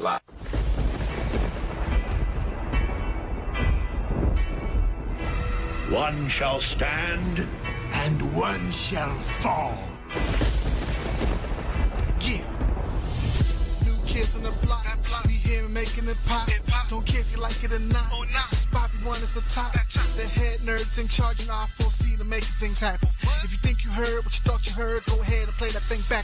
Live. One shall stand, and one shall fall. Kids on the block. We here making it pop. Don't care if you like it or not. This Bobby one is the top. The head nerds in charge and I foresee to making things happen. If you think you heard what you thought you heard, go ahead and play that thing back.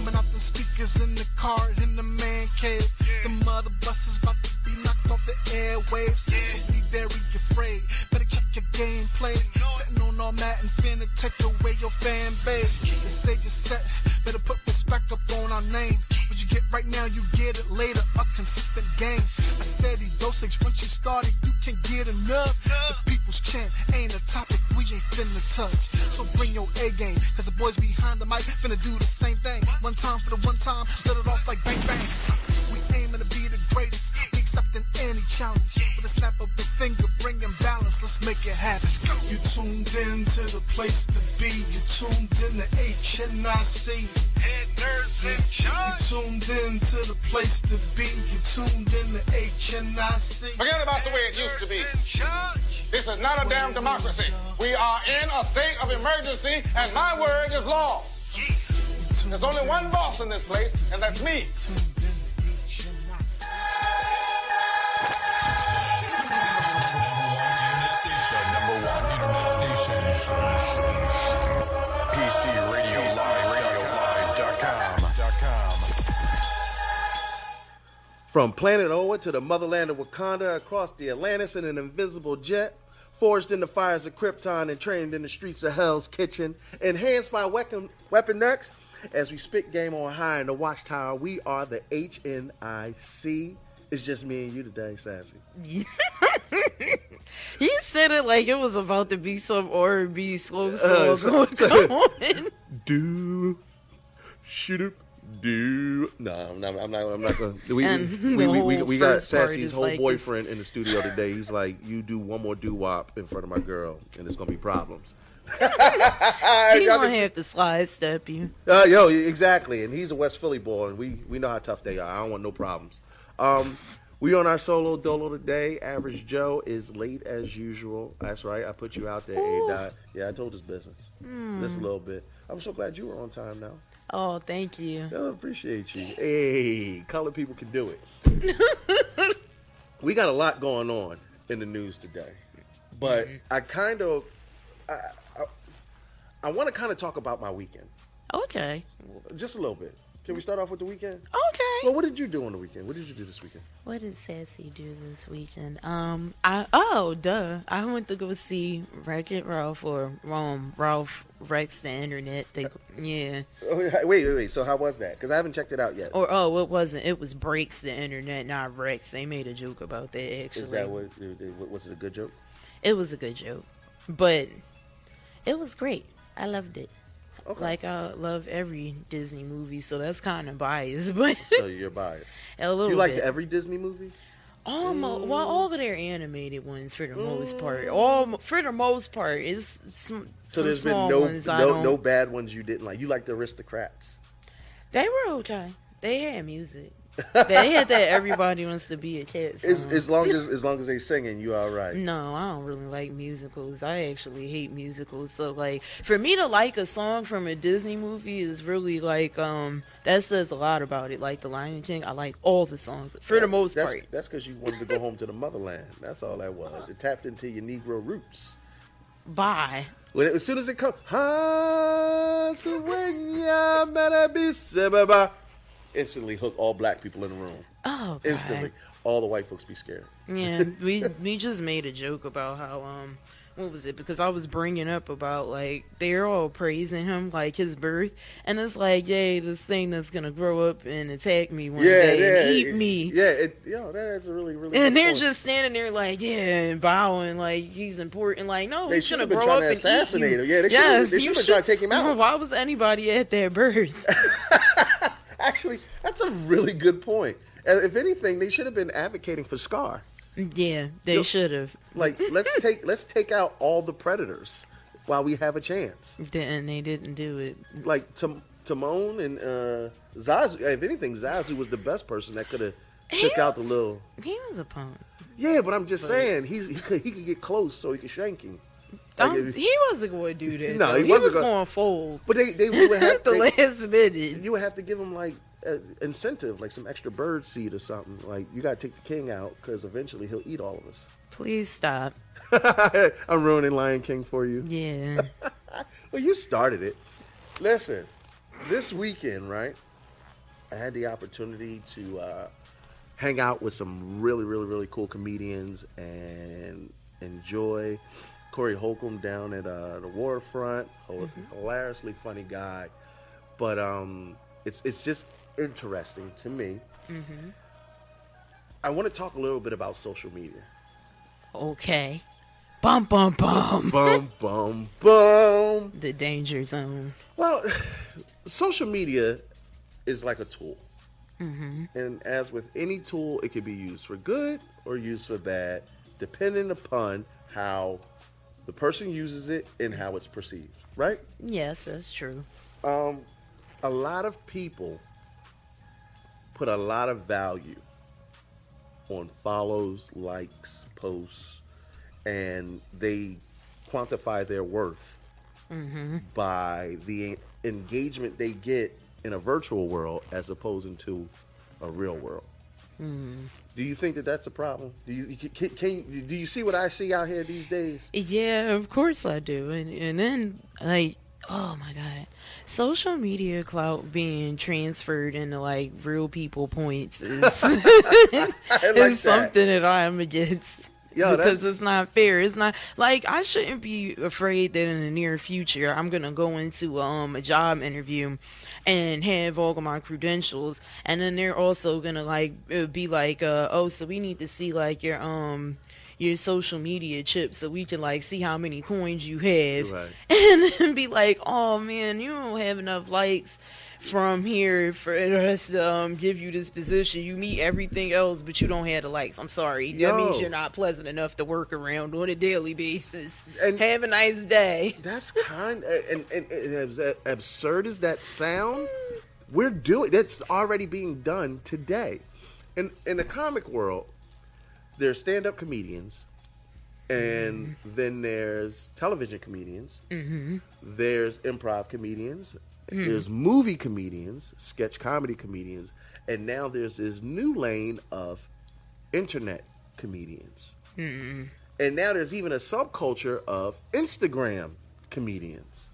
Coming out the speakers in the car in the man cave. The mother bus is about to be knocked off the airwaves. So be very afraid. Better check your gameplay. Sitting on all that and finna take away your fan base. The stage is set. Better put respect up on our name. What you get right now, you get it later. A consistent game. A steady dosage. Once you started, you can't get enough. The people's chant ain't a topic we ain't finna touch. So bring your A game. Cause the boys behind the mic finna do the same thing. One time for the one time. Let it off like bang bang. We aiming to be the greatest. We accepting any challenge. With a snap of the finger, bringing balance. Let's make it happen. You tuned in to the place to be. You tuned in to HNIC. Head nerds in charge. You tuned in to the place to be. You tuned in to HNIC. Forget about the way it used to be. This is not a damn democracy. We are in a state of emergency, and my word is law. There's only one boss in this place, and that's me. From planet Oa to the motherland of Wakanda, across the Atlantis in an invisible jet, forged in the fires of Krypton and trained in the streets of Hell's Kitchen, enhanced by Weapon, Weapon X, as we spit game on high in the Watchtower, we are the HNIC. It's just me and you today, Sassy. You said it like it was about to be some R&B slow Uh, song. so- going on. Do, shoot up, do. No, I'm not. I'm not. I'm not gonna. We, we, we, we, we got Sassy's whole like boyfriend in the studio today. He's like, you do one more doo wop in front of my girl, and it's gonna be problems. He's Y'all gonna have to slide step you. Uh, yo, exactly. And he's a West Philly boy, and we, we know how tough they are. I don't want no problems. Um, we on our solo dolo today. Average Joe is late as usual. That's right. I put you out there, A dot. Yeah, I told his business. Just a little bit. I'm so glad you were on time now. Oh, thank you. I appreciate you. Hey, colored people can do it. we got a lot going on in the news today, but I kind of, I, I, I want to kind of talk about my weekend, Okay. just a little bit. Can we start off with the weekend? Okay. Well, what did you do on the weekend? What did you do this weekend? What did Sassy do this weekend? Um, I oh duh, I went to go see Wreck It Ralph or um Ralph Rex the Internet. They yeah. Oh, wait, wait, wait. So how was that? Because I haven't checked it out yet. Or oh, it wasn't. It was Breaks the Internet, not Rex. They made a joke about that actually. Is that what? Was it a good joke? It was a good joke, but it was great. I loved it. Okay. Like I love every Disney movie, so that's kind of biased, but So you're biased. a little You like bit. every Disney movie? Almost, mm. well, all of their animated ones for the most part. Mm. All for the most part is some, So some there's been no ones. No no bad ones you didn't like. You like the aristocrats. They were okay. They had music. They had that everybody wants to be a cat. Song. As, as long as as long as they singing, you all right. No, I don't really like musicals. I actually hate musicals. So like for me to like a song from a Disney movie is really like um that says a lot about it. Like The Lion King, I like all the songs for the most that's, part. That's because you wanted to go home to the motherland. That's all that was. It tapped into your Negro roots. Bye. When it, as soon as it comes, instantly hook all black people in the room. Oh, God. Instantly, all the white folks be scared. Yeah, we we just made a joke about how um what was it? Because I was bringing up about like they're all praising him like his birth, and it's like, yay, this thing that's gonna grow up and attack me one yeah, day yeah, and eat it- me. Yeah, it, yo, that's a really, really. And they're point. just standing there like, yeah, and bowing like he's important. Like, no, They he's gonna grow up to and assassinate eat you. him. Yeah, they yes, should've been trying to take him out. Why was anybody at their birth? Actually, that's a really good point. And if anything, they should have been advocating for Scar. yeah, they Yo- should have. Like, let's take let's take out all the predators while we have a chance. And they didn't do it. Like Tim, Timon and uh, Zazu. If anything, Zazu was the best person that could have took out the was- little. He was a punk. Yeah, but I'm just saying he's he could, he could get close so he could shank him. Like, Um, if- he wasn't going to do that. No, No, he he, wasn't was going fold but they they would have the they- last minute. you would have to give him like a incentive, like some extra bird seed or something. Like you got to take the king out because eventually he'll eat all of us. Please stop. I'm ruining Lion King for you. Yeah. Well, you started it. Listen, this weekend, right? I had the opportunity to uh, hang out with some really, really, really cool comedians and enjoy Corey Holcomb down at uh, the waterfront. Hil- Hilariously funny guy, but um, it's it's just interesting to me. I want to talk a little bit about social media. Okay. Bum bum bum. Bum bum bum. The danger zone. Well, social media is like a tool. And as with any tool, it can be used for good or used for bad, depending upon how the person uses it and how it's perceived, right? Yes, that's true. Um, a lot of people put a lot of value on follows, likes, posts, and they quantify their worth by the engagement they get in a virtual world as opposed to a real world. Do you think that that's a problem? Do you can, can do you see what I see out here these days? Yeah, of course I do. And and then like oh my god. Social media clout being transferred into like real people points is, like is that. something that I am against. Yo, because it's not fair. It's not like I shouldn't be afraid that in the near future I'm gonna go into um a job interview and have all of my credentials, and then they're also gonna like uh, be like, uh, oh, so we need to see like your um your social media chip so we can like see how many coins you have, Right. and then be like, oh man, you don't have enough likes from here for us to um, give you this position. You meet everything else, but you don't have the likes. I'm sorry. That means you're not pleasant enough to work around on a daily basis. And- have a nice day. That's kind and, and, and as absurd as that sound, we're doing that's already being done today. In in the comic world, there's stand-up comedians, and then there's television comedians. Mm-hmm. There's improv comedians. Hmm. There's movie comedians, sketch comedy comedians, and now there's this new lane of internet comedians. Mm-hmm. And now there's even a subculture of Instagram comedians.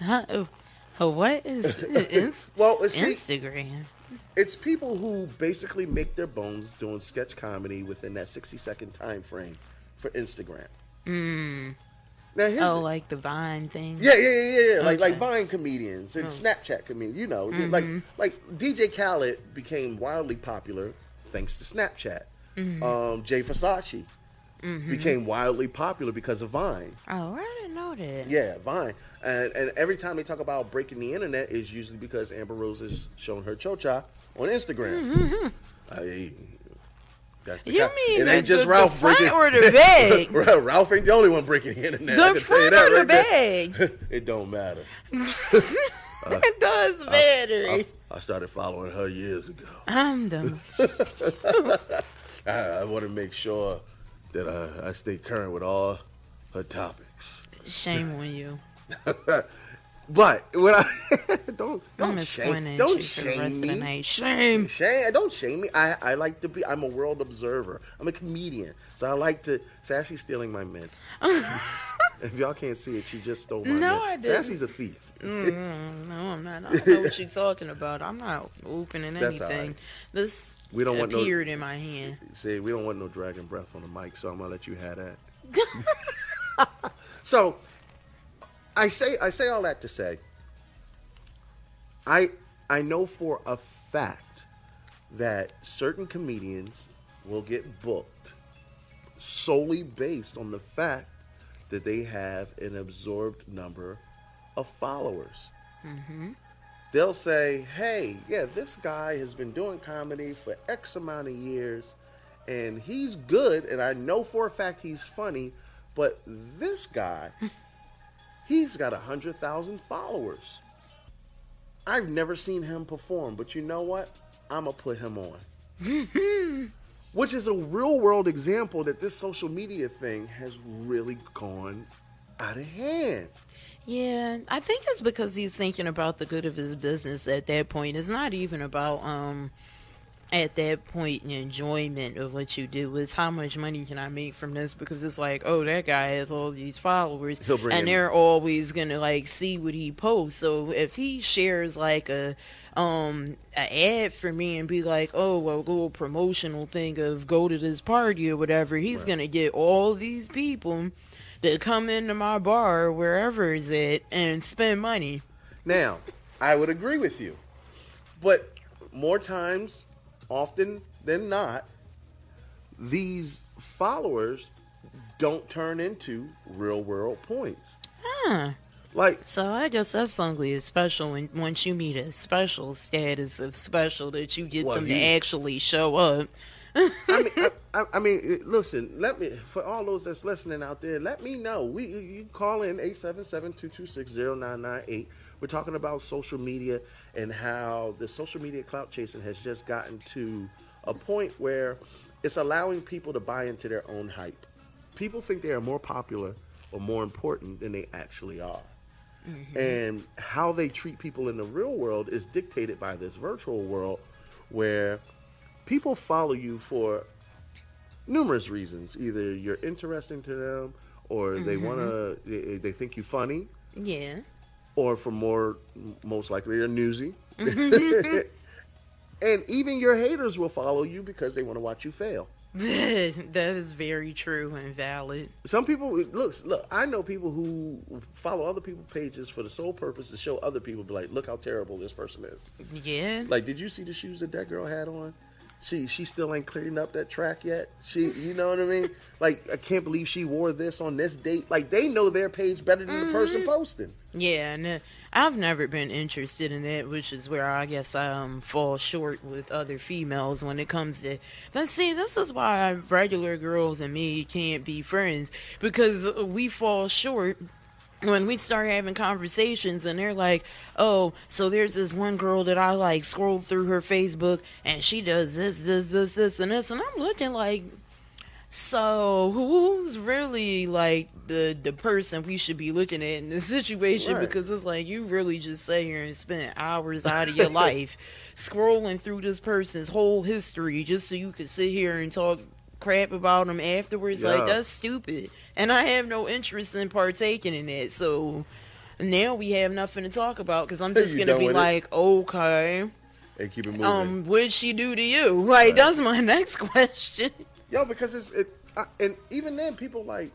Huh? Oh, oh, what is it's Well, it's- Instagram? it's people who basically make their bones doing sketch comedy within that 60 second time frame for Instagram. Mm. Now here's Oh, the- like the Vine thing. yeah, yeah, yeah, yeah, like like Vine comedians and Oh. Snapchat comedians. You know, mm-hmm. like like DJ Khaled became wildly popular thanks to Snapchat. Mm-hmm. Um, Jay Versace mm-hmm. became wildly popular because of Vine. Oh, I didn't know that. Yeah, Vine. And and every time they talk about breaking the internet is usually because Amber Rose has shown her chocha on Instagram. I, that's the. You guy. mean it the, ain't just the, Ralph the front breaking or the back? Ralph ain't the only one breaking the internet. I the can tell you front that or the right there. back? it don't matter. Uh, it does matter. I, I started following her years ago. I'm done. I, I want to make sure that I, I stay current with all her topics. Shame on you. But when I don't don't shame, don't you for the shame rest of the me. Shame. Shame, don't shame me. I, I like to be. I'm a world observer. I'm a comedian, so I like to. Sassy's stealing my mint. if y'all can't see it, she just stole my No, mint. I didn't. Sassy's a thief. Mm, no, I'm not. I don't know what you're talking about. I'm not opening That's anything. right. This We don't want no- appeared in my hand. See, we don't want no dragon breath on the mic, so I'm gonna let you have that. so, I say I say all that to say, I I know for a fact that certain comedians will get booked solely based on the fact that they have an absorbed number of followers. Mm-hmm. They'll say, "Hey, yeah, this guy has been doing comedy for X amount of years, and he's good, and I know for a fact he's funny, but this guy, he's got a hundred thousand followers. I've never seen him perform, but you know what? I'm gonna put him on. Which is a real world example that this social media thing has really gone out of hand. Yeah, I think it's because he's thinking about the good of his business at that point. It's not even about um at that point the enjoyment of what you do. It's how much money can I make from this because it's like, oh, that guy has all these followers and in- they're always gonna like see what he posts. So if he shares like a um a ad for me and be like, oh well, go a promotional thing of go to this party or whatever, he's gonna get all these people to come into my bar wherever it's at and spend money. Now, I would agree with you. But more times, often than not, these followers don't turn into real world points. Huh. Like, So I guess that's only a special when once you meet a special status of special that you get Well, them to actually show up. I mean, I, I, I mean, listen. Let me for all those that's listening out there. Let me know. We you- you call in 877-226-0998. We're talking about social media and how the social media clout chasing has just gotten to a point where it's allowing people to buy into their own hype. People think they are more popular or more important than they actually are. Mm-hmm. And how they treat people in the real world is dictated by this virtual world where people follow you for numerous reasons. Either you're interesting to them or they mm-hmm. want to, they, they think you funny, Yeah. Or for more, most likely, they're newsy. Mm-hmm. and even your haters will follow you because they want to watch you fail. that is very true and valid. Some people look, look. I know people who follow other people's pages for the sole purpose to show other people, be like, look how terrible this person is. Yeah. Like, did you see the shoes that that girl had on? She she still ain't clearing up that track yet. She, you know what I mean? Like, I can't believe she wore this on this date. Like, they know their page better than the person posting. Yeah, and uh, I've never been interested in it, which is where I guess I um, fall short with other females when it comes to. But see, this is why regular girls and me can't be friends because we fall short when we start having conversations and they're like, oh, so there's this one girl that I like scrolled through her Facebook and she does this, this, this, this, and this, and I'm looking like, so who's really like the the person we should be looking at in this situation? Right. Because it's like you really just sit here and spend hours out of your life scrolling through this person's whole history just so you could sit here and talk crap about them afterwards. Yeah. Like that's stupid, and I have no interest in partaking in it. So now we have nothing to talk about because I'm just You gonna be with it? like, okay, And keep it moving. um, what'd she do to you? Like that's my next question. Yo, because it's it, I, and even then, people like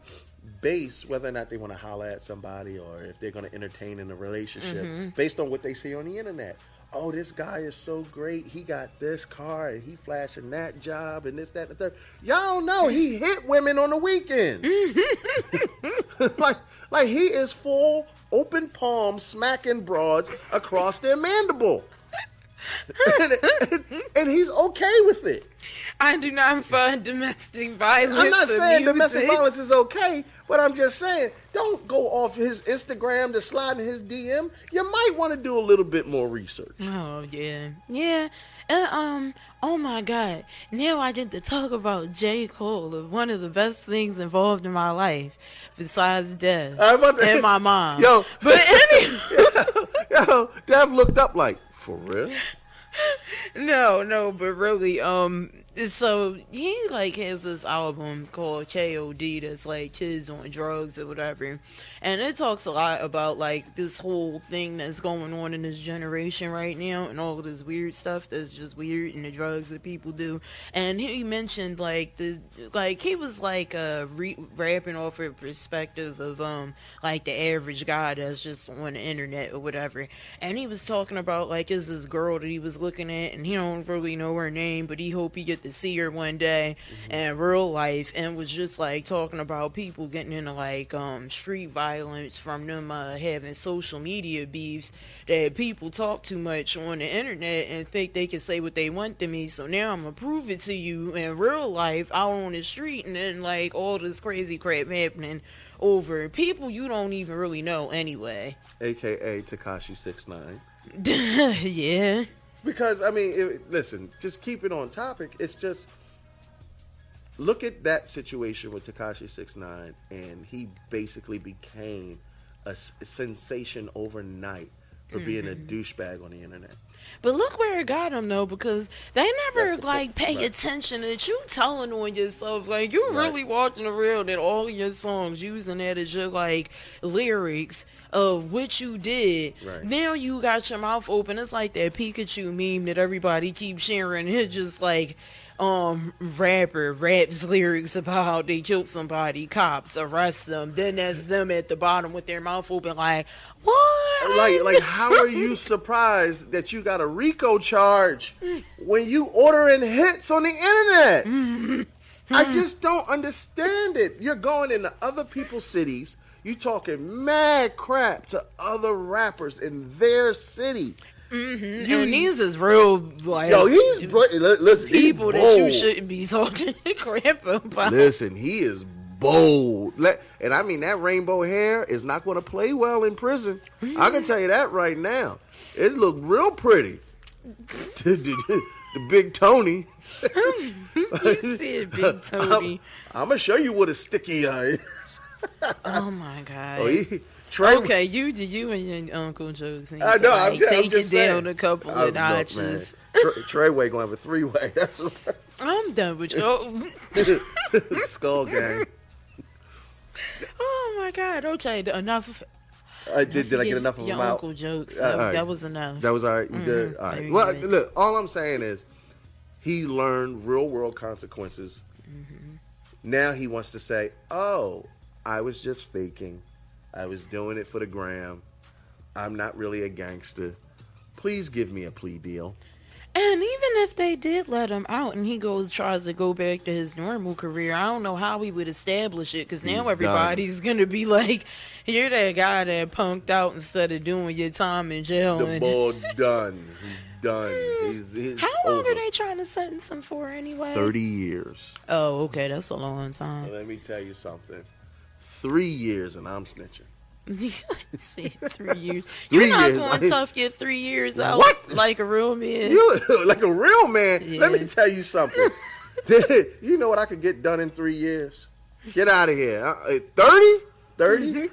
base whether or not they want to holler at somebody or if they're going to entertain in a relationship based on what they see on the internet. Oh, this guy is so great. He got this car and he flashing that job and this, that, and the third. Y'all know he hit women on the weekends. Mm-hmm. like, like he is full open palm smacking broads across their mandible. And, and- and he's okay with it. I do not find domestic violence. I'm not saying domestic violence is okay, but I'm just saying don't go off his Instagram to slide in his DM. You might want to do a little bit more research. Oh yeah, yeah. And, um. Oh my God. Now I get to talk about J. Cole, of one of the best things involved in my life, besides death to- and my mom. Yo. But anyway. Yo, Dev looked up like, for real? no, no, but really, um, so he like has this album called KOD that's like kids on drugs or whatever, and it talks a lot about like this whole thing that's going on in this generation right now and all this weird stuff that's just weird and the drugs that people do. And he mentioned like the like he was like uh re- rapping off a perspective of um like the average guy that's just on the internet or whatever, and he was talking about like is this girl that he was looking at and he don't really know her name, but he hope he get to see her one day in real life, and was just like talking about people getting into like um street violence from them uh, having social media beefs that people talk too much on the internet and think they can say what they want to me. So now I'm gonna prove it to you in real life out on the street, and then like all this crazy crap happening over people you don't even really know anyway. AKA Tekashi Six Nine. yeah. Because I mean, it, listen, just keep it on topic. It's just look at that situation with Tekashi Six Nine, and he basically became a, s- sensation overnight for being a Mm-hmm. douchebag on the internet. But look where it got him though, because they never the like pay right. attention that you telling on yourself. Like you Right. really watching the real that all your songs using that as your like lyrics of what you did. Right. Now you got your mouth open. It's like that Pikachu meme that everybody keeps sharing. It's just like um rapper raps lyrics about how they killed somebody, cops arrest them. Then that's them at the bottom with their mouth open like what? Like, like, how are you surprised that you got a RICO charge when you ordering hits on the internet? I just don't understand it. You're going into other people's cities. You talking mad crap to other rappers in their city. Mm-hmm. and these is real like Yo, he's br- li- listen. he's people that you shouldn't be talking crap about. Listen, he is bold. And I mean that rainbow hair is not going to play well in prison. I can tell you that right now. It looked real pretty. the, the- the big Tony. you see it, Big Toby. I'm gonna show you what a sticky eye is. Oh my god. Oh, he, Trey, okay, you you and your uncle jokes. I know. I'm like, just, I'm just down saying. a couple I'm- of notches. Tre- Treyway have a three way. That's I'm done with you. Oh, skull gang. oh my god. Okay, enough. I did. Did I get enough of your them out? uncle jokes? Uh, that, right. that was enough. That was all right. You good? All right. Well, good. look. All I'm saying is, he learned real world consequences. Mm-hmm. Now he wants to say, "Oh, I was just faking. I was doing it for the gram. I'm not really a gangster. Please give me a plea deal." And even if they did let him out and he goes tries to go back to his normal career, I don't know how we would establish it because now He's everybody's gonna be like, "You're that guy that punked out instead of doing your time in jail." The ball done. He's done. Hmm. He's, he's how long over. are they trying to sentence him for anyway? Thirty years. Oh, okay, that's a long time. Let me tell you something. Three years, and I'm snitching. See, three years. Three You're not years, going I- tough. Get three years out What? like a real man. You like a real man. Let me tell you something. you know what I could get done in three years? Get out of here. Uh, 30? 30?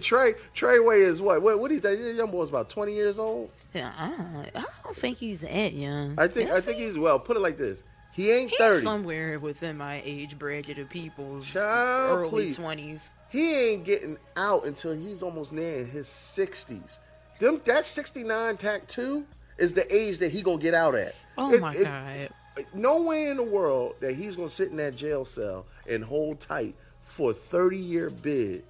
Trey Treyway is what? What? What do you think? Young boy's about twenty years old. Yeah, I don't, I don't think he's that young. I think. I Is think he? he's well. Put it like this: he ain't He's thirty. somewhere within my age bracket of people's Child, early please. twenties. He ain't getting out until he's almost near in his sixties. Them that sixty nine tack two is the age that he gonna get out at. Oh It- my it- god! no way in the world that he's gonna sit in that jail cell and hold tight for a 30 year bid.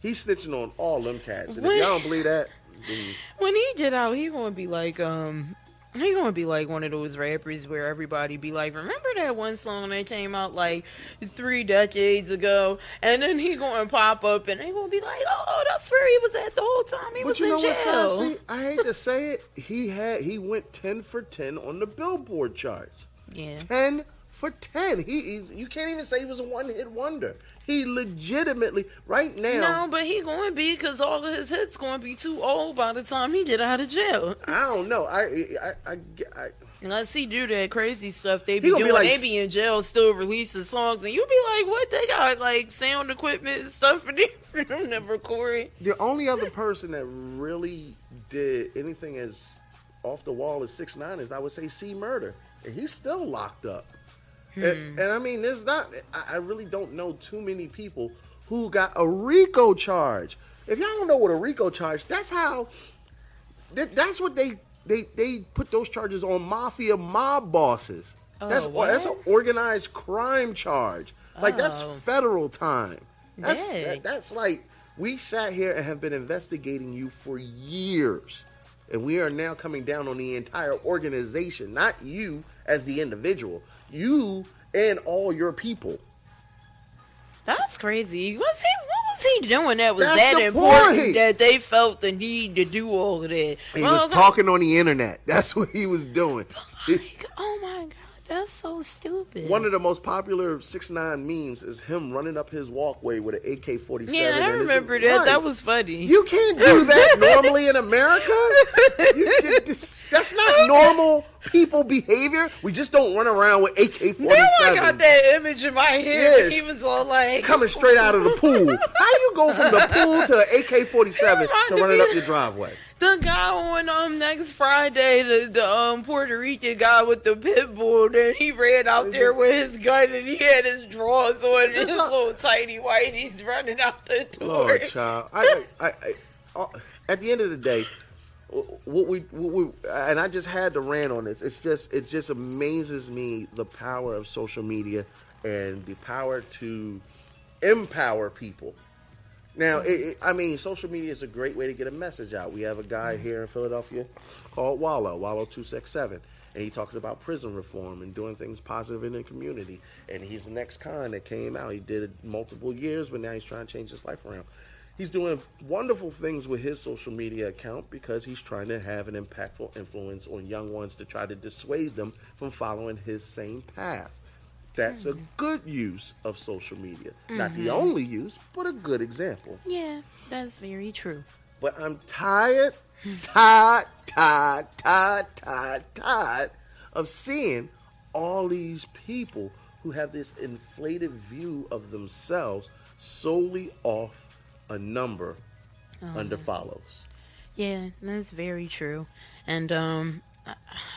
He's snitching on all them cats. And When- if y'all don't believe that, then When he get out, he gonna be like um. He gonna be like one of those rappers where everybody be like, "Remember that one song that came out like three decades ago?" And then he gonna pop up, and they gonna be like, "Oh, that's where he was at the whole time. He but was you in know what, jail." Sassy? I hate to say it. He had he went 10 for 10 on the Billboard charts. Yeah. 10 for 10. He, he's, you can't even say he was a one hit wonder. He legitimately right now. No, but he going to be because all of his hits going to be too old by the time he get out of jail. I don't know. I I I, I, Unless he do that crazy stuff they be gonna be doing, like- they be in jail still releasing songs, and you be like, "What? They got like sound equipment and stuff for them for them to record." The only other person that really did anything as off the wall as six nine is I would say C Murder, and he's still locked up. And, hmm. and I mean, there's not. I, I really don't know too many people who got a RICO charge. If y'all don't know what a RICO charge, that's how. That, that's what they they they put those charges on mafia mob bosses. that's Oh, that's an organized crime charge. Like that's Oh. federal time. That's that, that's like we sat here and have been investigating you for years. And we are now coming down on the entire organization, not you as the individual, you and all your people. That's crazy. Was he? What was he doing that was That's that important point. that they felt the need to do all of that? He Well, was talking on the internet. That's what he was doing. Oh my god, That's so stupid. One of the most popular six nine memes is him running up his walkway with an AK forty seven. yeah, I remember that. That was funny. You can't do that normally in America. You that's not normal people behavior. We just don't run around with AK forty now I got that image in my head. Yes. He was all like coming straight out of the pool. How you go from the pool to an AK forty seven to reminded running up your driveway? The guy on um next Friday, the, the um Puerto Rican guy with the pit bull, then he ran out there with his gun and he had his drawers on and his little tiny whiteies running out the door. Lord, child. I, I, I, at the end of the day, what we, what we, and I just had to rant on this. It's just, it just amazes me the power of social media and the power to empower people. Now, it, it, I mean, social media is a great way to get a message out. We have a guy mm-hmm. here in Philadelphia called Wallo, Wallo two six seven, and he talks about prison reform and doing things positive in the community. And he's the next con that came out. He did it multiple years, but now he's trying to change his life around. He's doing wonderful things with his social media account because he's trying to have an impactful influence on young ones to try to dissuade them from following his same path. That's a good use of social media. Not the only use, but a good example. Yeah, that's very true. But I'm tired, tired, tired, tired, tired, tired of seeing all these people who have this inflated view of themselves solely off a number under follows. Yeah, that's very true. And um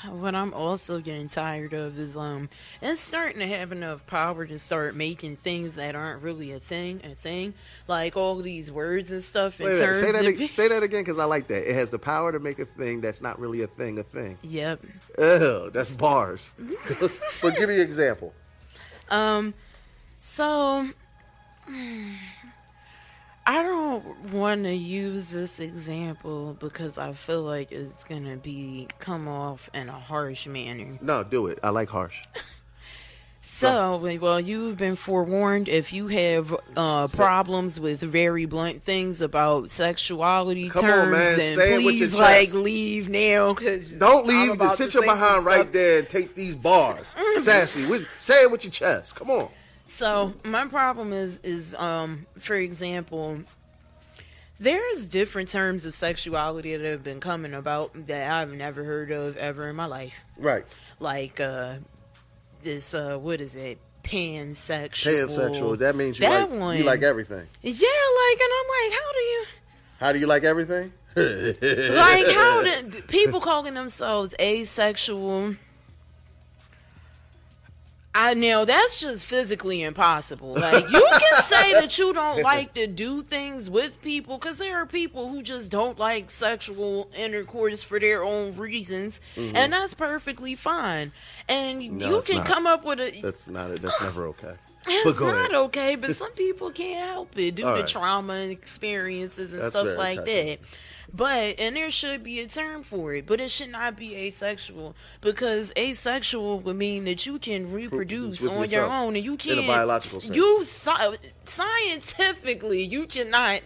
what I'm also getting tired of is um it's starting to have enough power to start making things that aren't really a thing a thing. Like all these words and stuff in Wait terms say that, ag- say that again because I like that. It has the power to make a thing that's not really a thing a thing. Yep. Ew, that's bars. but give me an example. Um, so I don't want to use this example because I feel like it's gonna be come off in a harsh manner. No, do it. I like harsh. So, well, you've been forewarned. If you have uh, problems with very blunt things about sexuality Come on, terms, man. then Say it with your please, like, leave now. Cause Don't leave. Just sit your behind right there and take these bars. Sassy, say it with your chest. Come on. So my problem is is um for example there's different terms of sexuality that have been coming about that I've never heard of ever in my life. Right. Like uh this uh what is it? Pansexual. Pansexual. That means you That like one. you like everything. Yeah, like and I'm like, how do you How do you like everything? like how do people calling themselves asexual I know that's just physically impossible. Like you can say that you don't like to do things with people because there are people who just don't like sexual intercourse for their own reasons, and that's perfectly fine. And Mm-hmm. No, you can not. come up with a. That's not it. That's never okay. It's not ahead. okay, but some people can't help it due All to right. trauma and experiences and That's stuff like that. But and there should be a term for it, but it should not be asexual because asexual would mean that you can reproduce with on your own and you can't. in a biological sense. You scientifically, you cannot.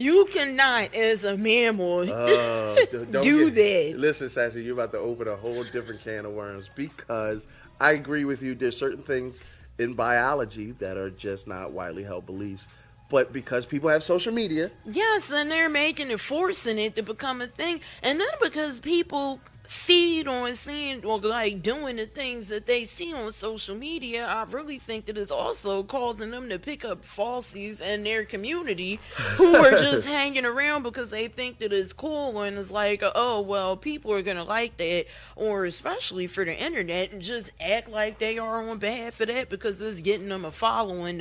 You cannot, as a mammal, Uh, Do get- that. Listen, Sassy, you're about to open a whole different can of worms because I agree with you. There's certain things in biology that are just not widely held beliefs. But because people have social media, Yes, and they're making it, forcing it to become a thing. And then because people feed on seeing or like doing the things that they see on social media, I really think that it's also causing them to pick up falsies in their community who are just hanging around because they think that it's cool and it's like, oh, well, people are going to like that. Or especially for the internet, and just act like they are on behalf of that because it's getting them a following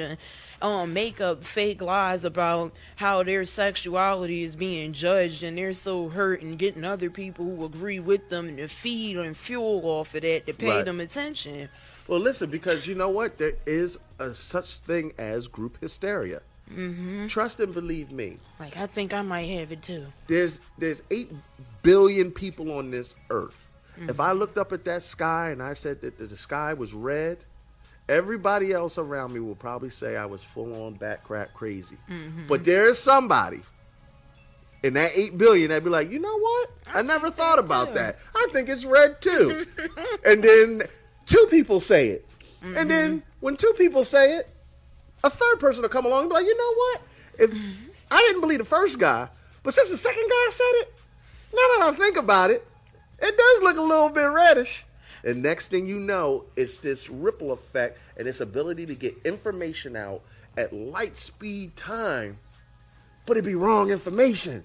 um, make up fake lies about how their sexuality is being judged and they're so hurt and getting other people who agree with them to feed and fuel off of that to pay Right. them attention. well, listen, because you know what? There is a such thing as group hysteria. Mm-hmm. Trust and believe me. Like, I think I might have it too. There's there's eight billion people on this earth. If I looked up at that sky and I said that the sky was red, everybody else around me will probably say I was full on back crack crazy. But there is somebody in that eight billion that'd be like, you know what? I, never thought about too." that. I think it's red too. and then two people say it. And then when two people say it, a third person will come along and be like, you know what? If I didn't believe the first guy, but since the second guy said it, now that I think about it, it does look a little bit reddish. And next thing you know, it's this ripple effect and this ability to get information out at light speed time, but it be wrong information.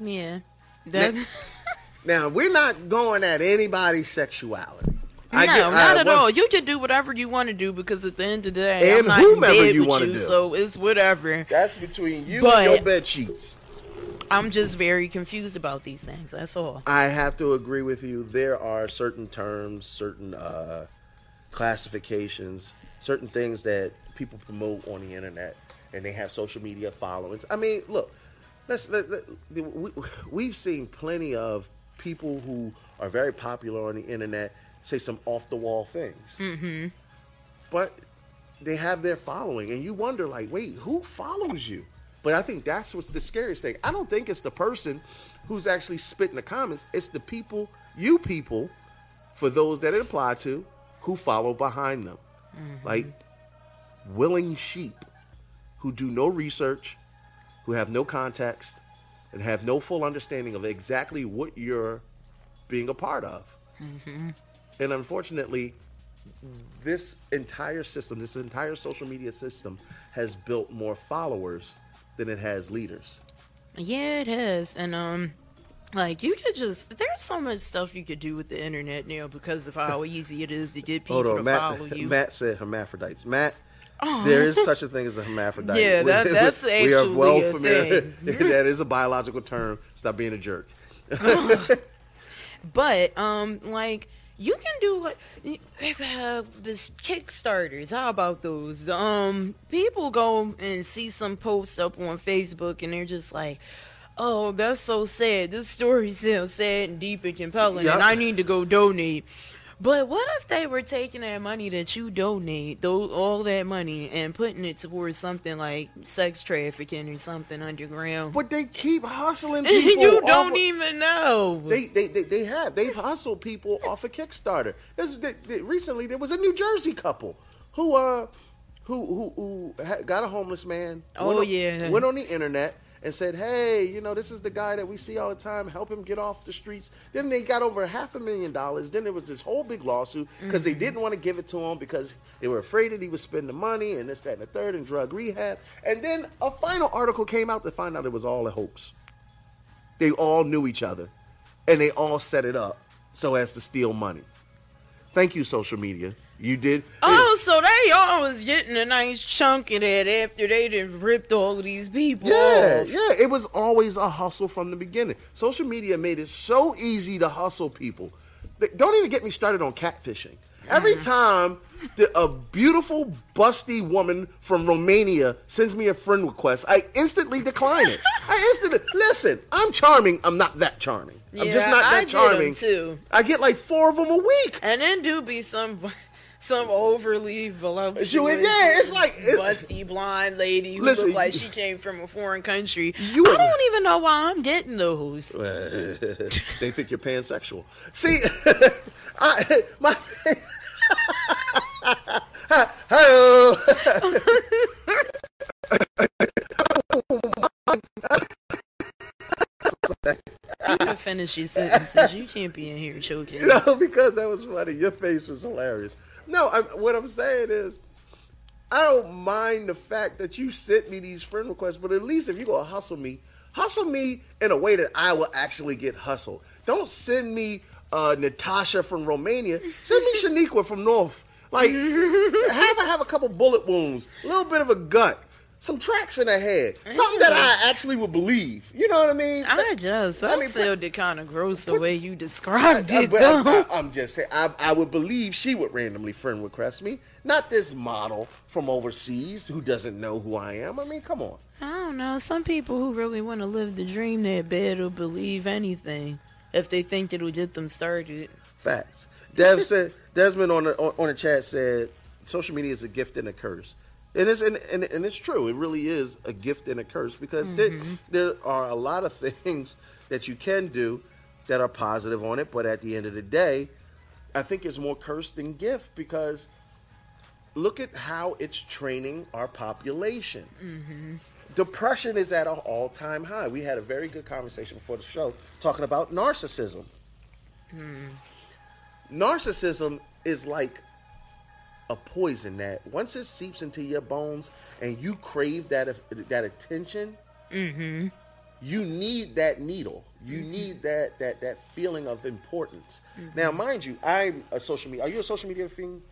Yeah. That, Now we're not going at anybody's sexuality. no, I get- uh, not I at want- all. You can do whatever you want to do because at the end of the day, And I'm not whomever you wanna you, do. so it's whatever. That's between you But- and your bed sheets. I'm just very confused about these things. That's all. I have to agree with you. There are certain terms, certain uh, classifications, certain things that people promote on the internet, and they have social media followings. I mean, look, let's let, let, we, we've seen plenty of people who are very popular on the internet say some off the wall things, mm-hmm. but they have their following, and you wonder, like, wait, who follows you? But I think that's what's the scariest thing. I don't think it's the person who's actually spitting the comments. It's the people, you people, for those that it apply to, who follow behind them, mm-hmm. like willing sheep who do no research, who have no context, and have no full understanding of exactly what you're being a part of. Mm-hmm. And unfortunately, this entire system, this entire social media system, has built more followers than it has leaders. Yeah, it has. And um like you could just there's so much stuff you could do with the internet now because of how easy it is to get people Hold on, to Matt. follow you. Matt said hermaphrodites. Matt, there is such a thing as a hermaphrodite. Yeah, that- We- that's we are actually well a familiar. thing. that is a biological term. Stop being a jerk. But um, like you can do what if uh, this Kickstarters. How about those? Um, people go and see some posts up on Facebook, and they're just like. Oh, that's so sad. This story sounds sad and deep and compelling, Yup. and I need to go donate. But what if they were taking that money that you donate, though, all that money, and putting it towards something like sex trafficking or something underground? But they keep hustling people. you don't of- even know. They, they, they, they have. They've hustled people off of Kickstarter. There's, they, they- recently, there was a New Jersey couple who, uh, who, who, who got a homeless man. Oh, went on- yeah. Went on the internet and said, hey, you know, this is the guy that we see all the time. Help him get off the streets. Then they got over half a million dollars. Then there was this whole big lawsuit because they mm-hmm. didn't want to give it to him because they were afraid that he would spend the money and this, that, and the third and drug rehab. And then a final article came out to find out it was all a hoax. They all knew each other, and they all set it up so as to steal money. Thank you, social media. You did. Oh, so they all was getting a nice chunk of that after they done ripped all of these people yeah, off. yeah. It was always a hustle from the beginning. Social media made it so easy to hustle people. They- Don't even get me started on catfishing. Every mm-hmm. time the, a beautiful, busty woman from Romania sends me a friend request, I instantly decline it. I instantly listen. I'm charming. I'm not that charming. I'm just Yeah, not that I charming. too. I get like four of them a week. And then do be some some overly voluptuous, She went- yeah, it's like- it- busty blonde lady who Listen, looked like she came from a foreign country. You I don't even know why I'm getting those. they think you're pansexual. See, I my. Hello. You can finish your sentences. You can't be in here choking. No, because that was funny. Your face was hilarious. No, I'm, what I'm saying is, I don't mind the fact that you sent me these friend requests, but at least if you're gonna hustle me, hustle me in a way that I will actually get hustled. Don't send me uh, Natasha from Romania. Send me Shaniqua from North. Like, have I have a couple bullet wounds, a little bit of a gut, some traction ahead. something that I actually would believe. You know what I mean? I just, that I mean, sounded kind of gross the way you described I, it. but I'm, though. I- I'm just saying, I, I would believe she would randomly friend request me, not this model from overseas who doesn't know who I am. I mean, come on. I don't know. Some people who really want to live the dream that bad will believe anything if they think it'll get them started. Facts. Dev said Desmond on the on, on the chat said social media is a gift and a curse. And it's and, and, and it's true. It really is a gift and a curse because there, mm-hmm. there are a lot of things that you can do that are positive on it, but at the end of the day, I think it's more curse than gift because look at how it's training our population. Mm-hmm. Depression is at an all-time high. We had a very good conversation before the show talking about narcissism. Mm. Narcissism is like a poison that once it seeps into your bones and you crave that that attention, mm-hmm. you need that needle. You mm-hmm. need that that that feeling of importance. Mm-hmm. Now, mind you, I'm a social media. Are you a social media fiend?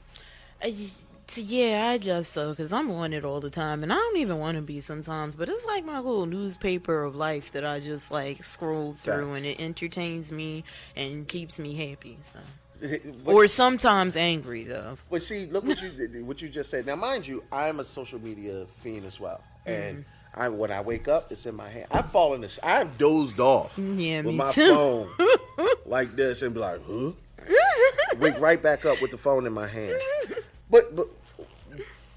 Uh, I, t- yeah, I guess so, because I'm on it all the time, and I don't even want to be sometimes, but it's like my little newspaper of life that I just like scroll through, and it entertains me and keeps me happy. So, But- or sometimes angry though. But see, look what you what you just said. Now, mind you, I'm a social media fiend as well, and I when I wake up, it's in my hand. I've fallen, as- I've dozed off Yeah, with my too. phone like this, and be like, huh? Wake right back up with the phone in my hand. But but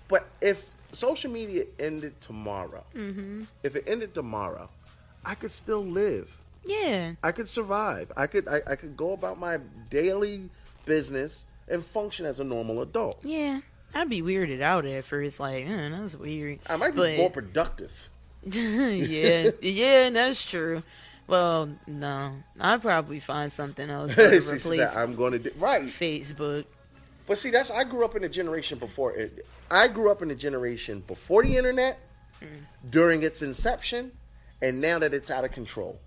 but if social media ended tomorrow, Mm-hmm. if it ended tomorrow, I could still live. Yeah, I could survive. I could I, I could go about my daily business and function as a normal adult. yeah. I'd be weirded out at first, like, eh, that's weird. I might be But- more productive. yeah, yeah, that's true. Well, no, I'd probably find something else to said, replace I'm going to do right. Facebook. But see, that's I grew up in a generation before it. I grew up in a generation before the internet, during its inception, and now that it's out of control.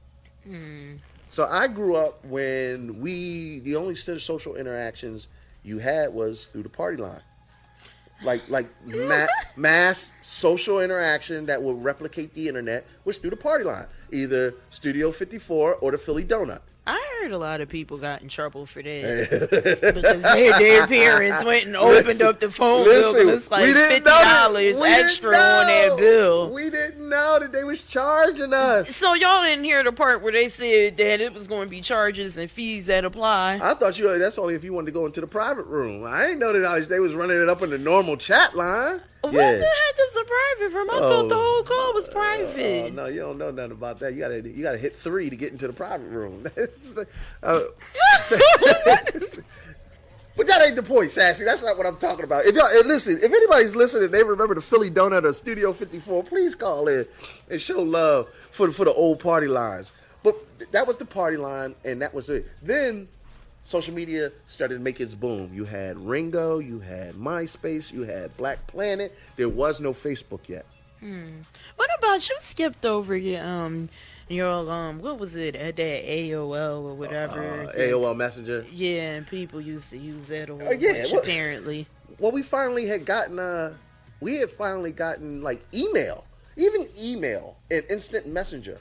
Mm. So I grew up when we the only set of social interactions you had was through the party line. Like like ma- mass social interaction that would replicate the internet was through the party line, either Studio 54 or the Philly Donut. Heard a lot of people got in trouble for that because their, their parents went and opened Listen, up the phone bill and it's like fifty dollars extra on that bill. We didn't know that they was charging us. So y'all didn't hear the part where they said that it was going to be charges and fees that apply. I thought you. That's only if you wanted to go into the private room. I didn't know that was- they was running it up in the normal chat line. What yeah. the heck is a private from? I thought the whole call was private. Oh no, you don't know nothing about that. You gotta you gotta hit three to get into the private room. uh, but that ain't the point, Sassy. That's not what I'm talking about. If y'all and listen, if anybody's listening, they remember the Philly Donut or Studio 54. Please call in and show love for the, for the old party lines. But that was the party line, and that was it. Then social media started to make its boom. You had Ringo, you had MySpace, you had Black Planet. There was no Facebook yet. What about you? Skipped over your um your um what was it at that AOL or whatever? Uh, AOL Messenger. Yeah, and people used to use that a whole Uh, yeah, well- apparently. Well, we finally had gotten uh we had finally gotten like email, even email and instant messenger,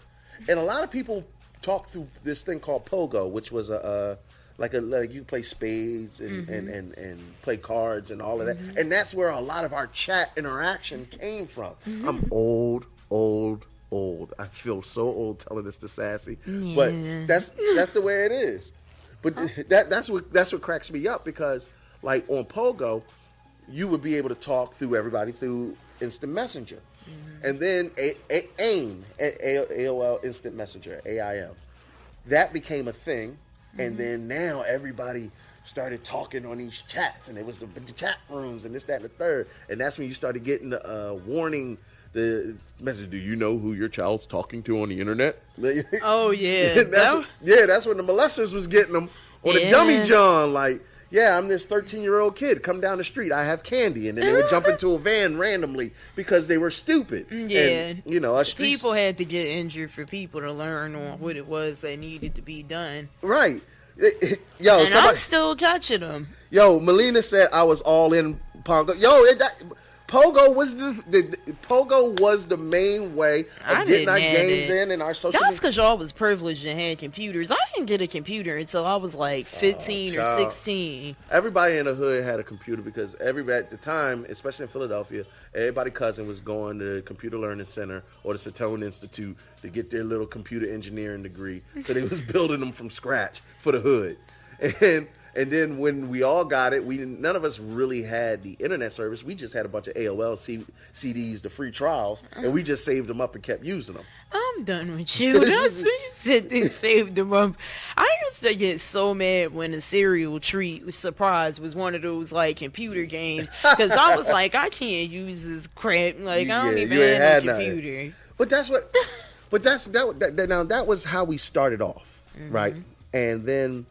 and a lot of people talked through this thing called Pogo, which was a. Uh, like a like you play spades and, and, mm-hmm. and, and play cards and all of that, mm-hmm. and that's where a lot of our chat interaction came from. Mm-hmm. I'm old, old, old. I feel so old telling this to Sassy, but that's that's the way it is. But oh. that that's what that's what cracks me up because like on Pogo, you would be able to talk through everybody through Instant Messenger, and then a- a- AIM, A- AOL Instant Messenger, AIM, that became a thing, and then now everybody started talking on these chats, and it was the, the chat rooms and this, that, and the third, and that's when you started getting the uh, warning. The message: Do you know who your child's talking to on the internet? Oh yeah, that's that- yeah, that's when the molesters was getting them on the Yeah. dummy John. Like, yeah, I'm this 13 year old kid. Come down the street. I have candy, and then they would jump into a van randomly because they were stupid. Mm, yeah. and, you know, a street people had to get injured for people to learn on what it was that needed to be done, right. Yo, and I'm still catching them. yo, Melina said I was all in Pongo. Yo, it, that, Pogo was the, the, the Pogo was the main way of I getting our games it. in and our social. That's because y'all was privileged and had computers. I didn't get a computer until I was like 15 or 16. Everybody in the hood had a computer because everybody at the time, especially in Philadelphia, everybody cousin was going to the Computer Learning Center or the Satone Institute to get their little computer engineering degree. So they was building them from scratch for the hood. And and then when we all got it, we didn't, none of us really had the internet service. We just had a bunch of AOL C, CDs, the free trials, and we just saved them up and kept using them. I'm done with you. That's what you said they saved them up. I used to get so mad when a cereal treat surprise was one of those like computer games because I was like, I can't use this crap. Like I don't Yeah, even have a nothing. computer. But that's what. But that's that, that, that. Now that was how we started off, right? Mm-hmm. And then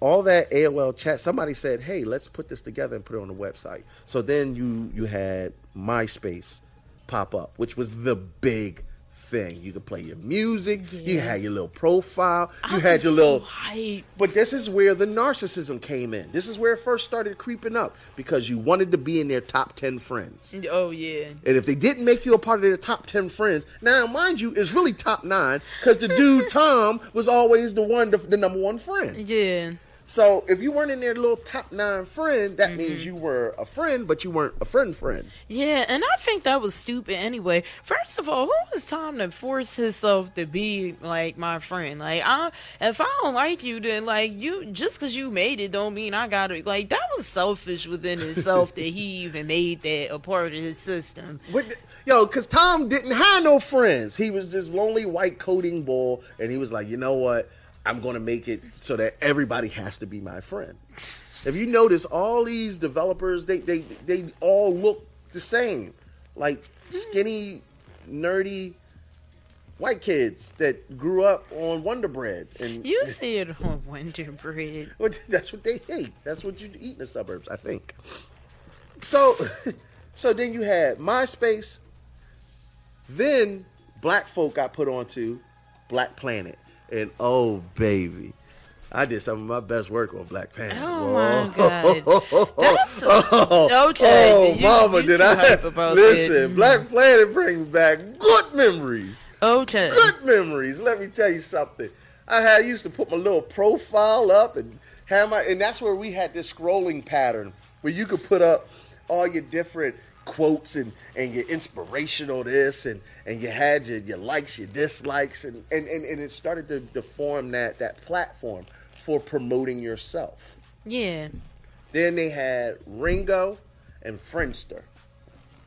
all that AOL chat. Somebody said, "Hey, let's put this together and put it on the website." So then you you had MySpace pop up, which was the big thing. You could play your music. You had your little profile. You I had was your so little. hype. But this is where the narcissism came in. This is where it first started creeping up because you wanted to be in their top ten friends. Oh yeah. And if they didn't make you a part of their top 10 friends, now, mind you, it's really top nine because the dude, Tom, was always the one, the, the number one friend. Yeah. So if you weren't in their little top nine friend, that means mm-hmm. you were a friend, but you weren't a friend friend. Yeah, and I think that was stupid anyway. First of all, who was Tom to force himself to be like my friend? Like, I, if I don't like you, then like you, just because you made it, don't mean I gotta. Like, that was selfish within itself that he even made that a part of his system. But, th- yo, because Tom didn't have no friends. He was this lonely white coding bull, and he was like, you know what? I'm going to make it so that everybody has to be my friend. If you notice, all these developers, they, they, they all look the same. Like skinny, nerdy white kids that grew up on Wonder Bread. And You see it on Wonder Bread. That's what they hate. That's what you eat in the suburbs, I think. So, so then you had MySpace. Then black folk got put onto Black Planet, and oh baby, I did some of my best work on Black Planet. Oh, my God. That's oh, okay. oh, you- mama, you did I? Listen, that. Black Planet brings back good memories Okay. good memories. Let me tell you something. I had used to put my little profile up and have my, and that's where we had this scrolling pattern where you could put up all your different quotes and, and your inspirational this and, and you had your, your likes, your dislikes, and, and, and, and it started to, to form that, that platform for promoting yourself. Yeah. Then they had Ringo and Friendster.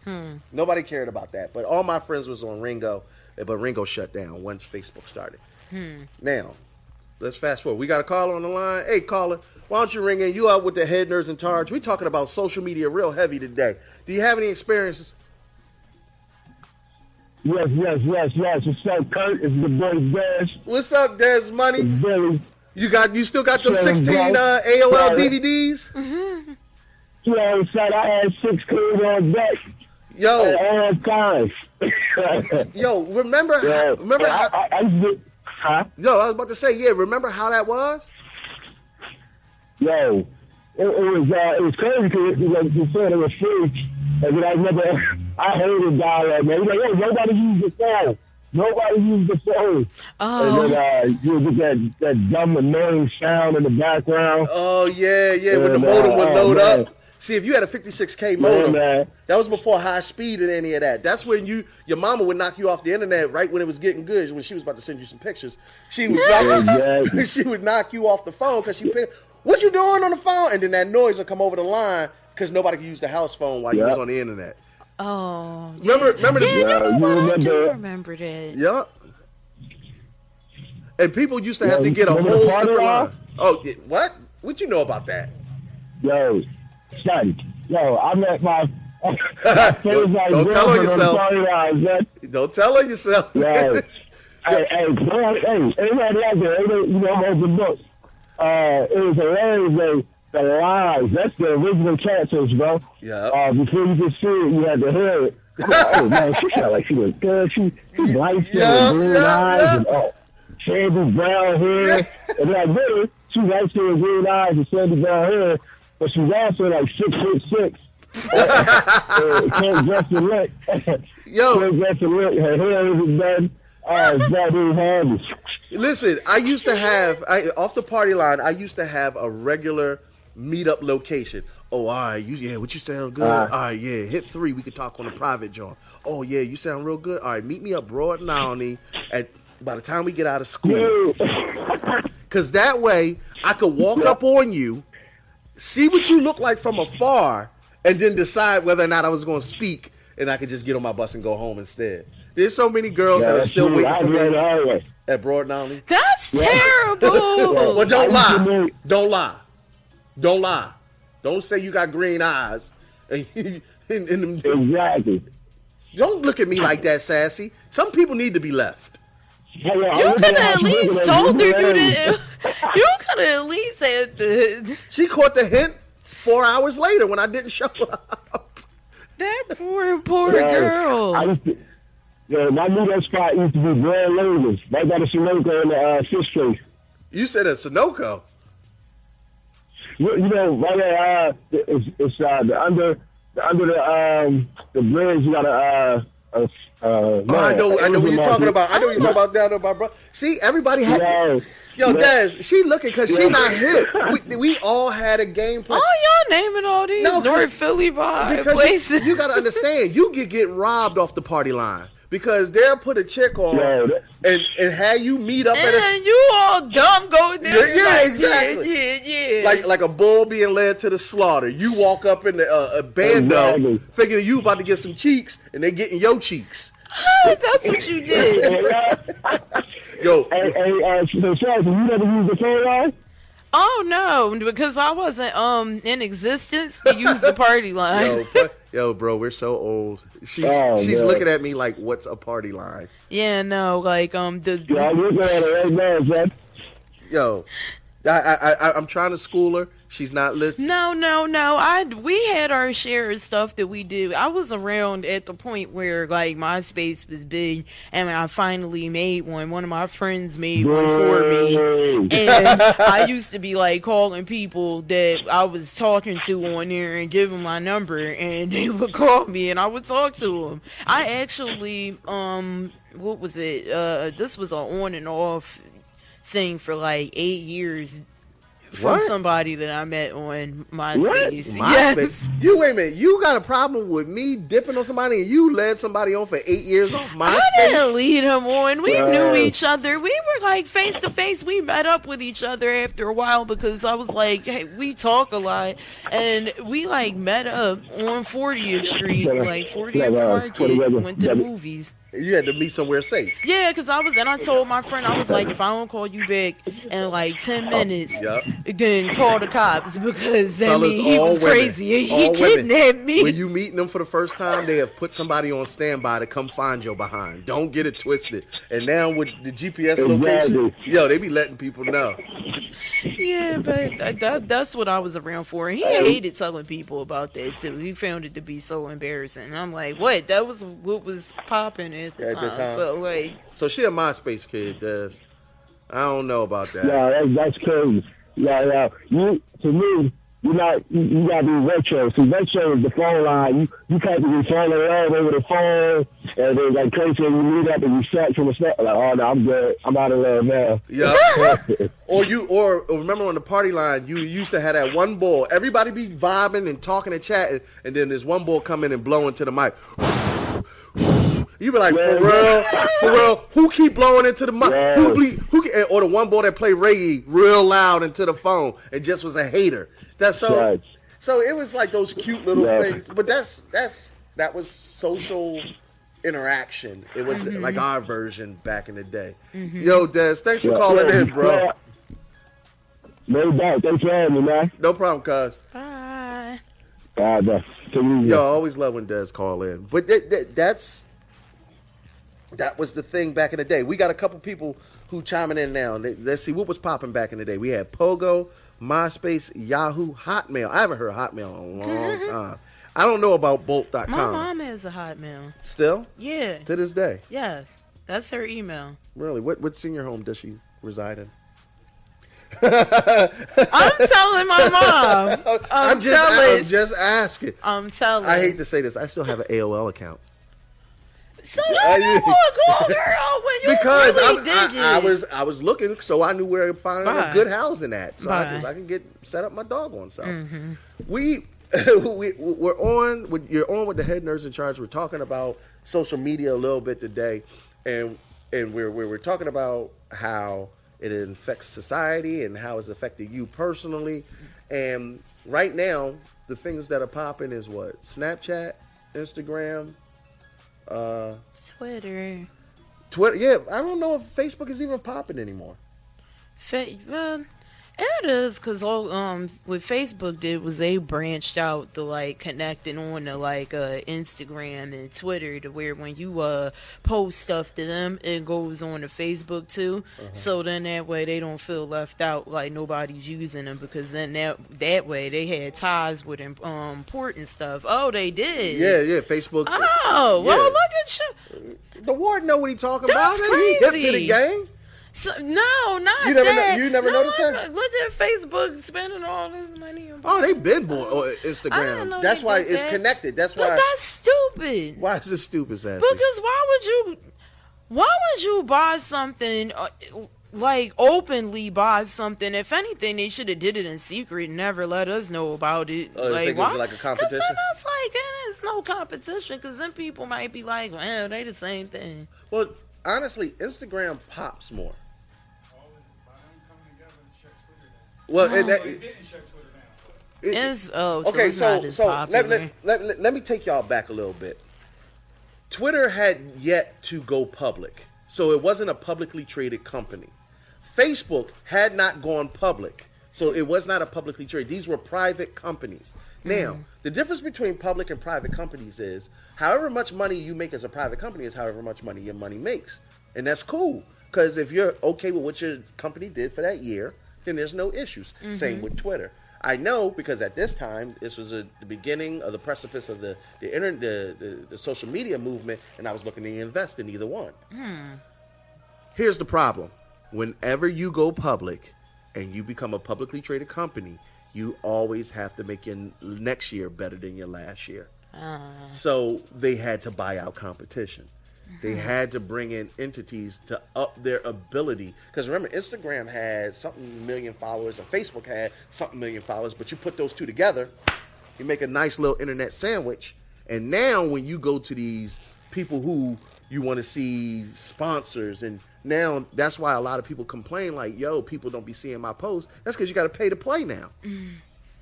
Hmm. Nobody cared about that, but all my friends was on Ringo, but Ringo shut down once Facebook started. hmm. Now, let's fast forward. We got a caller on the line. Hey, caller, why don't you ring in? You out with the head nerds in charge. We talking about social media real heavy today. Do you have any experiences? Yes, yes, yes, yes. What's up, Kurt? It's the boy Des. What's up, Des Money? Billy. You got you still got them sixteen uh. AOL. DVDs? You know, said I had six kids on deck at Yo, all times. yo, remember? yeah. How, remember? I, How, I, I to, huh? yo, I was about to say, yeah. Remember how that was? Yo, it, it was uh, it was crazy because like you said, it was free. And then I remember I hated dial-up, man. He's like, yo, nobody used the phone. Nobody used the phone. Oh. And then uh, you would get that, that dumb annoying sound in the background. Oh yeah, yeah. When the modem would man. load Oh, man. up. See, if you had a 56k modem, man. that was before high speed and any of that. That's when you, your mama would knock you off the internet right when it was getting good. When she was about to send you some pictures, she was Exactly. she would knock you off the phone because she what you doing on the phone, and then that noise would come over the line because nobody could use the house phone while you was on the internet. Oh. Remember, remember the Yeah, you Yeah, you what? I do remember- remember that. Yup. And people used to have Yeah, to get a whole party separate line? line. Oh, yeah, what? What you know about that? Yo, son, yo, I met my. my Don't- like don't tell on yourself. line. Don't tell on yourself. Yo, hey, hey, boy, hey, anybody out there, ain't you know, I'm open book. Uh, it was hilarious, though. The lies, that's the original catfish, bro. Yeah. Uh, before you could see it, you had to hear it. oh, man, she sounded like she was good. She, she light Yeah, with green yeah, eyes yeah. and, oh, sandy brown hair. and like, really, she light skin green eyes and sandy brown hair, but she's also like six foot six. uh, can't dress the look. Yo. can't dress the look. Her hair isn't done. Oh, handy. Listen, I used to have I, off the party line. I used to have a regular meetup location. Oh, all right, you yeah, what you sound good? Uh. all right, yeah, hit three. We could talk on the private joint. Oh yeah, you sound real good. All right, meet me up Broad and Olney at by the time we get out of school, because that way I could walk up on you, see what you look like from afar, and then decide whether or not I was going to speak, and I could just get on my bus and go home instead. There's so many girls Yeah, that are still true. waiting for read me all right. at Broad and Olney. That's terrible. Well, don't lie. Don't lie. Don't lie. Don't say you got green eyes. And, and, and- Exactly. don't look at me like that, sassy. Some people need to be left. Hey, yo, You could at have at least told her you you looking at didn't. You could have at least said the, She caught the hint four hours later when I didn't show up. that poor poor Yeah, girl. I used to, yeah, my meetup spot used to be Grand Labels, right by the Sunoco and the uh, fish place. You said a Sunoco. You, you know, right there, uh, it's, it's uh, the under, the under the um, the bridge. You got a, uh, a uh, Oh, I know, I know what you're talking about. I know what you're talking about down there, my bro. See, everybody had. Yeah. Yo, Yeah. Des, she looking because she not hip. We, we all had a game plan. Oh, y'all naming all these No, 'cause- North Philly vibe because places. you, you got to understand, you could get robbed off the party line because they'll put a check on Yeah, that- and and have you meet up at a and you all dumb going there. Yeah, yeah, exactly. Yeah, yeah, yeah. like like a bull being led to the slaughter. You walk up in the uh, a bando, Exactly. figuring you about to get some cheeks, and they getting your cheeks. that's what you did. Uh, Yo, hey, hey, uh, so, Charles, you never used the phone line? Oh no, because I wasn't um in existence to use the party line. yo, pu- yo, bro, we're so old. She's Oh, she's man. looking at me like, what's a party line? Yeah, no, like um the Yeah, I'm looking at it right now, son. Yo, I I, I I'm trying to school her. She's not listening. No, no, no. I we had our share of stuff that we do. I was around at the point where like MySpace was big, and I finally made one. One of my friends made one for me, and I used to be like calling people that I was talking to on there and give them my number, and they would call me, and I would talk to them. I actually, um, what was it? Uh, this was an on and off thing for like eight years from What? somebody that I met on MySpace. MySpace. Yes. You wait a minute. You got a problem with me dipping on somebody and you led somebody on for eight years off MySpace? I didn't lead him on. We knew each other. We were like face to face. We met up with each other after a while because I was like, hey, we talk a lot. And we like met up on 40th Street, like 40th Yeah, yeah, Market, went to the movies. You had to meet somewhere safe. Yeah, because I was, and I told my friend, I was like, if I don't call you back in like 10 minutes, Yup. then call the cops because I Fellas, mean, he was women. crazy and he All women. kidnapped me. When you meeting them for the first time, they have put somebody on standby to come find your behind. Don't get it twisted. And now with the GPS location, yo, they be letting people know. Yeah, but that, that, that's what I was around for. He hated telling people about that too. He found it to be so embarrassing. And I'm like, what? That was what was popping at the, At the time. time. So like, So she a MySpace kid, Des. I don't know about that. Yeah, that's, that's crazy. Yeah, yeah. You to me, you not you, you gotta be retro. See, retro is the phone line. You you can't be falling around over the phone, and then like crazy when you meet up and you shut from the start. Like, oh no, I'm good. I'm out of love now. Yeah. or you or, or remember on the party line, you used to have that one bull. Everybody be vibing and talking and chatting, and then there's one bull come in and blow into the mic. You be like, Yeah, for real, for real. Who keep blowing into the mic? Yeah. Who ble- who? ke- Or the one boy that play reggae real loud into the phone and just was a hater. That's so. Right. So it was like those cute little Yeah. things, but that's that's that was social interaction. It was mm-hmm. like our version back in the day. Mm-hmm. Yo, Des, thanks for calling Yeah. in, bro. Yeah. No doubt. Thanks for having me, man. No problem, cuz. bye. God, uh, take it. Yo, I always love when Des call in. But th- th- that's that was the thing back in the day. We got a couple people who chiming in now. Let- Let's see what was popping back in the day. We had Pogo, MySpace, Yahoo, Hotmail. I haven't heard Hotmail in a long time. I don't know about Bolt.com. My mom has a Hotmail. Still Yeah. to this day. Yes. That's her email. Really, what what senior home does she reside in? I'm telling my mom. I'm, just telling. I'm just asking. I'm telling. I hate to say this. I still have an AOL account. So I know girl, when you because really I'm- I, I was I was looking, so I knew where to find a good housing at, so I, can- I can get set up my dog on stuff. Mm-hmm. We we we're on with you're on with the head nerds in charge. We're talking about social media a little bit today, and and we're we're, we're talking about how it affects society and how it's affected you personally. And right now, the things that are popping is what Snapchat, Instagram, uh, Twitter. Twitter. Yeah, I don't know if Facebook is even popping anymore. Fa- well, it is because all um what Facebook did was they branched out to like connecting on to like uh Instagram and Twitter to where when you uh post stuff to them it goes on to Facebook too. So then that way they don't feel left out like nobody's using them because then that that way they had ties with um important stuff. Oh, they did. Yeah, yeah, Facebook. Oh well, look at you. The ward know what he talking That's about. man. He hip to the game. So, no, not You never no- you never no, noticed that? Look at Facebook spending all this money. On Oh, they've been born on I didn't Instagram. That's why it's that. connected. That's why. But why. that's stupid. Why is it stupid, Sassy? Because why would you? Why would you buy something? Uh, like openly buy something. If anything, they should have did it in secret and never let us know about it. Oh, like think it was why? like a competition? Because then it's like eh, it's no competition. Because then people might be like, "Well, they the same thing." well, honestly, Instagram pops more. Well, and that, it- It's oh, so okay, it's so not so popular. let, let, let, let, let me take y'all back a little bit. Twitter had yet to go public, so it wasn't a publicly traded company. Facebook had not gone public, so it was not a publicly traded. These were private companies. Mm-hmm. Now, the difference between public and private companies is however much money you make as a private company is however much money your money makes. And that's cool. Because if you're okay with what your company did for that year, then there's no issues. Mm-hmm. Same with Twitter. I know because at this time, this was a, the beginning of the precipice of the the, internet, the, the the social media movement, and I was looking to invest in either one. Hmm. Here's the problem: whenever you go public and you become a publicly traded company, you always have to make your next year better than your last year. Uh. So they had to buy out competition. They uh-huh. had to bring in entities to up their ability. Because remember, Instagram had something million followers and Facebook had something million followers, but you put those two together, you make a nice little internet sandwich. And now when you go to these people who you want to see sponsors and now that's why a lot of people complain like, yo, people don't be seeing my posts. That's because you got to pay to play now. Mm.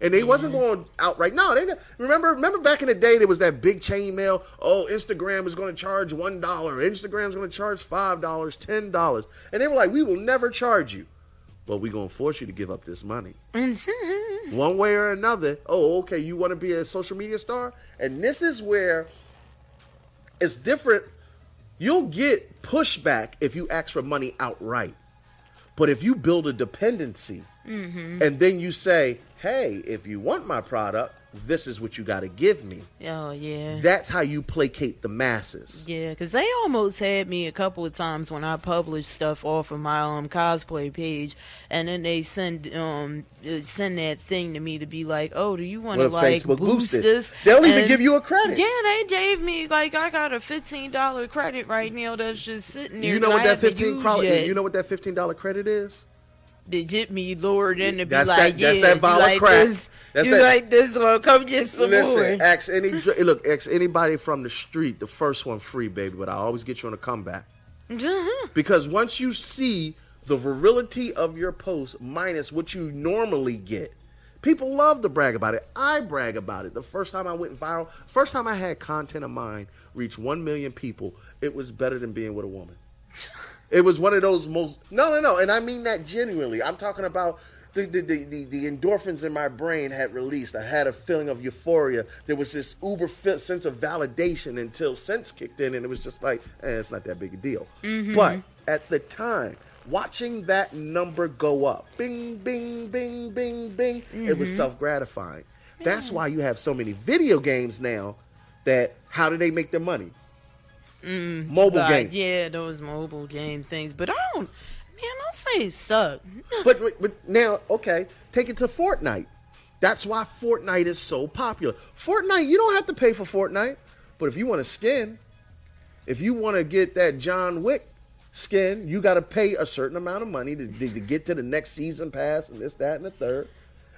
And they wasn't mm-hmm. going outright. No, they remember. Remember back in the day, there was that big chain mail. Oh, Instagram is going to charge one dollar. Instagram's going to charge five dollars, ten dollars, and they were like, "We will never charge you, but we're going to force you to give up this money, one way or another." Oh, okay. You want to be a social media star, and this is where it's different. You'll get pushback if you ask for money outright. But if you build a dependency mm-hmm. and then you say, hey, if you want my product, this is what you got to give me. oh yeah. That's how you placate the masses. Yeah, because they almost had me a couple of times when I published stuff off of my um cosplay page, and then they send um uh, send that thing to me to be like, oh, do you want to like Facebook boost this? They'll even And- give you a credit. Yeah, they gave me like I got a fifteen dollar credit right now that's just sitting there. You know what I that fifteen credit? You know what that fifteen dollar credit is? To get me lured in to be That's like, that- yeah, that's that you vial of like crack. this, That's you that- like this one, come get some Listen, more. ask any look, ask anybody from the street. The first one free, baby, but I always get you on a comeback. Mm-hmm. Because once you see the virility of your post minus what you normally get, people love to brag about it. I brag about it. The first time I went viral, first time I had content of mine reach 1 million people, it was better than being with a woman. It was one of those most no, no, no, and I mean that genuinely. I'm talking about the the, the, the, the endorphins in my brain had released. I had a feeling of euphoria. There was this uber sense of validation until sense kicked in, and it was just like, eh, it's not that big a deal. But at the time, watching that number go up, bing, bing, bing, bing, bing, it was self gratifying. That's why you have so many video games now. That how do they make their money? Mm-hmm. Mobile But, games. yeah, those mobile game things. But I don't, man, don't say it suck. but, but- now, okay, take it to Fortnite. That's why Fortnite is so popular. Fortnite, you don't have to pay for Fortnite, but if you want a skin, if you want to get that John Wick skin, you got to pay a certain amount of money to, to get to the next season pass and this, that, and the third.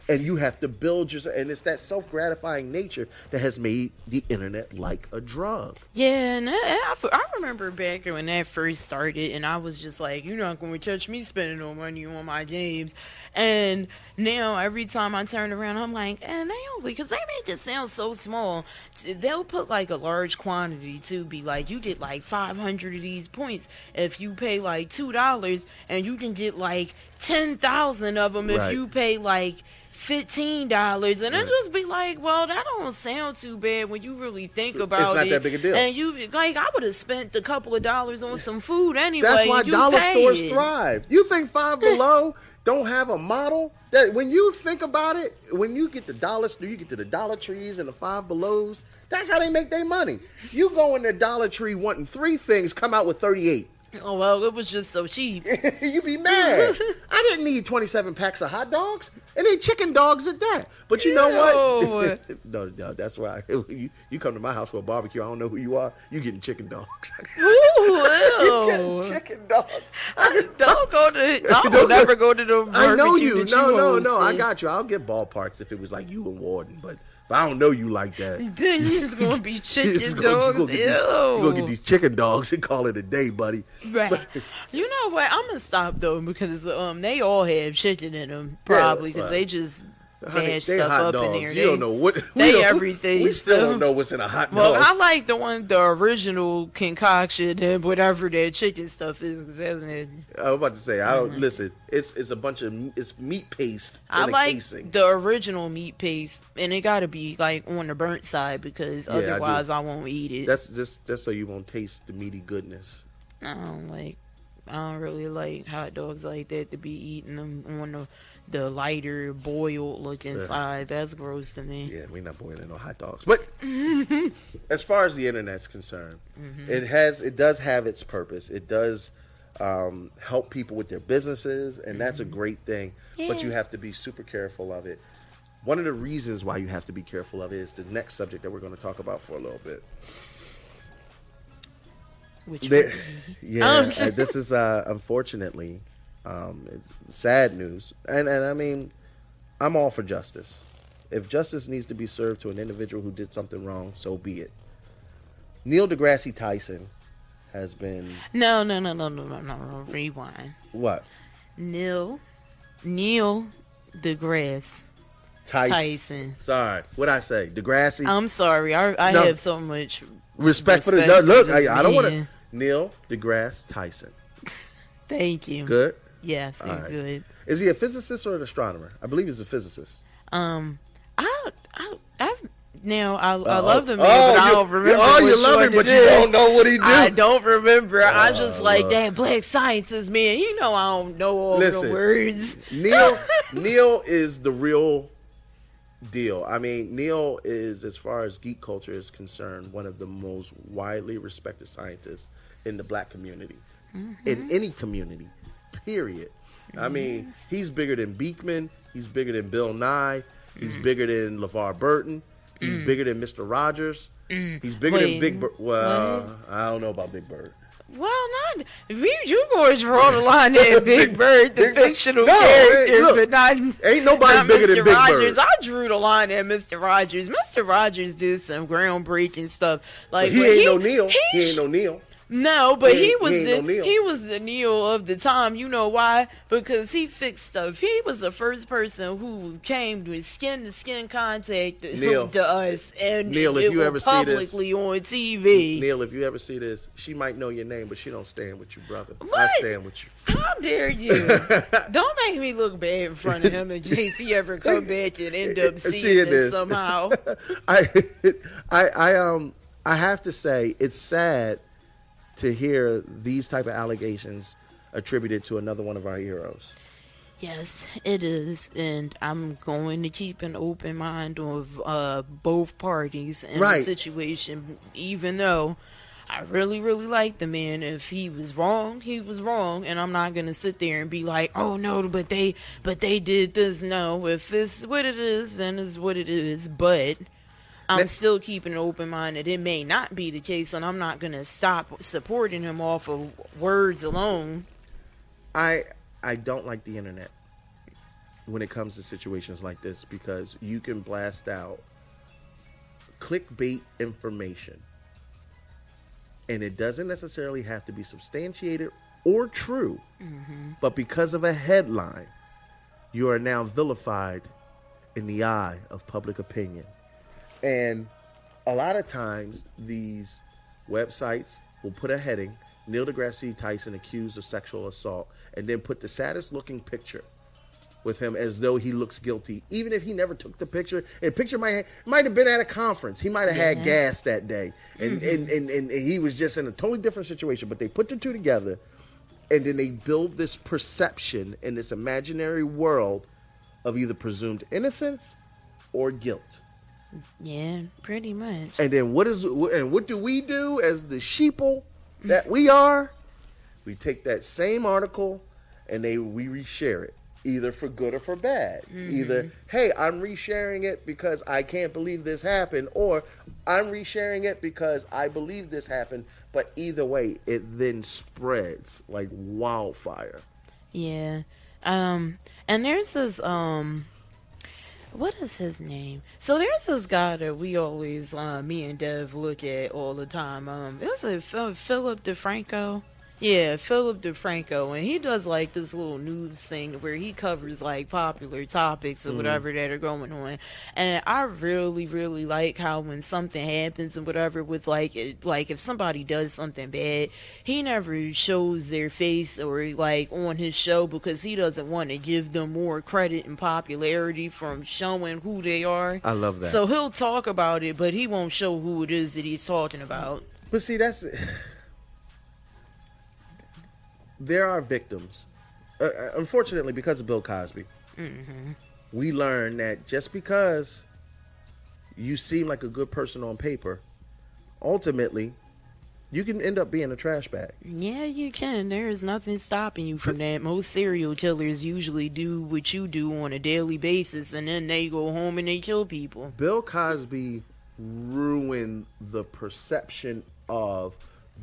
And you have to build yourself. And it's that self gratifying nature that has made the internet like a drug. Yeah, and I, I remember back when that first started, and I was just like, "You're not going to touch me spending no money on my games." And now every time I turn around, I'm like, "And they only because they make it sound so small. They'll put like a large quantity to be like, you get like 500 of these points if you pay like two dollars, and you can get like ten thousand of them if you pay like." Fifteen dollars, and it just be like, well, that don't sound too bad when you really think about it. It's not it. that big a deal. And you like, I would have spent a couple of dollars on some food anyway. That's why dollar stores it. thrive. You think Five Below don't have a model that when you think about it, when you get the dollar store, you get to the Dollar Trees and the Five Belows. That's how they make their money. You go in the Dollar Tree wanting three things, come out with thirty-eight. Oh well, it was just so cheap. you be mad. I didn't need 27 packs of hot dogs. And they chicken dogs at that. But you know what? no, no, that's why. You, you come to my house for a barbecue. I don't know who you are. You getting chicken dogs. Ooh, you getting chicken dogs. Don't go to. I will never go to the. I know barbecue you. No, no, no. I got you. I'll get ballparks if it was like you and Warden. But if I don't know you like that, Then it's gonna be chicken gonna- dogs. gonna get these- Ew. you gonna get these chicken dogs and call it a day, buddy. Right. You know what? I'm gonna stop though because um they all have chicken in them probably because right. they just Honey, they stuff hot up dogs. in there. You They- don't know what. we they don't- everything, We still so- don't know what's in a hot Well, dog. Well, I like the one, the original concoction and whatever that chicken stuff is. that's it. I was about to say, I don't mm-hmm. listen. It's it's a bunch of it's meat paste in I like casing. the original meat paste, and it got to be like on the burnt side because I do. otherwise I, won't eat it. That's just that's so you won't taste the meaty goodness. I don't like. I don't really like hot dogs like that to be eating them on the the lighter boiled looking Yeah. side. That's gross to me. Yeah, we're not boiling no hot dogs. But as far as the internet's concerned, Mm-hmm. it has it does have its purpose. It does um, help people with their businesses, and that's a great thing. But you have to be super careful of it. One of the reasons why you have to be careful of it is the next subject that we're going to talk about for a little bit. Which There, yeah, uh, this is uh, unfortunately um, it's sad news, and and I mean, I'm all for justice. If justice needs to be served to an individual who did something wrong, so be it. Neil deGrasse Tyson has been no, no, no, no, no, no, no, no. Rewind. what Neil, Neil deGrasse Tyson. Tyson. Sorry, what I say, Degrassi. I'm sorry. I I No. have so much. respect, for the respect look. for I, I don't want to. Neil deGrasse Tyson. Thank you. Good. Yes, right. good. Is he a physicist or an astronomer? I believe he's a physicist. Um, I, I, I now I, I Uh, love the man, oh, but I don't remember. Oh, you love him, but you is. don't know what he do. I don't remember. I just Oh, like Lord. that black scientist man. You know I don't know all Listen. the words. Neil Neil is the real deal. I mean, Neil is, as far as geek culture is concerned, one of the most widely respected scientists in the black community, in any community. Period. I mean, he's bigger than Beakman. He's bigger than Bill Nye. He's mm. bigger than LeVar Burton. He's mm. bigger than Mr. Rogers. Mm. He's bigger than Big Bird. Well, I don't know about Big Bird. Well, not we. You boys draw the line there, Big Bird, the Big fictional No, hey, character, look, but not ain't nobody not bigger than Mr. Big Rogers. Bird. I drew the line at Mr. Rogers. Mr. Rogers did some groundbreaking stuff. Like he when ain't no Neil. He, He ain't no Neil. No, but He he, was he the he was the Neil of the time. You know why? Because he fixed stuff. He was the first person who came with skin to skin contact to, Neil. to us, and Neil, if you ever see this- publicly on TV. Neil, if you ever see this, she might know your name, but she don't stand with you, brother. I What? stand with you. How dare you? Don't make me look bad in front of him and JC ever come back and end up seeing, Seeing this this. somehow. I, I, I, um, I have to say it's sad to hear these type of allegations attributed to another one of our heroes. Yes, it is, and I'm going to keep an open mind of uh, both parties in Right. the situation, even though I really, really like the man. If he was wrong, he was wrong, and I'm not gonna sit there and be like, "Oh no, but they, but they did this." No, if it's what it is, then it's what it is. But I'm still keeping an open mind that it may not be the case, and I'm not gonna stop supporting him off of words alone. I, I don't like the internet. when it comes to situations like this because you can blast out clickbait information and it doesn't necessarily have to be substantiated or true mm-hmm. but because of a headline you are now vilified in the eye of public opinion and a lot of times these websites will put a heading Neil deGrasse Tyson accused of sexual assault and then put the saddest looking picture with him as though he looks guilty, even if he never took the picture. And the picture might might have been at a conference. He might have had gas that day, and, mm-hmm. and, and and and he was just in a totally different situation. But they put the two together, and then they build this perception in this imaginary world of either presumed innocence or guilt. Yeah, pretty much. And then what is and what do we do as the sheeple that we are? We take that same article and they we reshare it either for good or for bad. Either hey, I'm resharing it because I can't believe this happened or I'm resharing it because I believe this happened, but either way it then spreads like wildfire. Yeah. Um and there's this um what is his name? So there's this guy that we always uh me and Dev look at all the time. Um is it Philip DeFranco? Yeah, Philip DeFranco, and he does like this little news thing where he covers like popular topics or mm-hmm. whatever that are going on. And I really, really like how when something happens and whatever with like it, like if somebody does something bad, he never shows their face or like on his show because he doesn't want to give them more credit and popularity from showing who they are. I love that. So he'll talk about it, but he won't show who it is that he's talking about. But see, that's there are victims. Uh, uh, unfortunately, because of Bill Cosby, we learn that just because you seem like a good person on paper, ultimately, you can end up being a trash bag. Yeah, you can. There is nothing stopping you from that. Most serial killers usually do what you do on a daily basis, and then they go home and they kill people. Bill Cosby ruined the perception of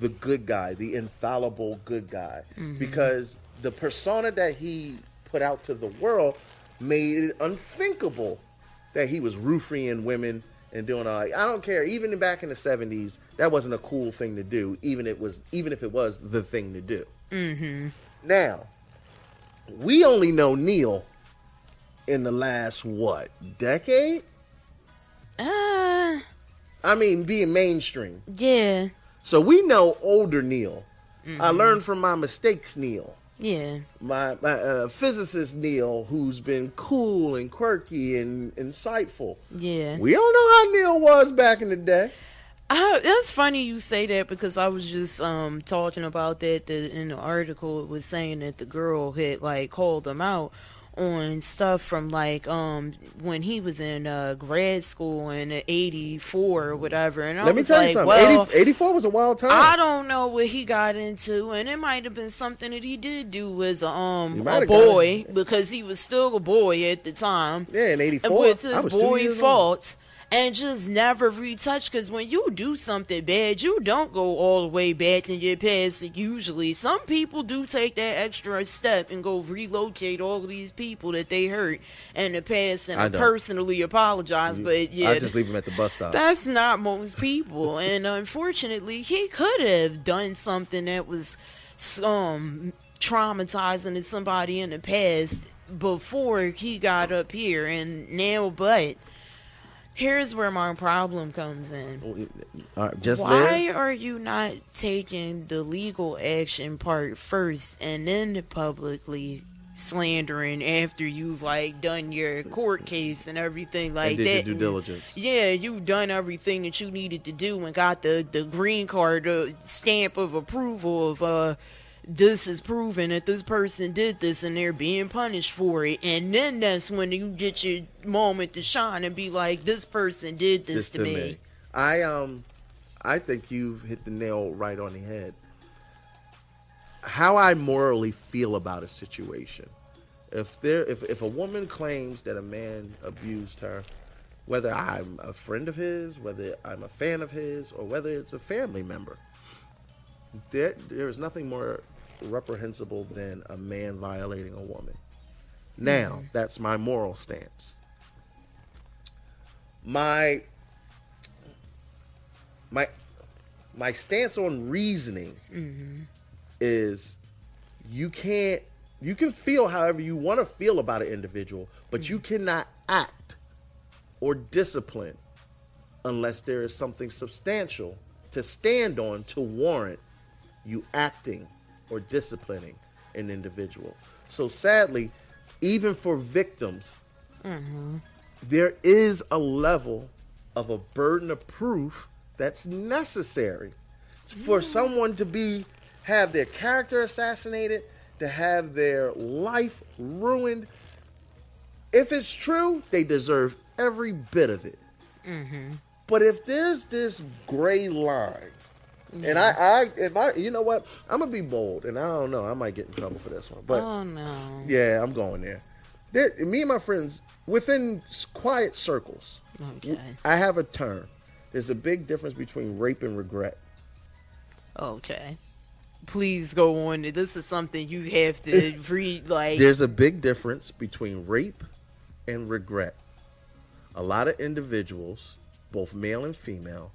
the good guy, the infallible good guy, because the persona that he put out to the world made it unthinkable that he was roofing women and doing all. I don't care. Even back in the seventies, that wasn't a cool thing to do. Even it was, even if it was the thing to do. Mm-hmm. Now, we only know Neil in the last what decade? Ah, I mean, being mainstream. yeah, So we know older Neil. I learned from my mistakes, Neil. yeah. My my uh, physicist Neil, who's been cool and quirky and insightful. Yeah. We don't know how Neil was back in the day. I, it's funny you say that because I was just um talking about that, that in the article it was saying that the girl had like called him out on stuff from like um when he was in uh grad school in 84 or whatever and I Let me tell like you something. well 80, 84 was a wild time. I don't know what he got into, and it might have been something that he did do as a, um a boy because he was still a boy at the time yeah, in and 84. with his was boy faults and just never retouch because when you do something bad you don't go all the way back in your past. Usually some people do take that extra step and go relocate all these people that they hurt in the past. And personally apologize but yeah I just leave them at the bus stop. that's not most people, and unfortunately, he could have done something that was um traumatizing to somebody in the past before he got up here, and now, but here's where my problem comes in. Right, just Why there. are you not taking the legal action part first and then publicly slandering after you've like done your court case and everything like and did that? your due diligence. Yeah, you've done everything that you needed to do and got the the green card uh, stamp of approval of uh this is proven that this person did this and they're being punished for it. And then that's when you get your moment to shine and be like, this person did this, This to, me. I um, I think you've hit the nail right on the head. How I morally feel about a situation. If there, if if a woman claims that a man abused her, whether I'm a friend of his, whether I'm a fan of his, or whether it's a family member, there there is nothing more reprehensible than a man violating a woman. Now, mm-hmm. that's my moral stance. My my my stance on reasoning mm-hmm. is you can't you can feel however you want to feel about an individual, but you mm-hmm. cannot act or discipline unless there is something substantial to stand on to warrant you acting or disciplining an individual. So sadly, even for victims, mm-hmm. there is a level of a burden of proof that's necessary for someone to be have their character assassinated, to have their life ruined. If it's true, they deserve every bit of it. Mm-hmm. But if there's this gray line, and I, I, if I, you know what, I'm gonna be bold, and I don't know, I might get in trouble for this one, but oh no. yeah, I'm going there. there. Me and my friends, within quiet circles, Okay. I have a term. There's a big difference between rape and regret. Okay. Please go on. This is something you have to read. Like, There's a big difference between rape and regret. A lot of individuals, both male and female,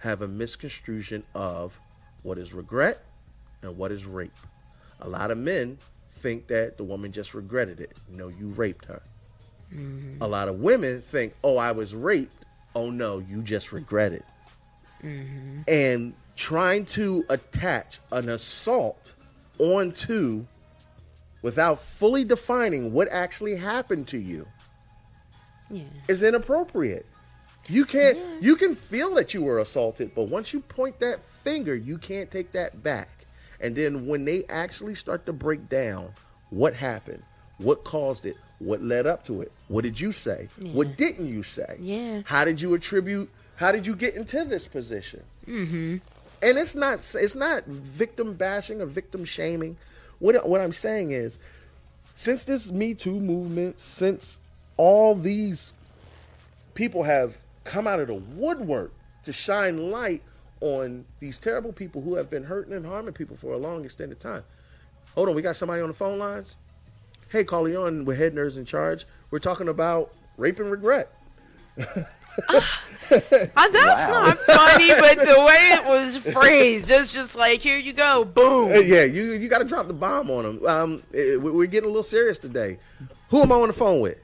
have a misconstruction of what is regret and what is rape. A lot of men think that the woman just regretted it. No, you raped her. Mm-hmm. A lot of women think, oh, I was raped. Oh, no, you just regret it. Mm-hmm. And trying to attach an assault onto without fully defining what actually happened to you yeah. is inappropriate. You can't you can feel that you were assaulted, but once you point that finger, you can't take that back. And then when they actually start to break down what happened, what caused it, what led up to it, what did you say? What didn't you say? Yeah. How did you attribute how did you get into this position? Mm-hmm. And it's not it's not victim bashing or victim shaming. What what I'm saying is since this Me Too movement, since all these people have come out of the woodwork to shine light on these terrible people who have been hurting and harming people for a long extended time. Hold on, we got somebody on the phone lines. Hey, calling on with Head nerds in Charge. We're talking about rape and regret. Uh, that's not funny, but the way it was phrased, it's just like, here you go, boom. Yeah, you you got to drop the bomb on them. Um, eh, we- we're getting a little serious today. Who am I on the phone with?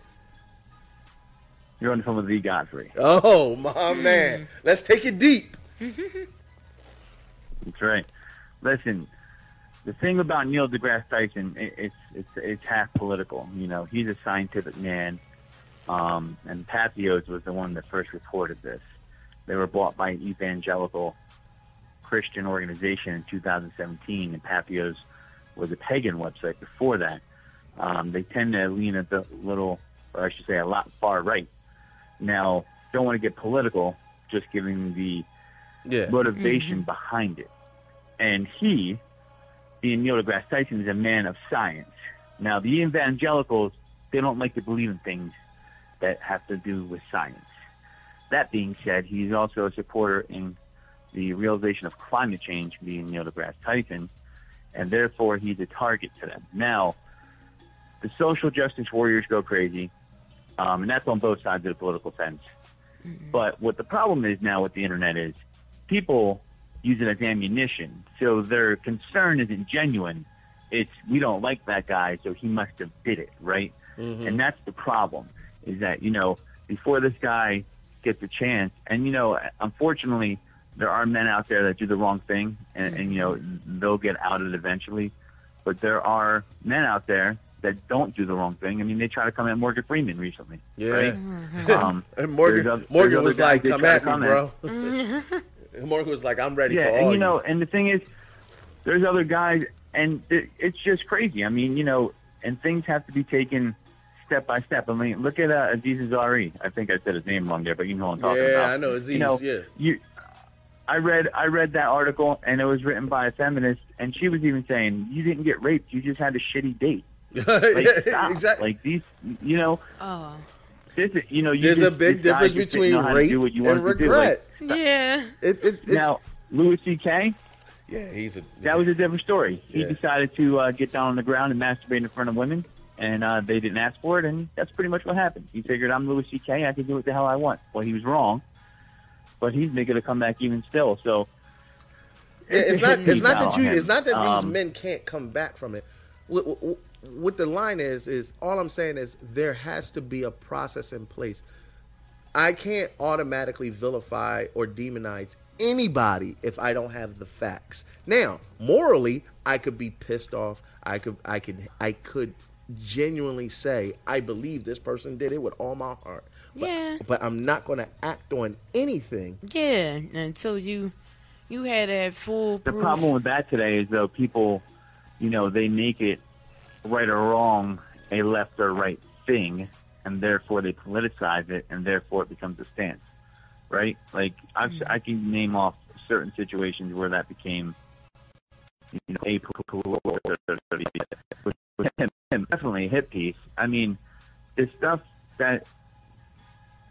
You're on the phone with Lee Godfrey. Oh, my man. Let's take it deep. That's right. Listen, the thing about Neil deGrasse Tyson, i it's it's it's half political. You know, he's a scientific man, um, and Patheos was the one that first reported this. They were bought by an evangelical Christian organization in 2017, and Patheos was a pagan website before that. Um, they tend to lean a bit little, or I should say, a lot far right. Now, don't want to get political, just giving the Yeah. motivation mm-hmm. behind it. And he, being Neil deGrasse Tyson, is a man of science. Now, the evangelicals, they don't like to believe in things that have to do with science. That being said, he's also a supporter in the realization of climate change, being Neil deGrasse Tyson, and therefore he's a target to them. Now, the social justice warriors go crazy, um, and that's on both sides of the political fence. Mm-hmm. But what the problem is now with the internet is people use it as ammunition. So their concern isn't genuine. It's we don't like that guy, so he must have did it, right? Mm-hmm. And that's the problem. Is that you know before this guy gets a chance, and you know unfortunately there are men out there that do the wrong thing, and, and you know mm-hmm. they'll get outed eventually. But there are men out there that don't do the wrong thing. I mean, they try to come at Morgan Freeman recently, Yeah. right? Um, And Morgan, there's Morgan was like, "Come they at try me, bro." come And Morgan was like, "I'm ready yeah, for all and you know, and the thing is, there's other guys, and it, it's just crazy. I mean, you know, and things have to be taken step by step. I mean, look at uh, Aziz Ansari. I think I said his name wrong there, but you know what I'm talking Yeah, about. I know Aziz, You know, yeah. you. I read I read that article, and it was written by a feminist, and she was even saying, "You didn't get raped. You just had a shitty date." Like, stop. exactly. Like these, you know, Oh, this, is- you know, you There's a big difference between know rape do what you and wanted to do. Like, regret. yeah. It, it, it's, now, Louis C.K. yeah, he's a That was a different story. He Yeah. decided to uh, get down on the ground and masturbate in front of women. and uh, they didn't ask for it, and that's pretty much what happened. He figured I'm Louis C.K. I can do what the hell I want. Well, he was wrong, but he's making a comeback even still. So Yeah, it's not. It's not that you. It's not that these Um, men can't come back from it. What, what, what the line is is all I'm saying is there has to be a process in place. I can't automatically vilify or demonize anybody if I don't have the facts. Now, morally, I could be pissed off. I could. I could. I could genuinely say I believe this person did it with all my heart. But, Yeah. But I'm not going to act on anything. Yeah, until you you had that full. The problem with that today is though people, you know, they make it right or wrong a left or right thing, and therefore they politicize it, and therefore it becomes a stance, right? Like I've, I can name off certain situations where that became, you know, a him, him, definitely a hit piece. I mean, the stuff that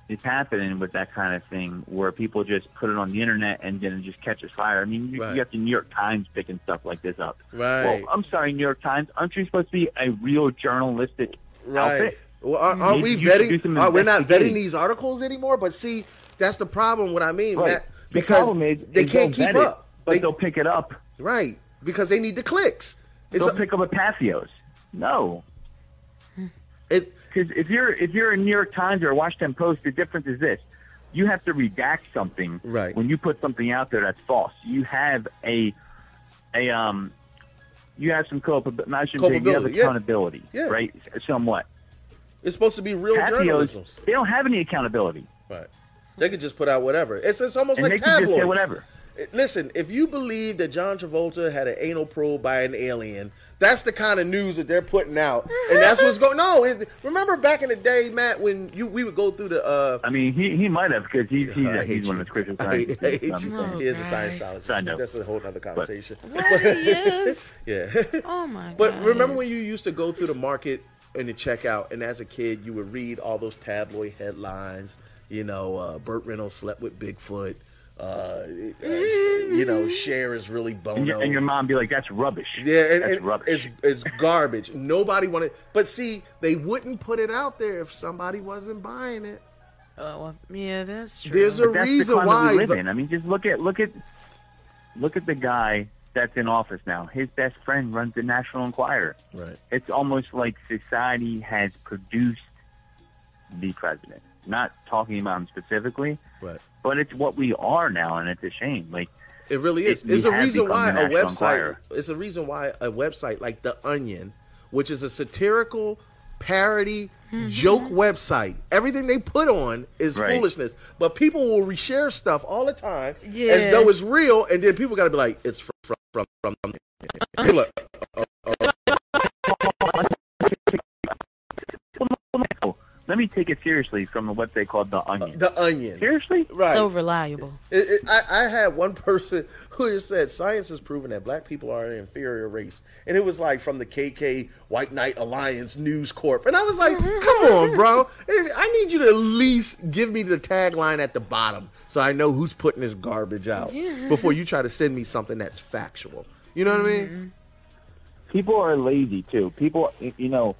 is happening with that kind of thing where people just put it on the internet and then it just catches fire. I mean, you, Right. you got the New York Times picking stuff like this up. Right. Well, I'm sorry, New York Times. Aren't you supposed to be a real journalistic Right. outfit? Well, aren't, aren't we Maybe you should do vetting? Are, we're not vetting these articles anymore. But see, that's the problem. What I mean, Right. Because problem is they is can't keep it, up. but They- they'll pick it up. right because they need the clicks. It's They'll a- pick up a Patheos. No, it, because if you're if you're a New York Times or a Washington Post, the difference is this: you have to redact something Right. when you put something out there that's false. You have a a um, you have some culpability. I shouldn't say you have yeah. accountability, Yeah. right? Somewhat. it's supposed to be real Patheos, journalism. they don't have any accountability. Right. They could just put out whatever. It's, it's almost And like they can just say tabloids. whatever. Listen, if you believe that John Travolta had an anal probe by an alien, that's the kind of news that they're putting out, and that's what's going. No, it, remember back in the day, Matt, when you we would go through the. Uh, I mean, he he might have because he's he's, I hate he's one you. of the Christian I hate, I hate scientists. you. Um, Oh, he is a God. Scientologist. I know. That's a whole other conversation. Right, yes. yeah. Oh my god. But remember when you used to go through the market and the checkout, and as a kid, you would read all those tabloid headlines. You know, uh, Burt Reynolds slept with Bigfoot. Uh, you know, Cher is really bono. And your, and your mom be like, "That's rubbish." yeah, and, that's and rubbish. it's, it's garbage. Nobody wanted, but see, they wouldn't put it out there if somebody wasn't buying it. Oh, well, yeah, that's true. There's a But that's reason the climate why we live the- in. I mean, just look at look at look at the guy that's in office now. His best friend runs the National Enquirer. Right. It's almost like society has produced the president. Not talking about him specifically, Right. but it's what we are now, and it's a shame. Like It really is. It- it's a reason why a website. Enquirer. It's a reason why a website like The Onion, which is a satirical parody joke website, everything they put on is Right. foolishness. But people will reshare stuff all the time as though it's real, and then people got to be like, "It's from from from." from. Hey, look, let me take it seriously from a website called The Onion. The Onion. Seriously? Right. so reliable. It, it, I, I had one person who just said science has proven that black people are an inferior race, and it was like from the KK White Knight Alliance News Corp, and I was like, "Come on, bro! I need you to at least give me the tagline at the bottom so I know who's putting this garbage out before you try to send me something that's factual." You know what I mean? Mm-hmm. people are lazy too. People, you know,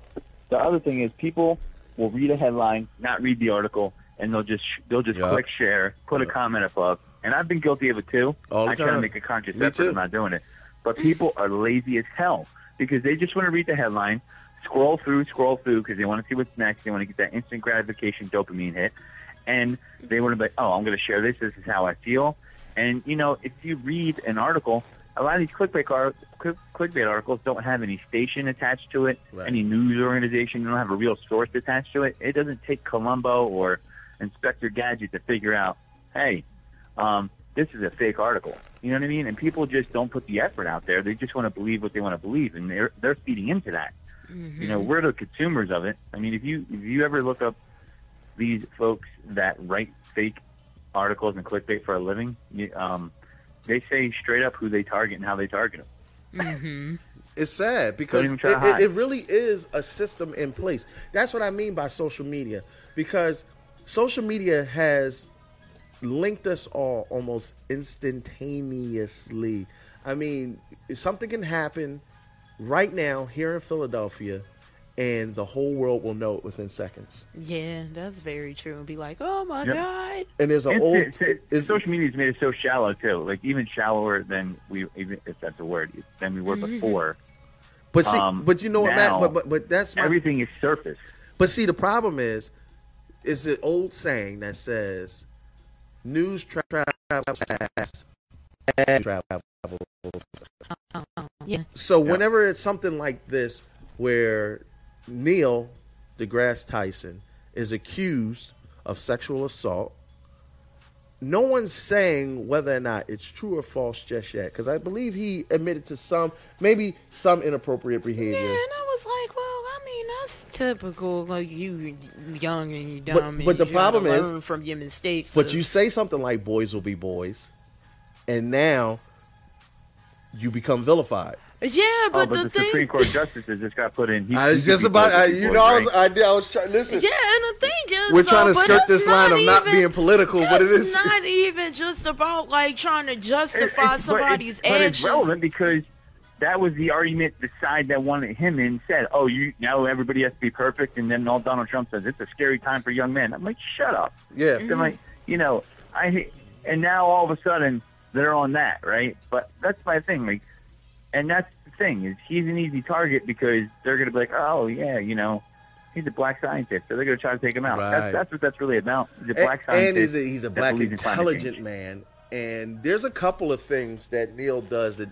the other thing is people will read a headline, not read the article, and they'll just they'll just Yeah. click share, put a comment above. And I've been guilty of it too. All I try to make a conscious Me effort too. of not doing it. But people are lazy as hell because they just want to read the headline, scroll through, scroll through because they want to see what's next. They want to get that instant gratification dopamine hit, and they want to be like, oh, I'm going to share this. This is how I feel. And you know, if you read an article, a lot of these clickbait, ar- click, clickbait articles don't have any station attached to it, Right. any news organization. They don't have a real source attached to it. It doesn't take Columbo or Inspector Gadget to figure out, hey, um, this is a fake article. You know what I mean? And people just don't put the effort out there. They just want to believe what they want to believe, and they're they're feeding into that. You know, we're the consumers of it. I mean, if you if you ever look up these folks that write fake articles and clickbait for a living, you, um, they say straight up who they target and how they target them. Mm-hmm. It's sad because it, it, it really is a system in place. That's what I mean by social media because social media has linked us all almost instantaneously. I mean, something can happen right now here in Philadelphia, and the whole world will know it within seconds. Yeah, that's very true. And be like, oh my Yep. god. And there's an It's- old. it's- it's- is- social media's made it so shallow too. Like even shallower than we, even if that's a word, than we were before. but see, um, but you know what, now, Matt? But, but but that's my, Everything is surface. But see, the problem is, is the old saying that says, "News tra- travels fast, and travel." Yeah. So whenever it's something like this, where Neil deGrasse Tyson is accused of sexual assault, no one's saying whether or not it's true or false just yet. Because I believe he admitted to some, maybe some inappropriate behavior. Yeah, and I was like, well, I mean, that's typical. Like you, young and you But- dumb. but and the problem is- learn from your mistakes. But of- you say something like "boys will be boys," and now you become vilified. Yeah, oh, but, oh, but the, the, thing, Supreme Court justices just got put in. He, I was just about, I, you know, I was, right? I, I was trying. Listen, yeah, and the thing is, we're uh, trying to but skirt this line of not being political, but it's not even just about like trying to It- justify it's- but somebody's it's, but it's actions. relevant because that was the argument the side that wanted him in said, "Oh, you now everybody has to be perfect," and then all Donald Trump says it's a scary time for young men. I'm like, shut up. Yeah. I'm like, you know, I and now all of a sudden they're on that, right? But that's my thing, like, and that's the thing is he's an easy target because they're gonna be like, oh yeah, you know. He's a black scientist, so they're going to try to take him out. Right. That's, that's what that's really about. He's a black and scientist. he's a, he's a black in intelligent man, and there's a couple of things that Neil does that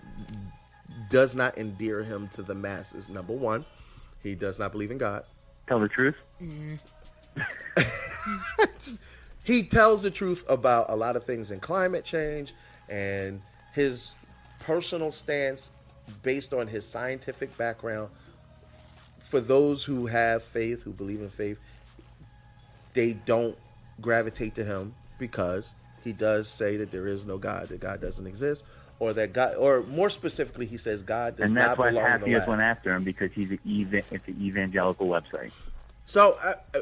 does not endear him to the masses. Number one, he does not believe in God. Tell the truth. he tells the truth about a lot of things in climate change and his personal stance based on his scientific background for those who have faith who believe in faith they don't gravitate to him because he does say that there is no god that god doesn't exist or that god or more specifically he says god does and not that's why belong in the Happy lab. went after him because he's an eva- it's an evangelical website. So uh, uh,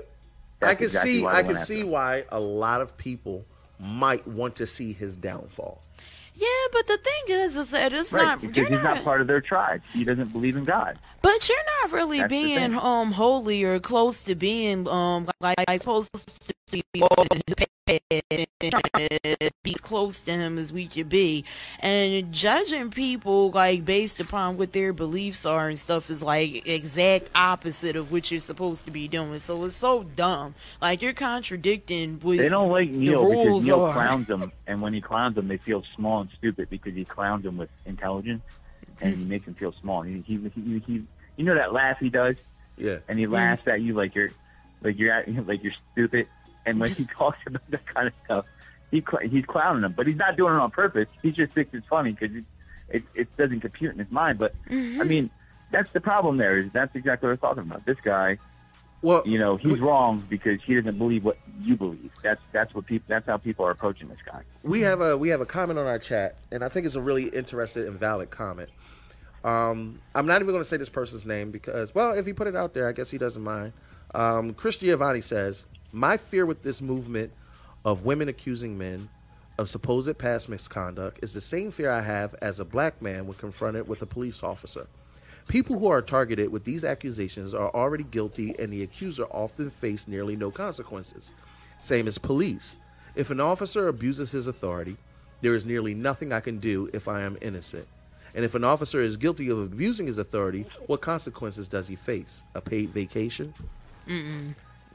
I, I- I can exactly see why I can see him. why a lot of people might want to see his downfall. Yeah, but the thing is, is that it's Right, not. because he's not, not part of their tribe. He doesn't believe in God. But you're not really That's being um holy or close to being um like, like supposed to be be as close to him as we could be, and judging people like based upon what their beliefs are and stuff is like exact opposite of what you're supposed to be doing. So it's so dumb. Like you're contradicting. What They don't like Neil because rules Neil are. clowns them, and when he clowns them, they feel small and stupid because he clowns them with intelligence, and he mm-hmm. makes them feel small. He, he, he, he, you know that laugh he does, Yeah. and he laughs at you like you're, like you're, at, like you're stupid. And when he talks about that kind of stuff, he he's clowning them, but he's not doing it on purpose. He just thinks it's funny because it, it it doesn't compute in his mind. But I mean, that's the problem. There is that's exactly what I'm talking about. This guy, Well, you know, he's we, wrong because he doesn't believe what you believe. That's that's what people. That's how people are approaching this guy. we have a we have a comment on our chat, and I think it's a really interesting and valid comment. Um, I'm not even going to say this person's name because, well, if he put it out there, I guess he doesn't mind. Um, Chris Giovanni says, "My fear with this movement of women accusing men of supposed past misconduct is the same fear I have as a black man when confronted with a police officer. People who are targeted with these accusations are already guilty, and the accuser often face nearly no consequences. Same as police. If an officer abuses his authority, there is nearly nothing I can do if I am innocent. And if an officer is guilty of abusing his authority, what consequences does he face? A paid vacation? Deep.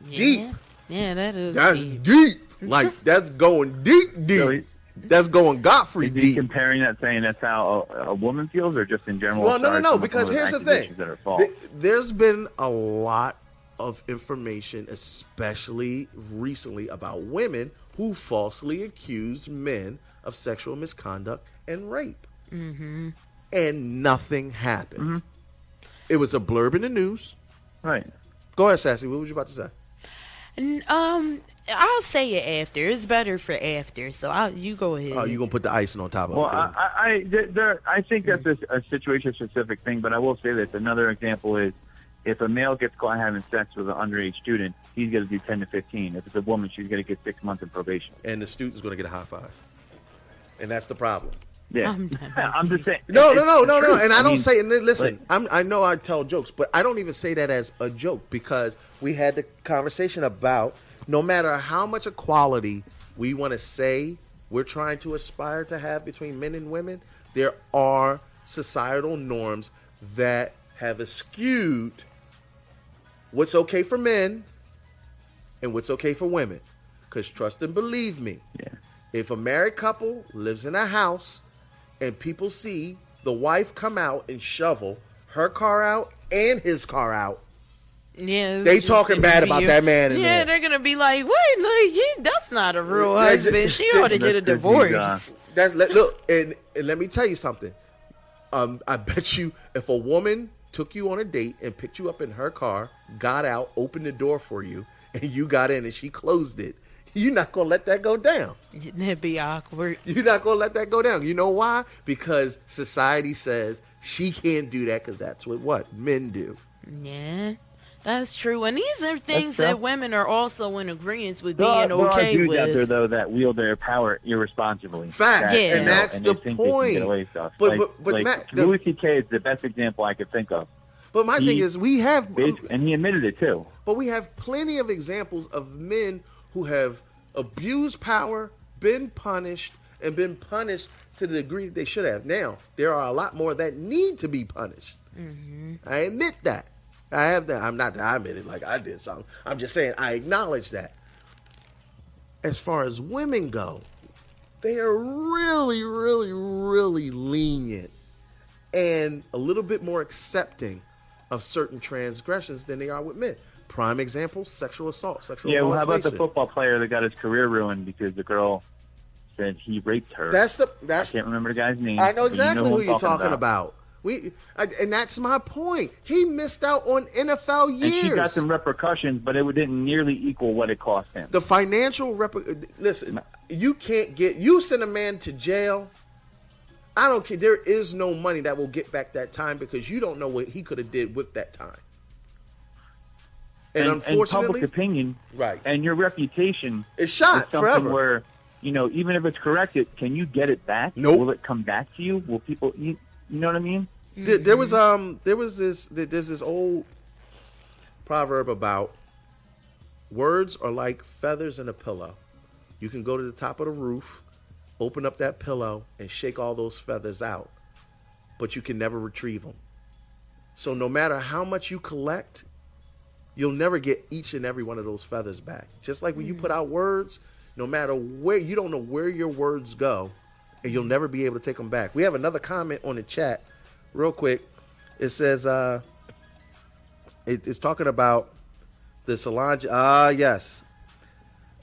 Yeah, yeah that is. That's deep. deep. Like that's going deep, deep. So he- that's going Godfrey Is deep. comparing that, saying that's how a, a woman feels, or just in general? Well, no, no, no. Because here's the thing: That are false. Th- there's been a lot of information, especially recently, about women who falsely accuse men of sexual misconduct and rape, mm-hmm. and nothing happened. Mm-hmm. It was a blurb in the news. right. Go ahead, Sassy. What was you about to say? N- Um, I'll say it after. It's better for after. So I'll, you go ahead. Oh, you gonna put the icing on top of Well, it? I, I, I, th- there, I think that's a, a situation-specific thing, but I will say this. Another example is if a male gets caught having sex with an underage student, he's going to do 10 to 15. If it's a woman, she's going to get six months in probation. and the student's gonna get a high five, and that's the problem. Yeah, I'm I'm, just saying. No, no, no, no, no. And I, don't mean, say. And listen, like- I'm, I know I tell jokes, but I don't even say that as a joke because we had the conversation about no matter how much equality we want to say we're trying to aspire to have between men and women, there are societal norms that have skewed what's okay for men and what's okay for women. Because trust and believe me, Yeah. if a married couple lives in a house and people see the wife come out and shovel her car out and his car out, Yeah, They talking bad about you. that man in yeah, there. they're gonna be like, "Wait, look, he, that's not a real That's- husband. She ought to get a divorce." that's let, look and, and let me tell you something. Um, I bet you if a woman took you on a date and picked you up in her car, got out, opened the door for you, and you got in and she closed it, you're not gonna let that go down. That'd be awkward. You're not gonna let that go down. You know why? Because society says she can't do that because that's what what men do. Yeah, that's true. And these are things that women are also in agreement with There are, being there are okay dudes out there though that wield their power irresponsibly. Fact. That, Yeah. And know, that's and the they think They point. get away with stuff. But- like, but- but like Matt, the- Louis C.K. is the best example I could think of. But my He- thing is, we have and he admitted it too. But we have plenty of examples of men who have abused power, been punished, and been punished to the degree that they should have. Now, there are a lot more that need to be punished. Mm-hmm. I admit that. I have that. I'm not that I admit it like I did something. I'm just saying I acknowledge that. As far as women go, they are really, really, really lenient and a little bit more accepting of certain transgressions than they are with men. Prime example: sexual assault, sexual Yeah, well, how about the football player that got his career ruined because the girl said he raped her? That's the I that's. can't remember the guy's name. I know but you exactly who you're talking about. We I, and that's my point. He missed out on NFL And years. she got some repercussions, but it didn't nearly equal what it cost him. the financial rep. Listen, you can't get you send a man to jail. I don't care. There is no money that will get back that time because you don't know what he could have did with that time. And, and, unfortunately, public opinion, Right. and your reputation is shot something forever. where you know even if it's corrected, can you get it back? Nope. Will it come back to you? Will people? You, you know what I mean? There, there was um there was this there's this old proverb about words are like feathers in a pillow. You can go to the top of the roof, open up that pillow, and shake all those feathers out, but you can never retrieve them. So no matter how much you collect, you'll never get each and every one of those feathers back. Just like when you put out words, no matter where you don't know where your words go, and you'll never be able to take them back. We have another comment on the chat, real quick. It says, uh, it- it's talking about the Solange. Ah, yes,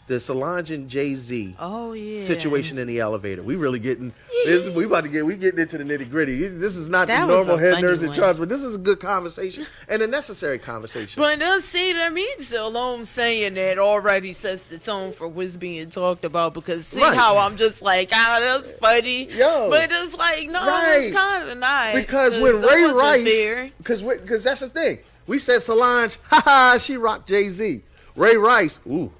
the Solange and Jay Z Oh yeah. situation in the elevator. We really getting this. We about to get we getting into the nitty gritty. This is not That the normal head nerds in charge, but this is a good conversation and a necessary conversation. But uh, see, that means alone saying that already sets the tone for what's being talked about. Because see Right. how I'm just like, ah, that's funny. Yo. but it's like, no, Right. it's kind of not. because when Ray Rice, because because that's the thing. We said Solange, ha ha, she rocked Jay Z. Ray Rice, ooh,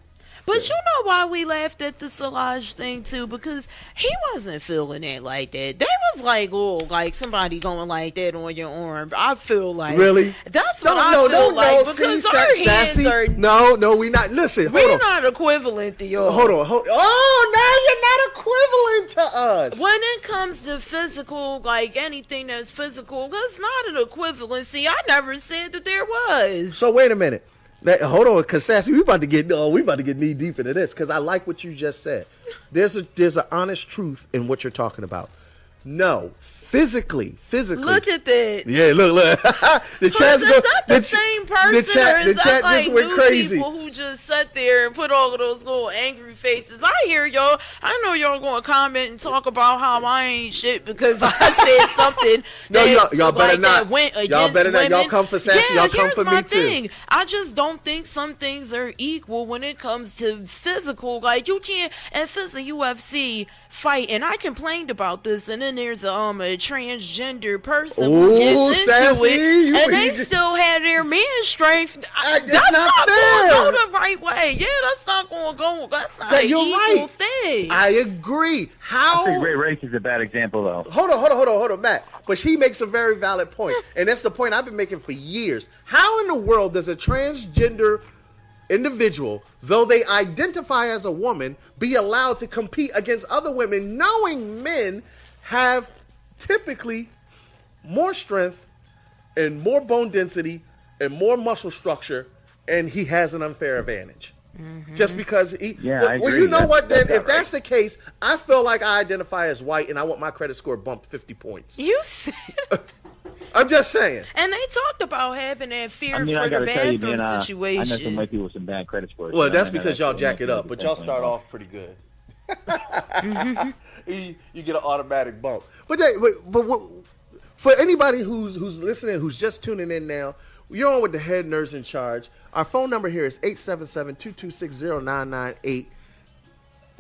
But you know why we laughed at the Solange thing too? Because he wasn't feeling it like that. They was like, oh, like somebody going like that on your arm. I feel like Really? That's what no, I feel no, like no. because See, our sa- hands sassy. are No, no, we not. Listen, hold we're on, not equivalent to y'all. hold on, hold. Oh, now you're not equivalent to us. When it comes to physical, like anything that's physical, that's not an equivalency. I never said that there was. So wait a minute. That, hold on, cause Sassy, we about to get oh, we about to get knee deep into this because I like what you just said. There's a there's an honest truth in what you're talking about. No, physically, physically. Look at that. yeah, look, look. the chat's go. that the, the same person, The chat, the chat like just went crazy. people who just sat there and put all of those little angry faces? I hear y'all. I know y'all going to comment and talk about how I ain't shit because I said something. No, that, y'all- y'all better like, not. Went Y'all better not. Y'all come for Sassy, Yeah, y'all come for me too. thing. I just don't think some things are equal when it comes to physical. Like you can't, if it's a UFC fight, and I complained about this, and then there's a, um a transgender person Ooh, who gets into it, you- and they just- still have their man strength. I- that's that's not not, fair. going to go the right way. Yeah, that's not going to go. That's not That an you're equal right. thing. I agree. How? I think Ray Rice is a bad example, though. Hold on, hold on, hold on, hold on, Matt. But she makes a very valid point, and that's the point I've been making for years. How in the world does a transgender individual, though they identify as a woman, be allowed to compete against other women, knowing men have typically more strength and more bone density and more muscle structure, and he has an unfair advantage? Mm-hmm. Just because he, Yeah, well, I well, you know That's- what? Then, that's if not right. that's the case, I feel like I identify as white, and I want my credit score bumped fifty points. you said, I'm just saying. and they talked about having that fear I mean, for I the gotta you, bathroom man, uh, I know situation. some white people with some bad credit scores. Well, so that's because y'all jack it up, but y'all start off pretty good. you, you get an automatic bump. But, they, but, but what, for anybody who's who's listening, who's just tuning in now, you're on with the head nerds in charge. Our phone number here is 877-226-0998.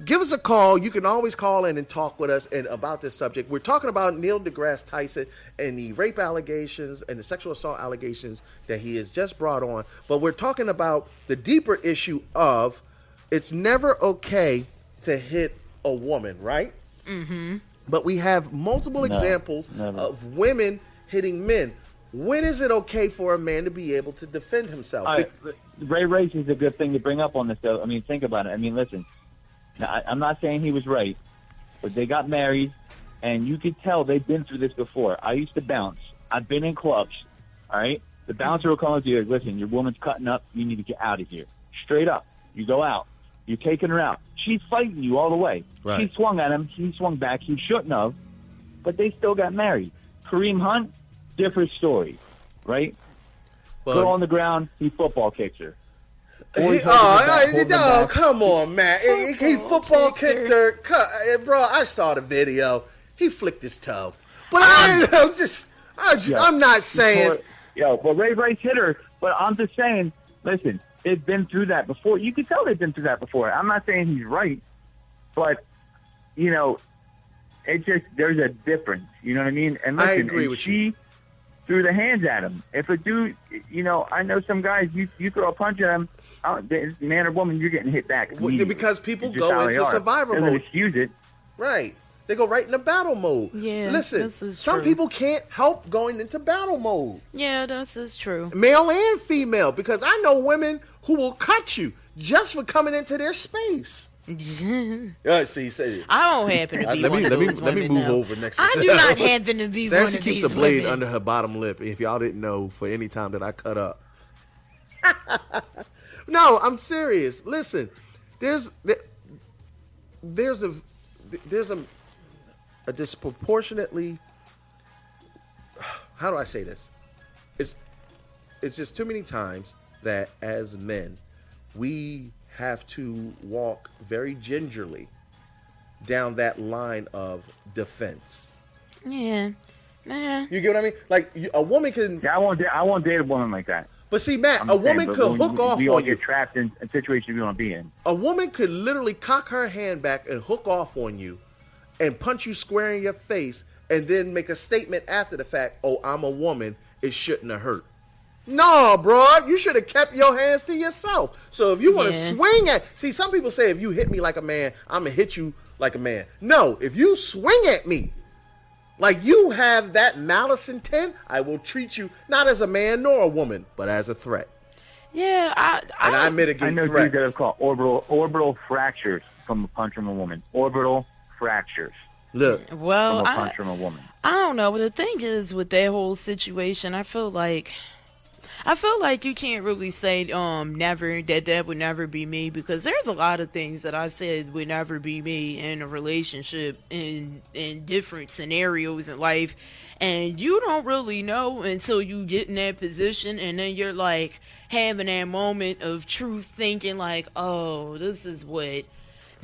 Give us a call. You can always call in and talk with us and about this subject. We're talking about Neil deGrasse Tyson and the rape allegations and the sexual assault allegations that he has just brought on. But we're talking about the deeper issue of it's never okay to hit a woman, right? Mm-hmm. But we have multiple No, examples never. of women hitting men. When is it okay for a man to be able to defend himself? All right, Ray Rice is a good thing to bring up on this, though. I mean, think about it. I mean, listen, now, I, I'm not saying he was right, but they got married, and you could tell they've been through this before. I used to bounce. I've been in clubs. All right, the bouncer will call you. Listen, your woman's cutting up. You need to get out of here. Straight up. You go out. You're taking her out. She's fighting you all the way. Right. She swung at him. He swung back. He shouldn't have, but they still got married. Kareem Hunt, different story, right? Well, Girl on the ground, he football kicks her. He, oh, holding her back, hey, holding her no, come on, man. He, he Football kicked her. Eh, bro, I saw the video. He flicked his toe. But I, I'm just, I just Yeah. I'm not saying. Yo, but Ray Rice hit her, but I'm just saying, listen, they've been through that before. You can tell they've been through that before. I'm not saying he's right, but, you know, it just, there's a difference. You know what I mean? And listen, I agree and with she you. Threw the hands at him. If a dude, you know, I know some guys, you, you throw a punch at him, uh, man or woman, you're getting hit back. Because people go into survival mode. excuse it. Right. They go right into battle mode. Yeah, Listen, this is some true. people can't help going into battle mode, yeah, this is true. male and female, because I know women who will cut you just for coming into their space. Uh, see, say I don't happen to be let one me- of let me- those let me women, move though. over next I do not happen to be Sassy one of keeps these a blade women. under her bottom lip. If y'all didn't know, for any time that I cut up. no, I'm serious. Listen, there's there's a there's a a disproportionately how do I say this? It's it's just too many times that as men we have to walk very gingerly down that line of defense. Yeah, nah. You get what I mean? Like a woman can, Yeah, I won't. da- I won't date a woman like that. but see, Matt, I'm a just saying, woman but could hook we, off we all on you. get trapped in a situation we want to be in. A woman could literally cock her hand back and hook off on you, and punch you square in your face, and then make a statement after the fact. Oh, I'm a woman. It shouldn't have hurt. No, bro, you should have kept your hands to yourself. So if you want to Yeah. swing at, see, some people say if you hit me like a man, I'm gonna hit you like a man. No, if you swing at me, like you have that malice intent, I will treat you not as a man nor a woman, but as a threat, Yeah, I, I, and I mitigate I know threats. dudes that have caught orbital orbital fractures from a punch from a woman. Orbital fractures Look, well, from well, a I, punch from a woman. I don't know, but the thing is with that whole situation, I feel like I feel like you can't really say um never that that would never be me because there's a lot of things that I said would never be me in a relationship in in different scenarios in life. And you don't really know until you get in that position and then you're like having that moment of truth thinking like oh this is what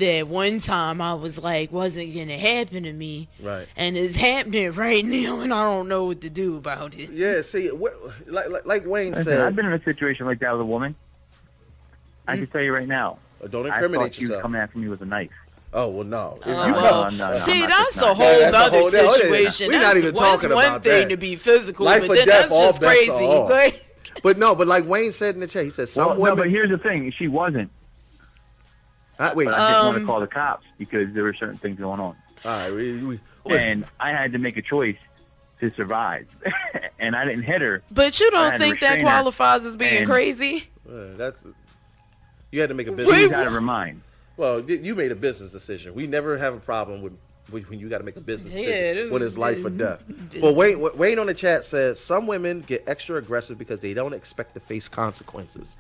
that one time I was like wasn't gonna happen to me Right. and it's happening right now, and I don't know what to do about it. yeah. See, what, like, like like Wayne Listen, said, I've been in a situation like that with a woman. I can tell you right now. uh, don't I incriminate thought she was yourself. coming after me with a knife. Oh well, no. If Oh, you no, well, no, no, see, that's not- a Yeah, whole that's a other whole- that- situation. we're not That's even one- talking one about thing that. to be physical, Life but or then death, that's all just crazy. off. But no, but like Wayne said in the chat, he said some Well, no, women. but here's the thing: she wasn't. Ah, wait, But I didn't want Um, to call the cops because there were certain things going on, all right, we, we, and I had to make a choice to survive, and I didn't hit her. but you don't think that qualifies as being and- crazy? uh, that's you had to make a business. was out of her mind. Well, you made a business decision. We never have a problem with with- when you got to make a business Yeah, decision this when is it's life or death. Well, Wayne, Wayne on the chat says some women get extra aggressive because they don't expect to face consequences.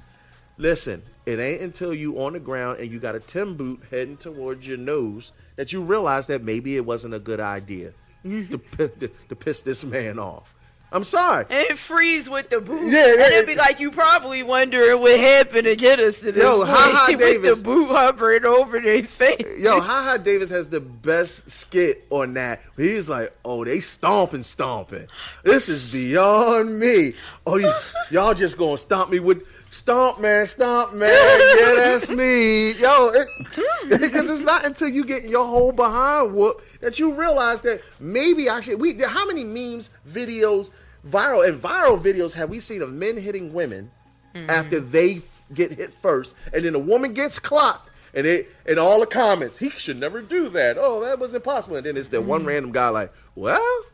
Listen, it ain't until you on the ground and you got a Tim boot heading towards your nose that you realize that maybe it wasn't a good idea to, to, to piss this man off. I'm sorry. And it freeze with the boot. Yeah, and it'd be like you probably wondering what happened to get us to this Yo, Ha Ha with Davis. the boot hovering over their face. Yo, Haha Davis has the best skit on that. He's like, "Oh, they stomping, stomping. This is beyond me. Oh, you, y'all just gonna stomp me with stomp, man, stomp, man. Yeah, that's me. Yo, hmm. because it's not until you get in your whole behind whoop that you realize that maybe I should. We how many memes, videos, viral and viral videos have we seen of men hitting women hmm. after they get hit first, and then the woman gets clocked, and it and all the comments, he should never do that. Oh, that was impossible. And then it's that one hmm. random guy like, well,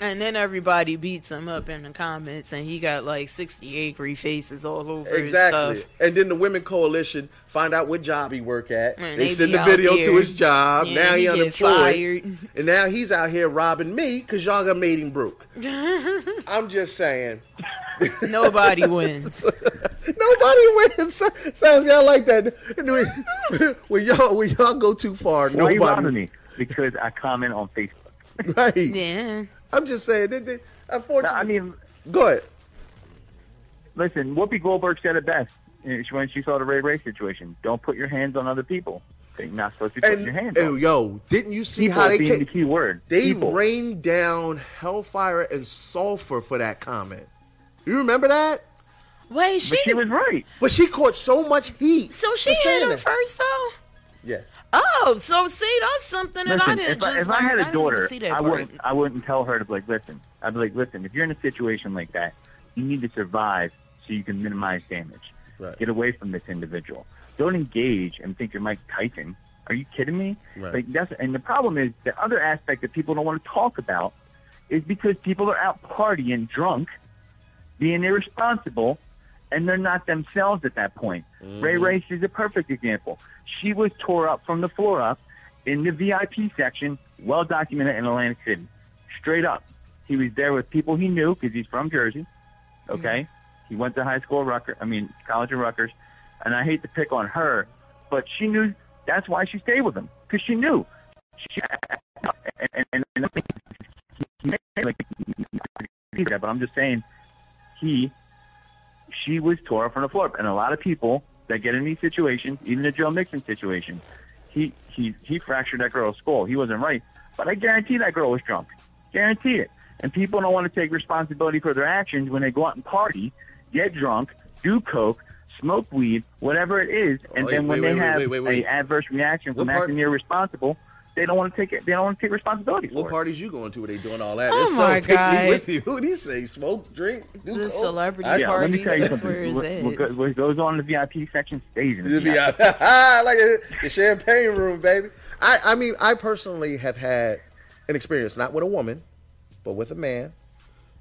And then everybody beats him up in the comments, and he got like 60 angry faces all over exactly. his stuff. And then the women coalition find out what job he work at. And they they send the out video to his job. Yeah, now he, he get unemployed, fired. and now he's out here robbing me because y'all got made him broke. I'm just saying. Nobody wins. Nobody wins. Sounds y'all like that. when y'all when y'all go too far, Why are you robbing me? Because I comment on Facebook. Right. Yeah. I'm just saying. They, they, No, unfortunately, I mean, go ahead. listen, Whoopi Goldberg said it best when she saw the Ray Ray situation. Don't put your hands on other people. You're not supposed to put And, your hands and on. yo, didn't you see People how they being ca- the key word. they people. rained down hellfire and sulfur for that comment? You remember that? Wait, she, But she was right. But she caught so much heat. so she for saying hit him first, though. Yeah. Oh, so see, that's something that I didn't if, I, just if I had learn. a daughter, even I wouldn't. I wouldn't tell her to be like, listen. I'd be like, listen. If you're in a situation like that, you need to survive so you can minimize damage. Right. Get away from this individual. Don't engage and think you're Mike Tyson. Are you kidding me? Right. Like that's and the problem is the other aspect that people don't want to talk about is because people are out partying drunk, being irresponsible, and they're not themselves at that point. Ray Mm-hmm. Rice is a perfect example. She was tore up from the floor up in the VIP section, well documented in Atlantic City. Straight up. He was there with people he knew because he's from Jersey. Okay? He went to high school at Rutgers, I mean, college at Rutgers. And I hate to pick on her, but she knew that's why she stayed with him because she knew. She, and, and, and I think he made, like, that, but I'm just saying he she was tore up from the floor. And a lot of people that get in these situations, even the Joe Mixon situation, he he he fractured that girl's skull. He wasn't right, but I guarantee that girl was drunk. Guarantee it. And people don't want to take responsibility for their actions when they go out and party, get drunk, do coke, smoke weed, whatever it is, and Wait, then when wait, they wait, have wait, wait, wait. a adverse reaction from acting irresponsible, they don't want to take it. They don't want to take responsibility for What it. parties you going to where they doing all that? Oh If so, my take God. me with you. What did he say? Smoke, drink, do The coke? celebrity I- Yeah, let me parties, tell you that's something. where it's what, at. what goes on in the VIP section stays in the The VIP. VIP. like a, the champagne room, baby. I, I mean, I personally have had an experience, not with a woman, but with a man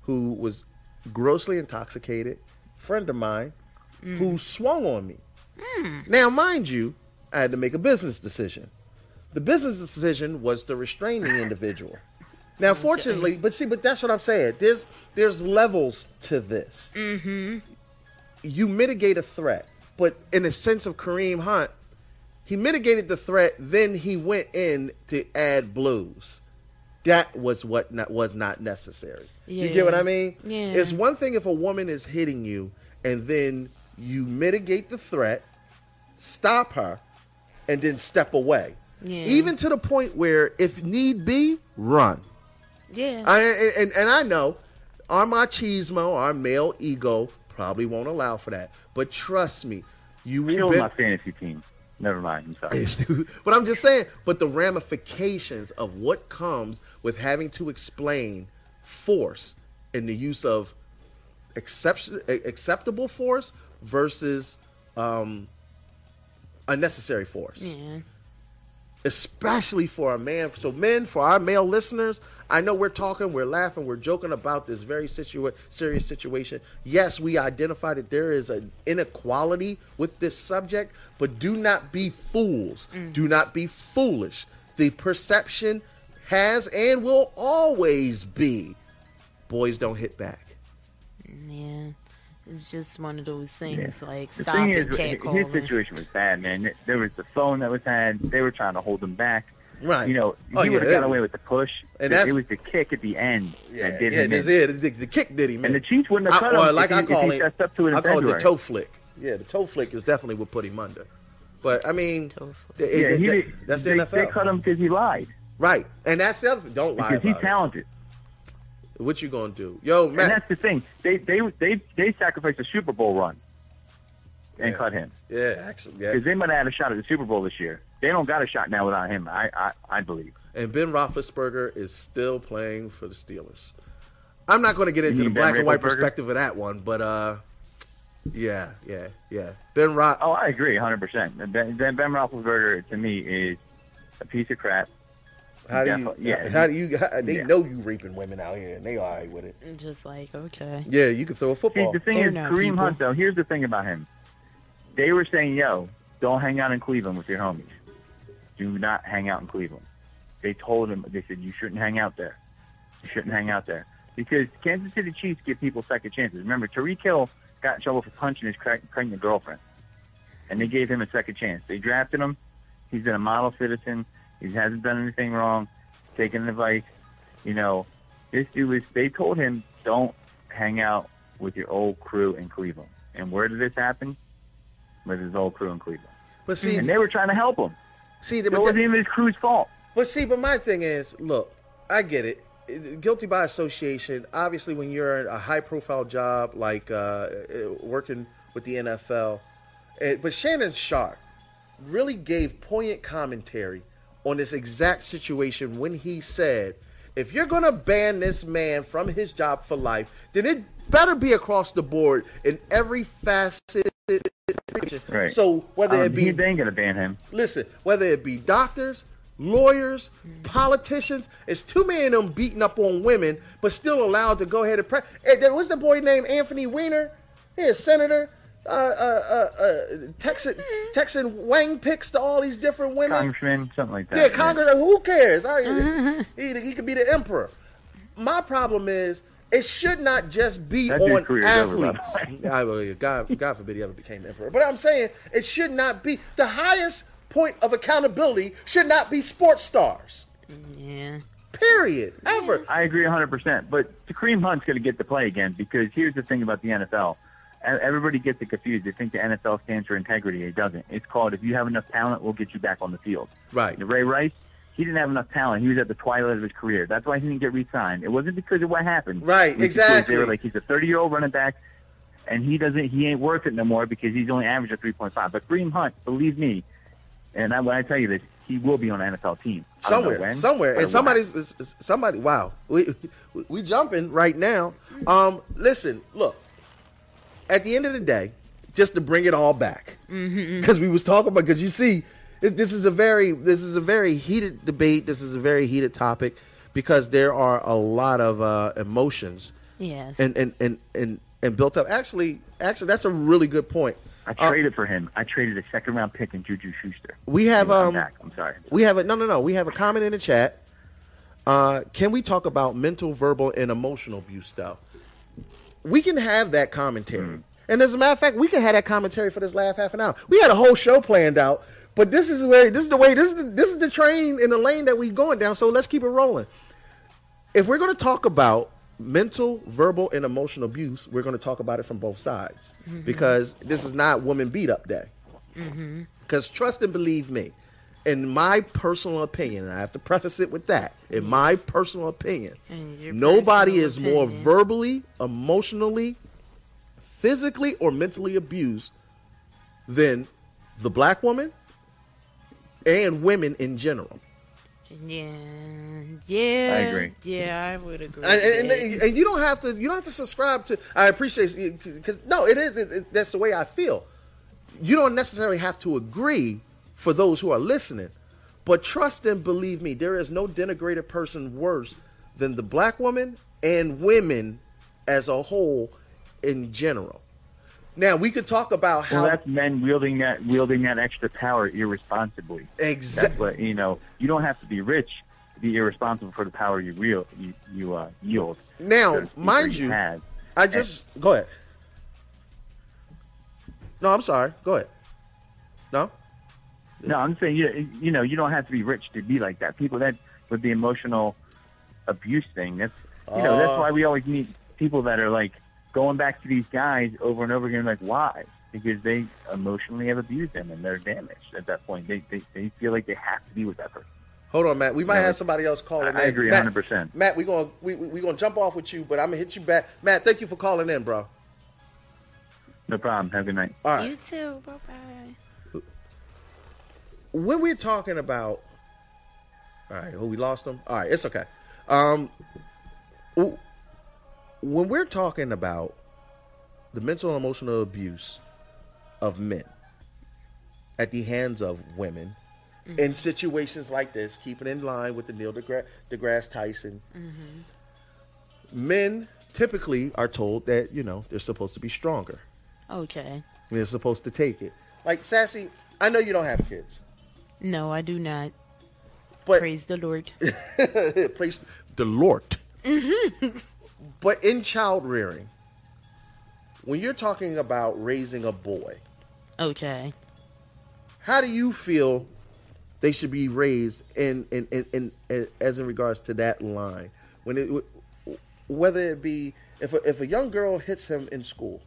who was grossly intoxicated, friend of mine, who mm. swung on me. Mm. Now, mind you, I had to make a business decision. The business decision was to restrain the individual. Now, fortunately, but see, but that's what I'm saying. There's there's levels to this. Mm-hmm. You mitigate a threat, but in the sense of Kareem Hunt, he mitigated the threat. Then he went in to add blues. That was what not, was not necessary. You get what I mean? Yeah. It's one thing if a woman is hitting you, and then you mitigate the threat, stop her, and then step away. Yeah. Even to the point where, if need be, run. yeah. I, and, and I know our machismo, our male ego, probably won't allow for that. But trust me, you will. Kill ben- my fantasy team. Never mind. I'm sorry. But I'm just saying, but the ramifications of what comes with having to explain force and the use of exception, acceptable force versus um, unnecessary force. Yeah. Especially for a man. So, men, for our male listeners, I know we're talking, we're laughing, we're joking about this very situa- serious situation. Yes, we identify that there is an inequality with this subject, but do not be fools. Mm. Do not be foolish. The perception has and will always be boys don't hit back. Yeah. It's just one of those things like The stop thing it, is, his catcalling. situation was bad, man. There was the phone that was had. They were trying to hold him back. Right. You know, Oh, he would have got away with the push. And it, that's- it was the kick at the end that did yeah, him that's in. it. The, the kick did him And the Chiefs wouldn't have I- cut or him like if I he, call if he it, fessed up to it in I call it the toe flick. Yeah, the toe flick is definitely what put him under. But I mean, Toe flick. it- yeah, it- he that- did, that's the they, NFL, They cut him because he lied. right? And that's the other thing. Don't lie Because he's about it. talented. What you gonna do, yo, And that's the thing. They they they they sacrificed a Super Bowl run and Yeah. cut him Yeah, actually, yeah. because they might have had a shot at the Super Bowl this year. They don't got a shot now without him. I I, I believe. And Ben Roethlisberger is still playing for the Steelers. I'm not going to get into the Ben black and white perspective of that one, but uh, yeah, yeah, yeah. Ben Roth. Oh, I agree, 100. percent Ben Ben Roethlisberger to me is a piece of crap. How do you? yeah, how do you? How, they yeah. know you raping women out here, and they all right with it. Just like, okay. Yeah, you can throw a See, football. the thing They're is, Kareem people. Hunt though. Here's the thing about him. They were saying, "Yo, don't hang out in Cleveland with your homies. Do not hang out in Cleveland." They told him. They said you shouldn't hang out there. You shouldn't hang out there because Kansas City Chiefs give people second chances. Remember, Tyreek Hill got in trouble for punching his pregnant girlfriend, and they gave him a second chance. They drafted him. He's been a model citizen. He hasn't done anything wrong. Taken advice. You know, this dude was. They told him don't hang out with your old crew in Cleveland. And where did this happen? With his old crew in Cleveland. but see, And they were trying to help him. see, It wasn't even his crew's fault. but see, but my thing is, look, I get it. Guilty by association. Obviously, when you're in a high-profile job like uh, uh, working with the NFL, eh, but Shannon Sharpe really gave poignant commentary on this exact situation when he said, if you're going to ban this man from his job for life, then it better be across the board in every facet. Right. So whether Um, it be he, they ain't gonna ban him. listen, whether it be doctors, lawyers, politicians, it's too many of them beating up on women, but still allowed to go ahead and. Pre- hey, there was the boy named Anthony Weiner, he is senator. Uh, uh, uh, uh, Texan, Texan Wang picks to all these different women. Congressman, something like that. Yeah, Congress. Who cares? I, he, he could be the emperor. My problem is it should not just be That on career over, athletes. I will- God, God forbid he ever became emperor. But I'm saying it should not be the highest point of accountability should not be sports stars. Yeah. Period. Ever. I agree 100%. But Kareem Hunt's going to get to play again because here's the thing about the NFL. Everybody gets it confused. They think the NFL stands for integrity. It doesn't. It's called if you have enough talent, we'll get you back on the field. Right. Ray Rice, he didn't have enough talent. He was at the twilight of his career. That's why he didn't get re-signed. It wasn't because of what happened. Right, It was because exactly. They were like, he's a 30-year-old running back, and he doesn't. He ain't worth it no more because he's only averaging 3.5. But Kareem Hunt, believe me, and I, when I tell you this, he will be on an NFL team I don't know somewhere, when, somewhere, and it will happen. somebody's somebody. Wow, we- we jumping right now. Um, listen, look. At the end of the day, just to bring it all back, because we was talking about because you see, it- this is a very this is a very heated debate. This is a very heated topic because there are a lot of uh, emotions Yes. and and and and and built up. Actually, actually, that's a really good point. I Uh, traded for him. I traded a second round pick in Juju Schuster. We have I'm um back. I'm sorry. we have a no no no we have a comment in the chat. Uh, can we talk about mental, verbal, and emotional abuse stuff? We can have that commentary, mm. and as a matter of fact, we can have that commentary for this last half an hour. We had a whole show planned out, but this is where this is the way this is the, this is the train in the lane that we going down. So let's keep it rolling. If we're going to talk about mental, verbal, and emotional abuse, we're going to talk about it from both sides mm-hmm. because this is not woman beat up day. Mm-hmm. Because trust and believe me, in my personal opinion, and I have to preface it with that, in my personal opinion, nobody personal is more verbally, emotionally, physically, or mentally abused than the black woman and women in general. Yeah, yeah. I agree. Yeah, I would agree. And, and, and, and you don't have to you don't have to subscribe to. I appreciate because no, it is it, it- that's the way I feel. You don't necessarily have to agree for those who are listening, but trust and believe me, there is no denigrated person worse than the black woman and women as a whole in general. Now we could talk about how Well, that's men wielding that wielding that extra power irresponsibly. Exactly. you know. You don't have to be rich to be irresponsible for the power you wield. You, you uh, yield. Now, so to speak, or mind you, had. I just go ahead. No, I'm sorry. Go ahead. No. No, I'm saying you you know you don't have to be rich to be like that. People that with the emotional abuse thing. That's you know that's uh. why we always meet people that are like going back to these guys over and over again. Like why? Because they emotionally have abused them and they're damaged at that point. They they, they feel like they have to be with that person. Hold on, Matt. We might No, have somebody else calling. I- I agree 100%. Matt, we're gonna we we we gonna jump off with you, but I'm gonna hit you back. Matt, thank you for calling in, bro. No problem. Have a good night. All right. You too. Bye bye. When we're talking about all right oh we lost them all right it's okay. Um when we're talking about the mental and emotional abuse of men at the hands of women in situations like this keeping in line with the neil deGra- degrasse tyson men typically are told that you know they're supposed to be stronger. Okay. they're supposed to take it. Like sassy i know you don't have kids No, I do not. but Praise the Lord. praise the Lord. Mm-hmm. but in child rearing, when you're talking about raising a boy, Okay. how do you feel they should be raised in in, in, in, in as in regards to that line? When it whether it be if a, if a young girl hits him in school,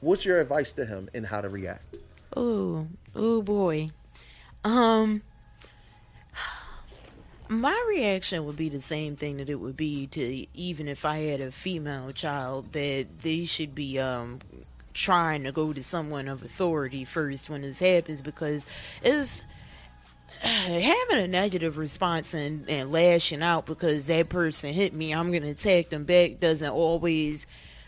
what's your advice to him in how to react? Oh, oh boy. Um my reaction would be the same thing that it would be to even if I had a female child that they should be um trying to go to someone of authority first when this happens because it's having a negative response and, and lashing out because that person hit me, I'm to attack them back doesn't always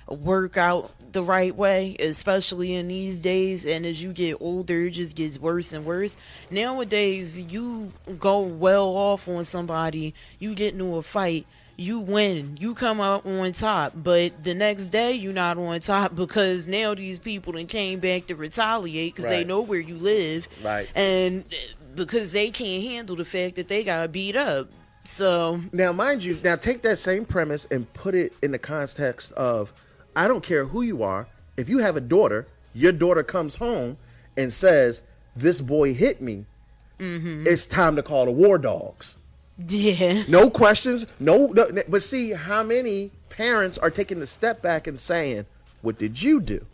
work out the right way, especially in these days. And as you get older, it just gets worse and worse. Nowadays, you go well off on somebody, you get into a fight. You win, you come out on top, but the next day you're not on top because now these people then came back to retaliate because they know where you live, Right. and uh, because they can't handle the fact that they got beat up. So Now, mind you, now take that same premise and put it in the context of I don't care who you are. If you have a daughter, your daughter comes home and says, This boy hit me. Mm-hmm. It's time to call the war dogs. yeah, No questions. No, no. But see, how many parents are taking the step back and saying, What did you do?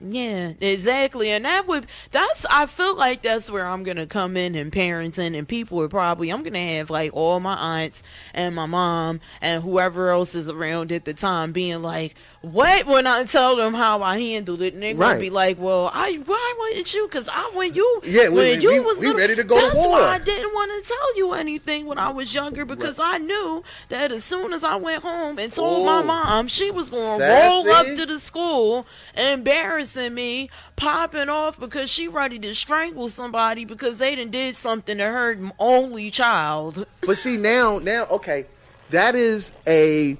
yeah, exactly. And that would that's I feel like that's where I'm gonna come in and parenting and people are probably I'm gonna have like all my aunts and my mom and whoever else is around at the time being like, What when I tell them how I handled it and they're gonna be like, Well, I why wasn't you? Cause I when you Yeah, when we- you we- was we little- ready to go to that's war. why I didn't want to tell you anything when I was younger because I knew that as soon as I went home and told my Oh. mom, she was going to roll up to the school, embarrassing me, popping off because she ready to strangle somebody because they done did something to her only child. But see now, now okay, that is a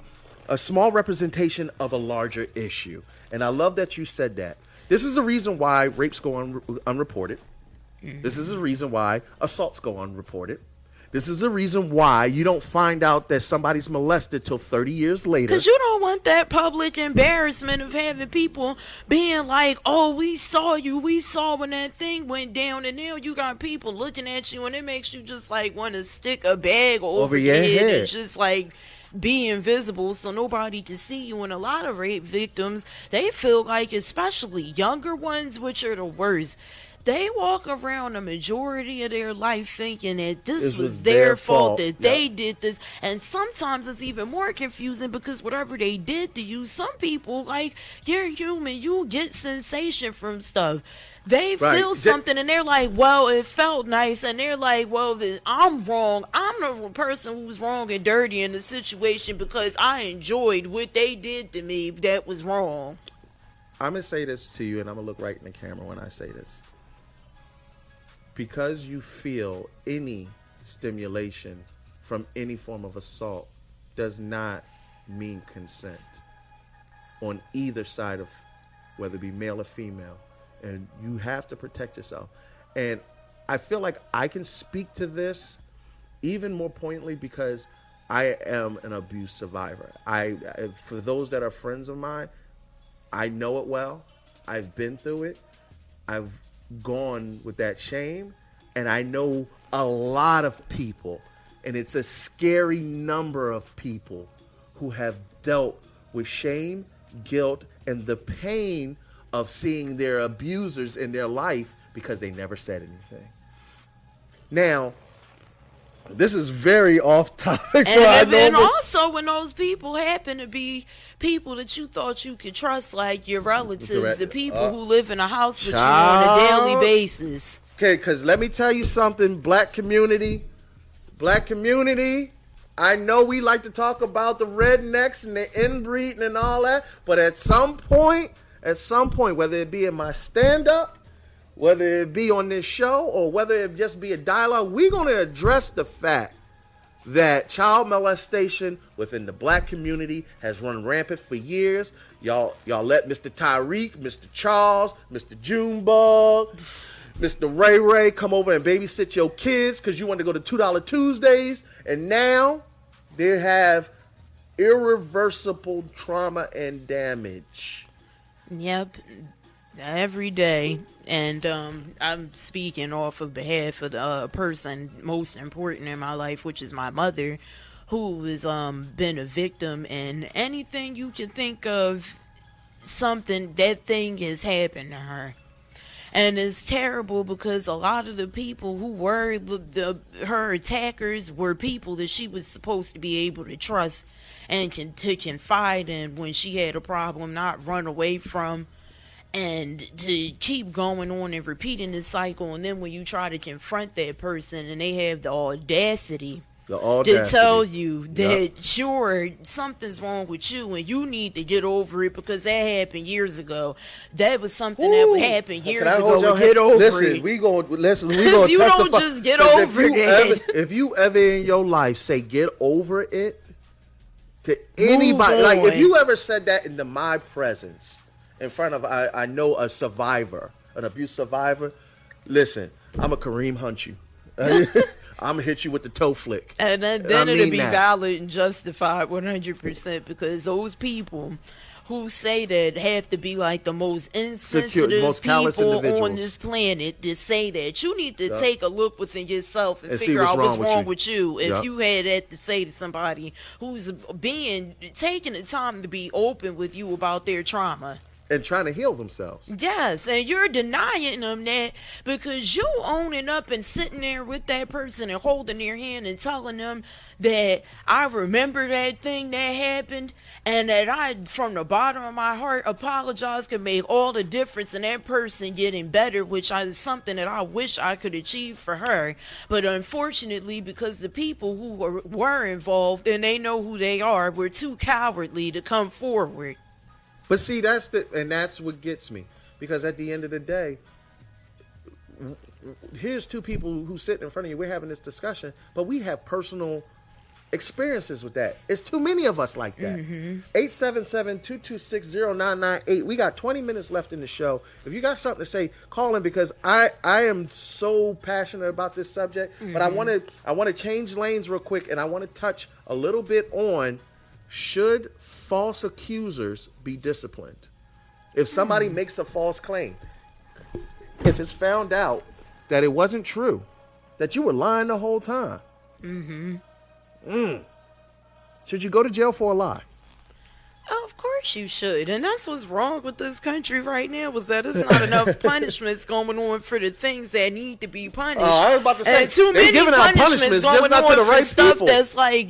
a small representation of a larger issue, and I love that you said that. This is the reason why rapes go un- unreported. This is the reason why assaults go unreported. This is the reason why you don't find out that somebody's molested till 30 years later. Because you don't want that public embarrassment of having people being like, oh, we saw you. We saw when that thing went down. And now you got people looking at you, and it makes you just like want to stick a bag over, Over your your head head. and just like be invisible so nobody can see you. And a lot of rape victims, they feel like, especially younger ones, which are the worst, they walk around the majority of their life thinking that this This was, was their, their fault, fault. that they did this. And sometimes it's even more confusing because whatever they did to you, some people, like, you're human, you get sensation from stuff. They Right. feel Th- something and they're like, well, it felt nice. And they're like, well, then I'm wrong. I'm the person who's wrong and dirty in the situation because I enjoyed what they did to me that was wrong. I'm gonna say this to you, and I'm gonna look right in the camera when I say this. Because you feel any stimulation from any form of assault does not mean consent on either side of whether it be male or female. And you have to protect yourself. And I feel like I can speak to this even more pointedly because I am an abuse survivor. I, I for those that are friends of mine, I know it well. I've been through it. I've gone with that shame. And I know a lot of people, and it's a scary number of people who have dealt with shame, guilt, and the pain of seeing their abusers in their life because they never said anything. Now, this is very off topic. And, and also, when those people happen to be people that you thought you could trust, like your relatives, Correct. the people Uh, who live in a house with you on a daily basis. Okay, because let me tell you something, black community, black community. I know we like to talk about the rednecks and the inbreeding and all that, but at some point, at some point, whether it be in my stand up, whether it be on this show, or whether it just be a dialogue, we're going to address the fact that child molestation within the black community has run rampant for years. Y'all, y'all let Mr. Tyreek, Mr. Charles, Mr. Junebug, Mr. Ray Ray come over and babysit your kids because you want to go to two dollar Tuesdays, and now they have irreversible trauma and damage. Yep, every day. And um, I'm speaking off of behalf of the uh, person most important in my life, which is my mother, who has um, been a victim. And anything you can think of, something that thing has happened to her. And it's terrible because a lot of the people who were the, the her attackers were people that she was supposed to be able to trust and can to confide in when she had a problem, not run away from, and to keep going on and repeating this cycle. And then when you try to confront that person and they have the audacity The to tell you that Yep. sure something's wrong with you and you need to get over it because that happened years ago. That was something that Ooh. happened years ago. Get over listen, it. we going listen. We going You don't just get over if you that. Ever, if you ever in your life say "get over it" to anybody, like if you ever said that into my presence, in front of I, I know a survivor, an abuse survivor. Listen, I'm a Kareem Hunt you. I'm gonna hit you with the toe flick. And then, I then it'll be that. valid and justified 100% because those people who say that have to be like the most insensitive most people on this planet to say that. You need to Yeah. take a look within yourself and, And figure what's out what's wrong with you. with you. If Yeah. you had that to say to somebody who's being taking the time to be open with you about their trauma. And trying to heal themselves. Yes, and you're denying them that because you owning up and sitting there with that person and holding their hand and telling them that I remember that thing that happened and that I, from the bottom of my heart, apologize can make all the difference in that person getting better, which is something that I wish I could achieve for her. But unfortunately, because the people who were, were involved and they know who they are, were too cowardly to come forward. But see, that's the and that's what gets me because at the end of the day, here's two people who sit in front of you. We're having this discussion, but we have personal experiences with that. It's too many of us like that. Mm-hmm. 877-226-0998. We got 20 minutes left in the show. If you got something to say, call in because I I am so passionate about this subject, but I mm-hmm. want to I want to change lanes real quick and I want to touch a little bit on should false accusers be disciplined? If somebody makes a false claim, if it's found out that it wasn't true, that you were lying the whole time, mm-hmm. mm, should you go to jail for a lie? Of course You should, and that's what's wrong with this country right now. Was that there's not enough punishments going on for the things that need to be punished. Oh, I was about to say, and too many punishments, punishments, going just not to on for right stuff people. that's like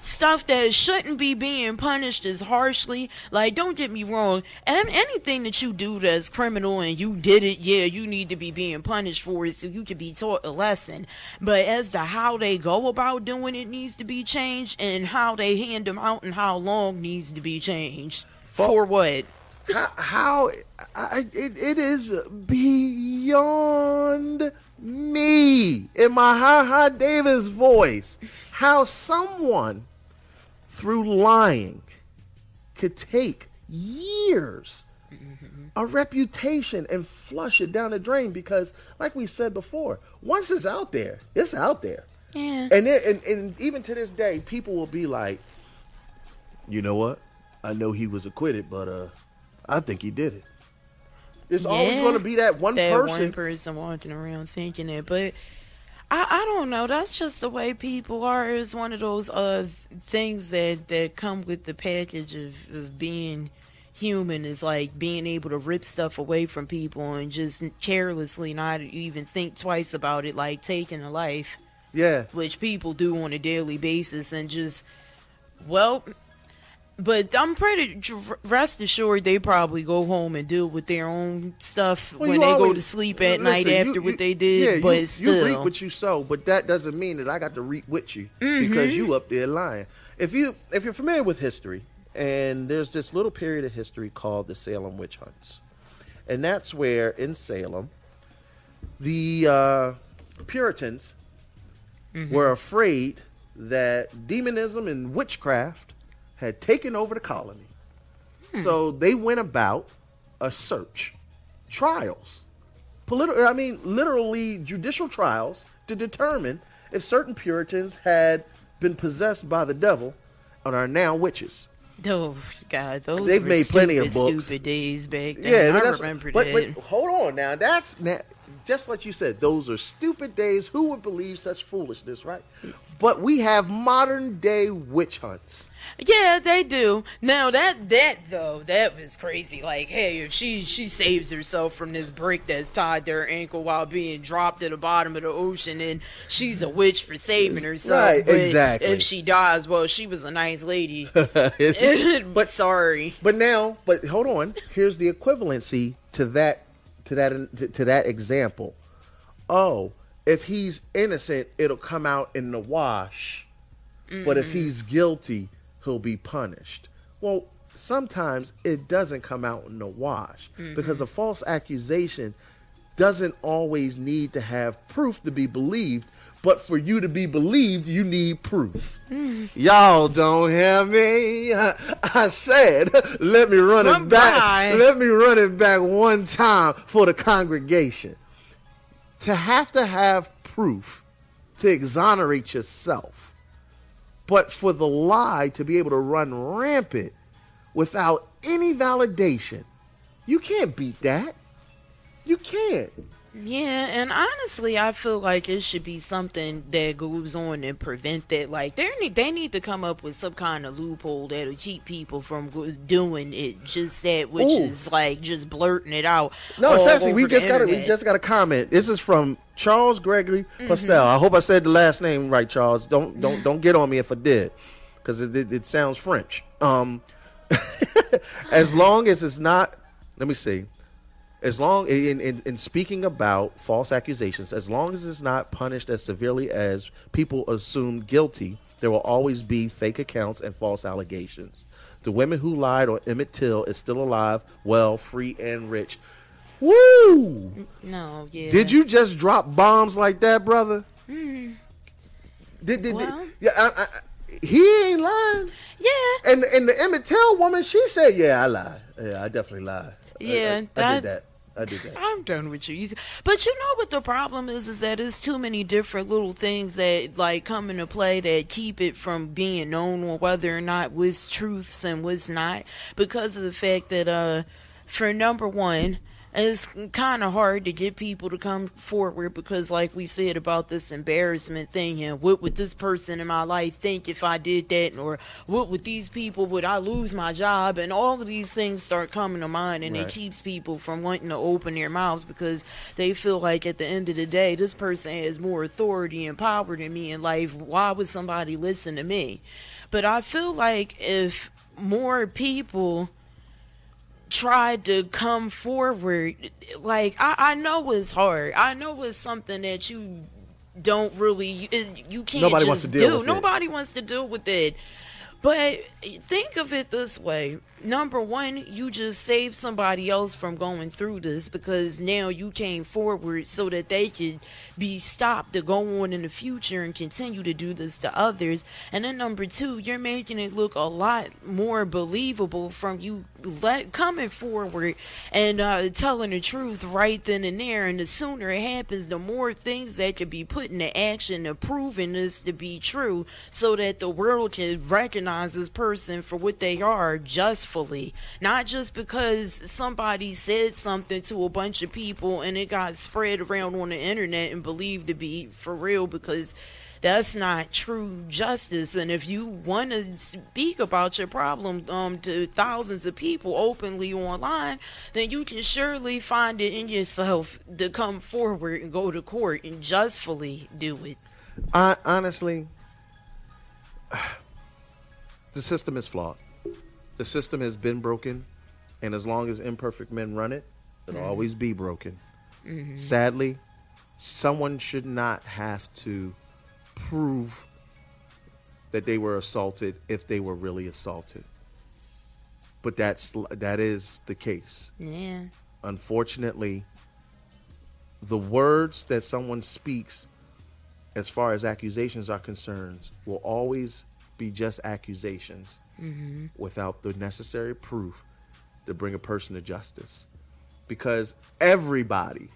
stuff that shouldn't be being punished as harshly. Like, don't get me wrong, and anything that you do that's criminal and you did it, yeah, you need to be being punished for it so you can be taught a lesson. But as to how they go about doing it needs to be changed, and how they hand them out and how long needs to be changed. For what? how, how I, it, it is beyond me in my Ha Ha Davis voice how someone through lying could take years mm-hmm. a reputation and flush it down the drain because like we said before once it's out there it's out there Yeah. and, there, and and even to this day people will be like you know what i know he was acquitted but uh i think he did it it's always going to be that one that person one person walking around thinking it, but I, I don't know. That's just the way people are. It's one of those uh things that that come with the package of of being human is like being able to rip stuff away from people and just carelessly not even think twice about it, like taking a life, yeah which people do on a daily basis, and just well. But I'm pretty rest assured they probably go home and deal with their own stuff Well, when they go to sleep at listen, night after you- what they did. yeah, but you, still, you reap what you sow, but that doesn't mean that I got to reap with you Mm-hmm. because you up there lying. If you if you're familiar with history, and there's this little period of history called the Salem witch hunts, and that's where in Salem, the uh, Puritans Mm-hmm. were afraid that demonism and witchcraft had taken over the colony. Hmm. So they went about a search, trials, political. I mean, literally judicial trials to determine if certain Puritans had been possessed by the devil and are now witches. Oh God, those They've were made plenty of stupid, books. Stupid days back then. Yeah, I remember but, but hold on now. That's now, just like you said. Those are stupid days. Who would believe such foolishness, right? But we have modern day witch hunts. Yeah, they do. Now that that though, that was crazy. Like, hey, if she she saves herself from this brick that's tied to her ankle while being dropped at the bottom of the ocean, and she's a witch for saving herself. Right, But exactly. If she dies, well, she was a nice lady. but sorry. But now, but hold on. Here's the equivalency to that to that to, to that example. Oh, if he's innocent, it'll come out in the wash. But if mm-hmm. he's guilty, he'll be punished. Well, sometimes it doesn't come out in the wash because mm-hmm. a false accusation doesn't always need to have proof to be believed. But for you to be believed, you need proof. Mm. Y'all don't hear me. I, I said, let me run it Goodbye. back. Let me run it back one time for the congregation. To have to have proof to exonerate yourself, but for the lie to be able to run rampant without any validation, you can't beat that. You can't. Yeah, and honestly, I feel like it should be something that goes on and prevent that. Like they need they need to come up with some kind of loophole that'll keep people from doing it. Just that, which Ooh. is like just blurting it out. No, seriously, we just got a, we just got a comment. This is from Charles Gregory Mm-hmm. Postel. I hope I said the last name right, Charles. Don't don't don't get on me if I did, because it, it, it sounds French. Um, as long as it's not, let me see. As long in, in in speaking about false accusations, as long as it's not punished as severely as people assume guilty, there will always be fake accounts and false allegations. The women who lied on Emmett Till is still alive, well, free and rich. Woo! no, yeah. Did you just drop bombs like that, brother? Mm-hmm. Did, did, did- Well. yeah, I, I, I- he ain't lying. Yeah, And and the Emmett Till woman, she said, "Yeah, I lied. Yeah, I definitely lied. Yeah, I, I that- did that. I did that." I'm done with you. But you know what the problem is? Is that there's too many different little things that like come into play that keep it from being known or whether or not was truths and what's not because of the fact that uh, for number one. And it's kind of hard to get people to come forward because, like we said about this embarrassment thing, and what would this person in my life think if I did that, or what would these people would I lose my job, and all of these things start coming to mind, and Right. it keeps people from wanting to open their mouths because they feel like at the end of the day, this person has more authority and power than me in life. Why would somebody listen to me? But I feel like if more people tried to come forward like I, I know it's hard. I know it's something that you don't really you, can't Nobody just wants to deal do. with it. nobody wants to deal with it. But think of it this way number one you just saved somebody else from going through this because now you came forward so that they could be stopped to go on in the future and continue to do this to others. And then number two you're making it look a lot more believable from you let coming forward and uh, telling the truth right then and there. And the sooner it happens the more things that could be put into action to proving this to be true so that the world can recognize this person for what they are not just because somebody said something to a bunch of people and it got spread around on the internet and believed to be for real because that's not true justice. And if you want to speak about your problem um, to thousands of people openly online then you can surely find it in yourself to come forward and go to court and justfully do it. I, honestly, the system is flawed. The system has been broken, and as long as imperfect men run it, it'll mm-hmm. always be broken. Mm-hmm. Sadly, someone should not have to prove that they were assaulted if they were really assaulted. But that's that is the case. Yeah. Unfortunately, the words that someone speaks, as far as accusations are concerned, will always be just accusations without the necessary proof to bring a person to justice. Because everybody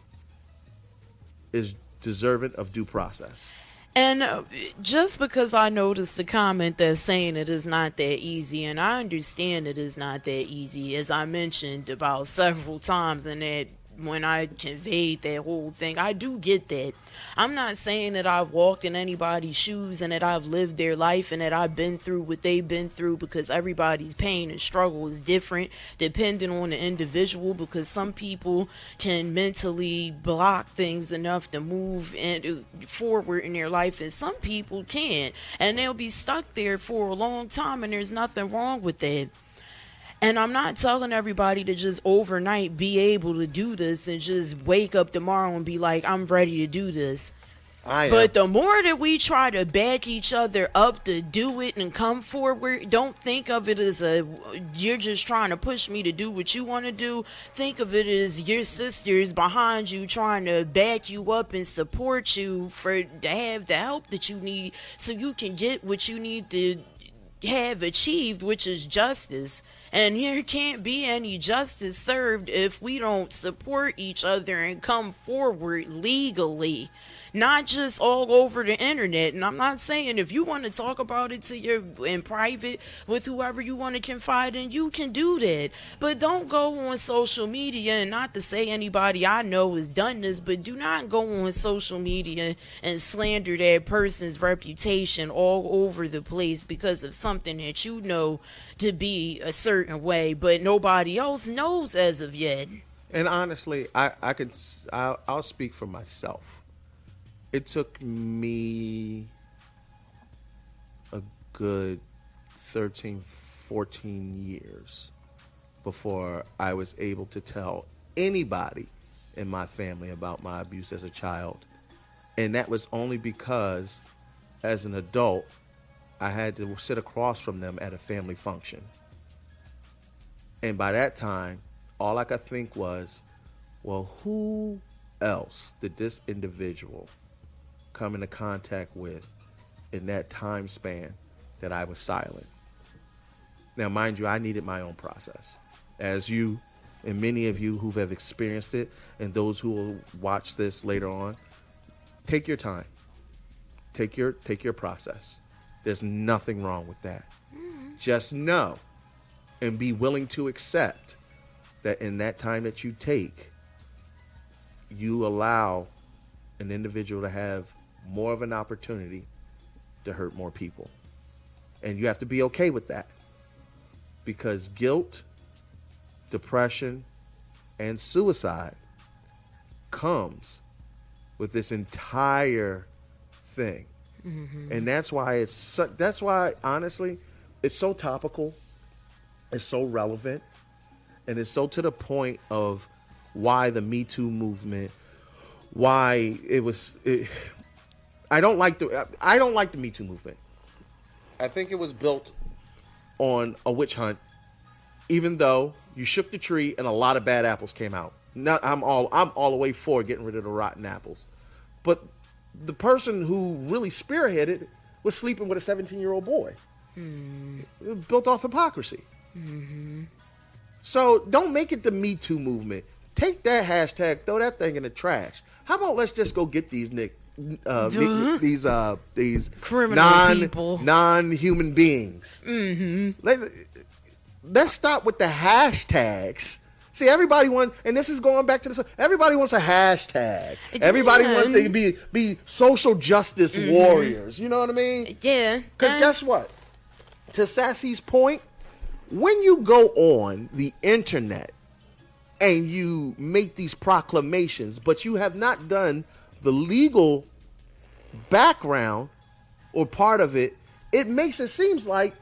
is deserving of due process. And uh, just because I noticed the comment that's saying it is not that easy, and I understand it is not that easy, as I mentioned about several times, and that when I conveyed that whole thing, I do get that. I'm not saying that I've walked in anybody's shoes and that I've lived their life and that I've been through what they've been through because everybody's pain and struggle is different depending on the individual because some people can mentally block things enough to move and forward in their life and some people can't and they'll be stuck there for a long time and there's nothing wrong with that and I'm not telling everybody to just overnight be able to do this and just wake up tomorrow and be like, I'm ready to do this. But the more that we try to back each other up to do it and come forward, don't think of it as a you're just trying to push me to do what you want to do. Think of it as your sisters behind you trying to back you up and support you for to have the help that you need so you can get what you need to have achieved, which is justice. And there can't be any justice served if we don't support each other and come forward legally, not just all over the internet. And I'm not saying if you want to talk about it to your in private with whoever you want to confide in, you can do that. But don't go on social media and not to say anybody I know has done this, but do not go on social media and slander that person's reputation all over the place because of something that you know to be a certain way, but nobody else knows as of yet. And honestly, I I can I'll, I'll speak for myself. It took me a good 13, 14 years before I was able to tell anybody in my family about my abuse as a child. And that was only because as an adult, I had to sit across from them at a family function. And by that time, all I could think was, well, who else did this individual come into contact with in that time span that I was silent? Now, mind you, I needed my own process. As you and many of you who have experienced it, and those who will watch this later on, take your time. Take your take your process. There's nothing wrong with that. Mm-hmm. Just know and be willing to accept that in that time that you take, you allow an individual to have more of an opportunity to hurt more people. And you have to be okay with that. Because guilt, depression, and suicide comes with this entire thing. Mm-hmm. And that's why it's so, that's why honestly it's so topical. It's so relevant and it's so to the point of why the Me Too movement why it was it, I don't like the I don't like the Me Too movement. I think it was built on a witch hunt even though you shook the tree and a lot of bad apples came out. Not, I'm all I'm all the way for getting rid of the rotten apples, but the person who really spearheaded was sleeping with a 17 year old boy. Hmm. Was built off hypocrisy. Mm-hmm. So don't make it the Me Too movement. Take that hashtag, throw that thing in the trash. How about let's just go get these Nick, uh, Duh. these uh, these Criminal non people. non human beings. Mm-hmm. Let, let's stop with the hashtags. See, everybody wants, and this is going back to this. Everybody wants a hashtag. Everybody wants to be be social justice warriors. You know what I mean? Yeah. Because uh, guess what? To Sassy's point, when you go on the internet and you make these proclamations, but you have not done the legal background or part of it, it makes it seems like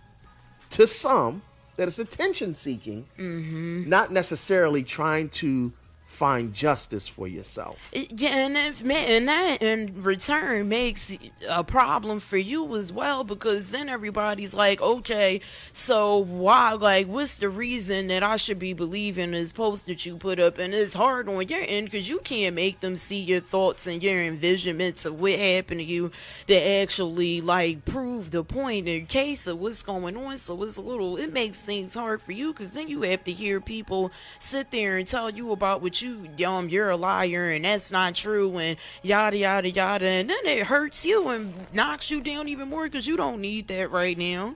to some that it's attention seeking, mm-hmm. not necessarily trying to find justice for yourself. Yeah, and if, and that in return makes a problem for you as well because then everybody's like, okay, so why? Like, what's the reason that I should be believing this post that you put up? And it's hard on your end because you can't make them see your thoughts and your envisionments of what happened to you to actually like prove the point in case of what's going on. So it's a little, it makes things hard for you because then you have to hear people sit there and tell you about what you um you're a liar and that's not true and yada yada yada and then it hurts you and knocks you down even more because you don't need that right now.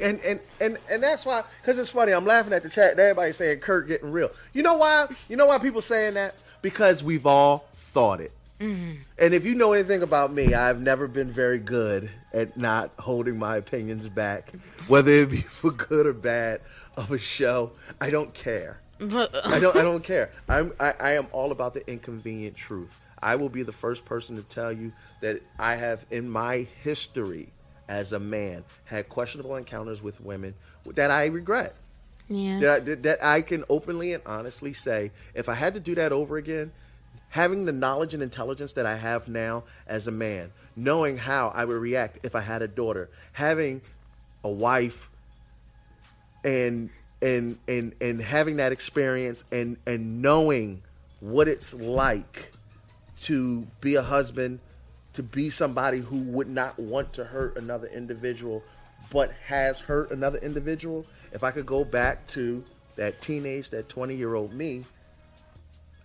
And and and and that's why, because it's funny. I'm laughing at the chat. Everybody saying Kurt getting real. You know why? You know why people saying that? Because we've all thought it. And if you know anything about me, I've never been very good at not holding my opinions back, whether it be for good or bad of a show. I don't care. But I don't. I don't care. I'm. I, I am all about the inconvenient truth. I will be the first person to tell you that I have, in my history as a man, had questionable encounters with women that I regret. yeah. That I, that- that I can openly and honestly say, if I had to do that over again, having the knowledge and intelligence that I have now as a man, knowing how I would react if I had a daughter, having a wife, and and and and having that experience and and knowing what it's like to be a husband, to be somebody who would not want to hurt another individual, but has hurt another individual. If I could go back to that teenage, that 20 year old me,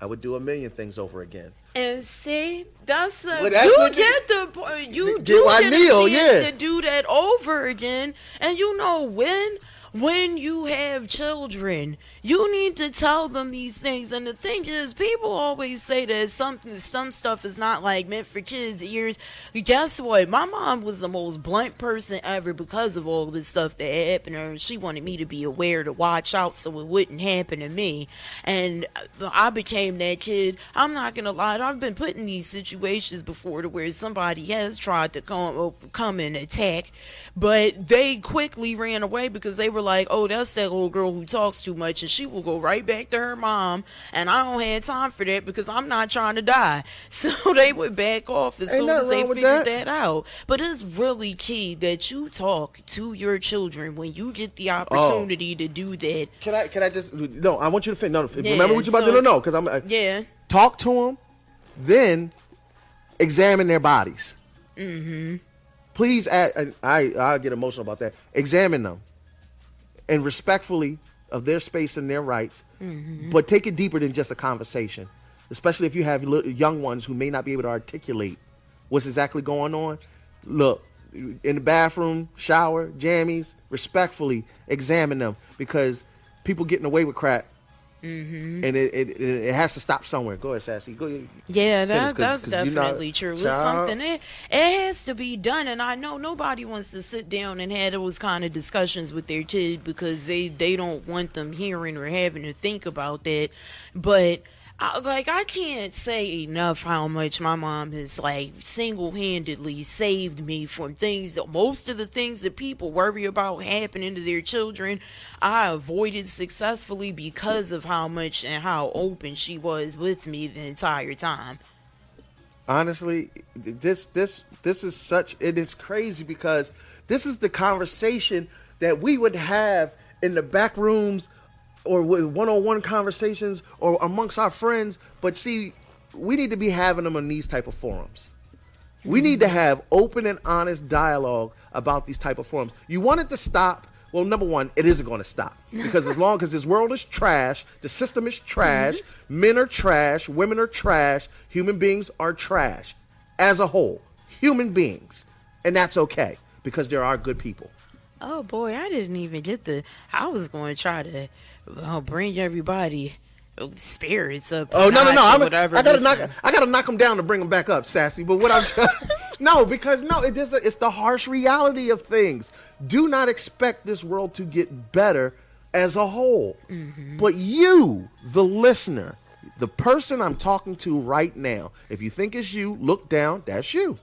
I would do a million things over again. And see, that's the Well, that's you what you- get the you Get do get meal, a chance yeah. to do that over again. And you know when when you have children, you need to tell them these things. And the thing is, people always say that something some stuff is not like meant for kids' ears. Guess what? My mom was the most blunt person ever because of all this stuff that happened to her. She wanted me to be aware to watch out so it wouldn't happen to me. And I became that kid. I'm not gonna lie. I've been put in these situations before to where somebody has tried to come come and attack, but they quickly ran away because they were like, "Oh, that's that little girl who talks too much," and she will go right back to her mom. And I don't have time for that because I'm not trying to die. So they would back off as Ain't soon as they figured that. that out. But it's really key that you talk to your children when you get Oh. the opportunity to do that. Can I? Can I just? No, I want you to finish. No, no, Yeah, remember what you're about to do. No, because I'm. uh, Yeah. talk to them, then examine their bodies. Mm-hmm. Please, add, I I get emotional about that. Examine them, and respectfully of their space and their rights, mm-hmm. but take it deeper than just a conversation. Especially if you have young ones who may not be able to articulate what's exactly going on. Look, in the bathroom, shower, jammies, respectfully examine them because people getting away with crap Mm-hmm. and it, it it has to stop somewhere. Go ahead, Sassy. Go. Yeah, finish, that, that's 'cause you know- definitely true. It's something it, it has to be done, and I know nobody wants to sit down and have those kind of discussions with their kid because they they don't want them hearing or having to think about that. But I, like I can't say enough how much my mom has like single-handedly saved me from things most of the things that people worry about happening to their children I avoided successfully because of how much and how open she was with me the entire time. honestly this this this is such it is crazy because this is the conversation that we would have in the back rooms or with one-on-one conversations or amongst our friends but see we need to be having them on these type of forums. We need to have open and honest dialogue about these type of forums. You want it to stop? Well number one it isn't going to stop. Because as long as this world is trash the system is trash mm-hmm. men are trash women are trash human beings are trash as a whole human beings. And that's okay because there are good people. Oh boy, I didn't even get the. I was going to try to uh, bring everybody uh, spirits up. Oh no no no! I'm, whatever. I gotta knock I gotta knock them down to bring them back up, sassy. But what I'm no because no, it is it's the harsh reality of things. Do not expect this world to get better as a whole, but you, the listener, the person I'm talking to right now, if you think it's you, look down. That's you.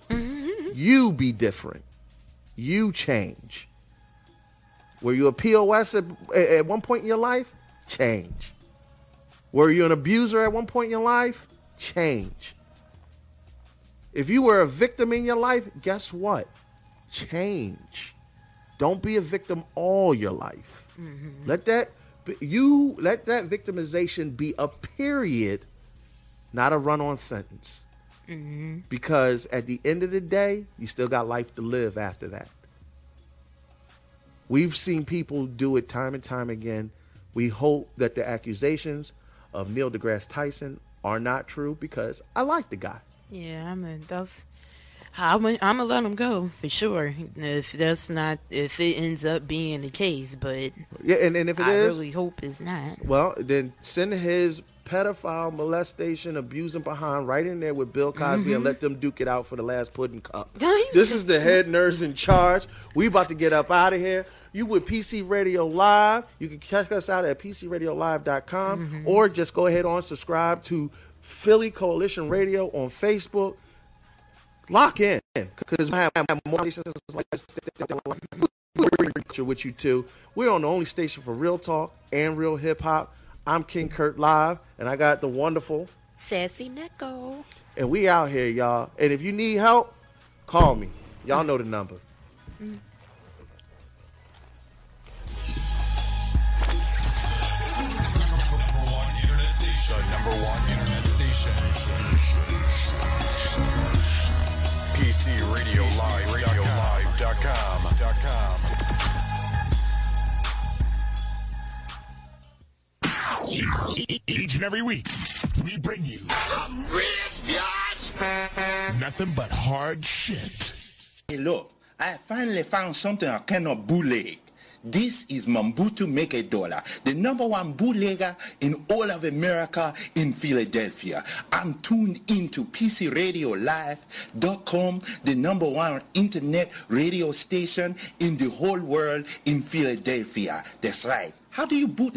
You be different. You change. Were you a POS at, at one point in your life? Change. Were you an abuser at one point in your life? Change. If you were a victim in your life, guess what? Change. Don't be a victim all your life. Mm-hmm. Let that you let that victimization be a period, not a run-on sentence. Mm-hmm. Because at the end of the day, you still got life to live after that. We've seen people do it time and time again. We hope that the accusations of Neil deGrasse Tyson are not true because I like the guy. Yeah, I'm. A, that's. I'm. Gonna let him go for sure. If that's not, if it ends up being the case, but Yeah, and, and if it I is, really hope it's not. well, then send his pedophile molestation, abusing behind right in there with Bill Cosby and mm-hmm. let them duke it out for the last pudding cup. This is the head nerds in charge. We about to get up out of here. You with PC Radio Live. You can check us out at PCRadioLive.com mm-hmm. or just go ahead on subscribe to Philly Coalition Radio on Facebook. Lock in because we have more stations like this with you too. We're on the only station for real talk and real hip hop. I'm King Kurt Live, and I got the wonderful, Sassy Neko. and we out here, y'all. And if you need help, call me. Y'all know the number. Number Radio Live. Radio Live.com. Each and every week, we bring you nothing but hard shit. Hey, look, I finally found something I cannot bootleg. This is Mambutu Make a Dollar, the number one bootlegger in all of America in Philadelphia. I'm tuned into PCRadioLive.com, the number one internet radio station in the whole world in Philadelphia. That's right. How do you bootleg?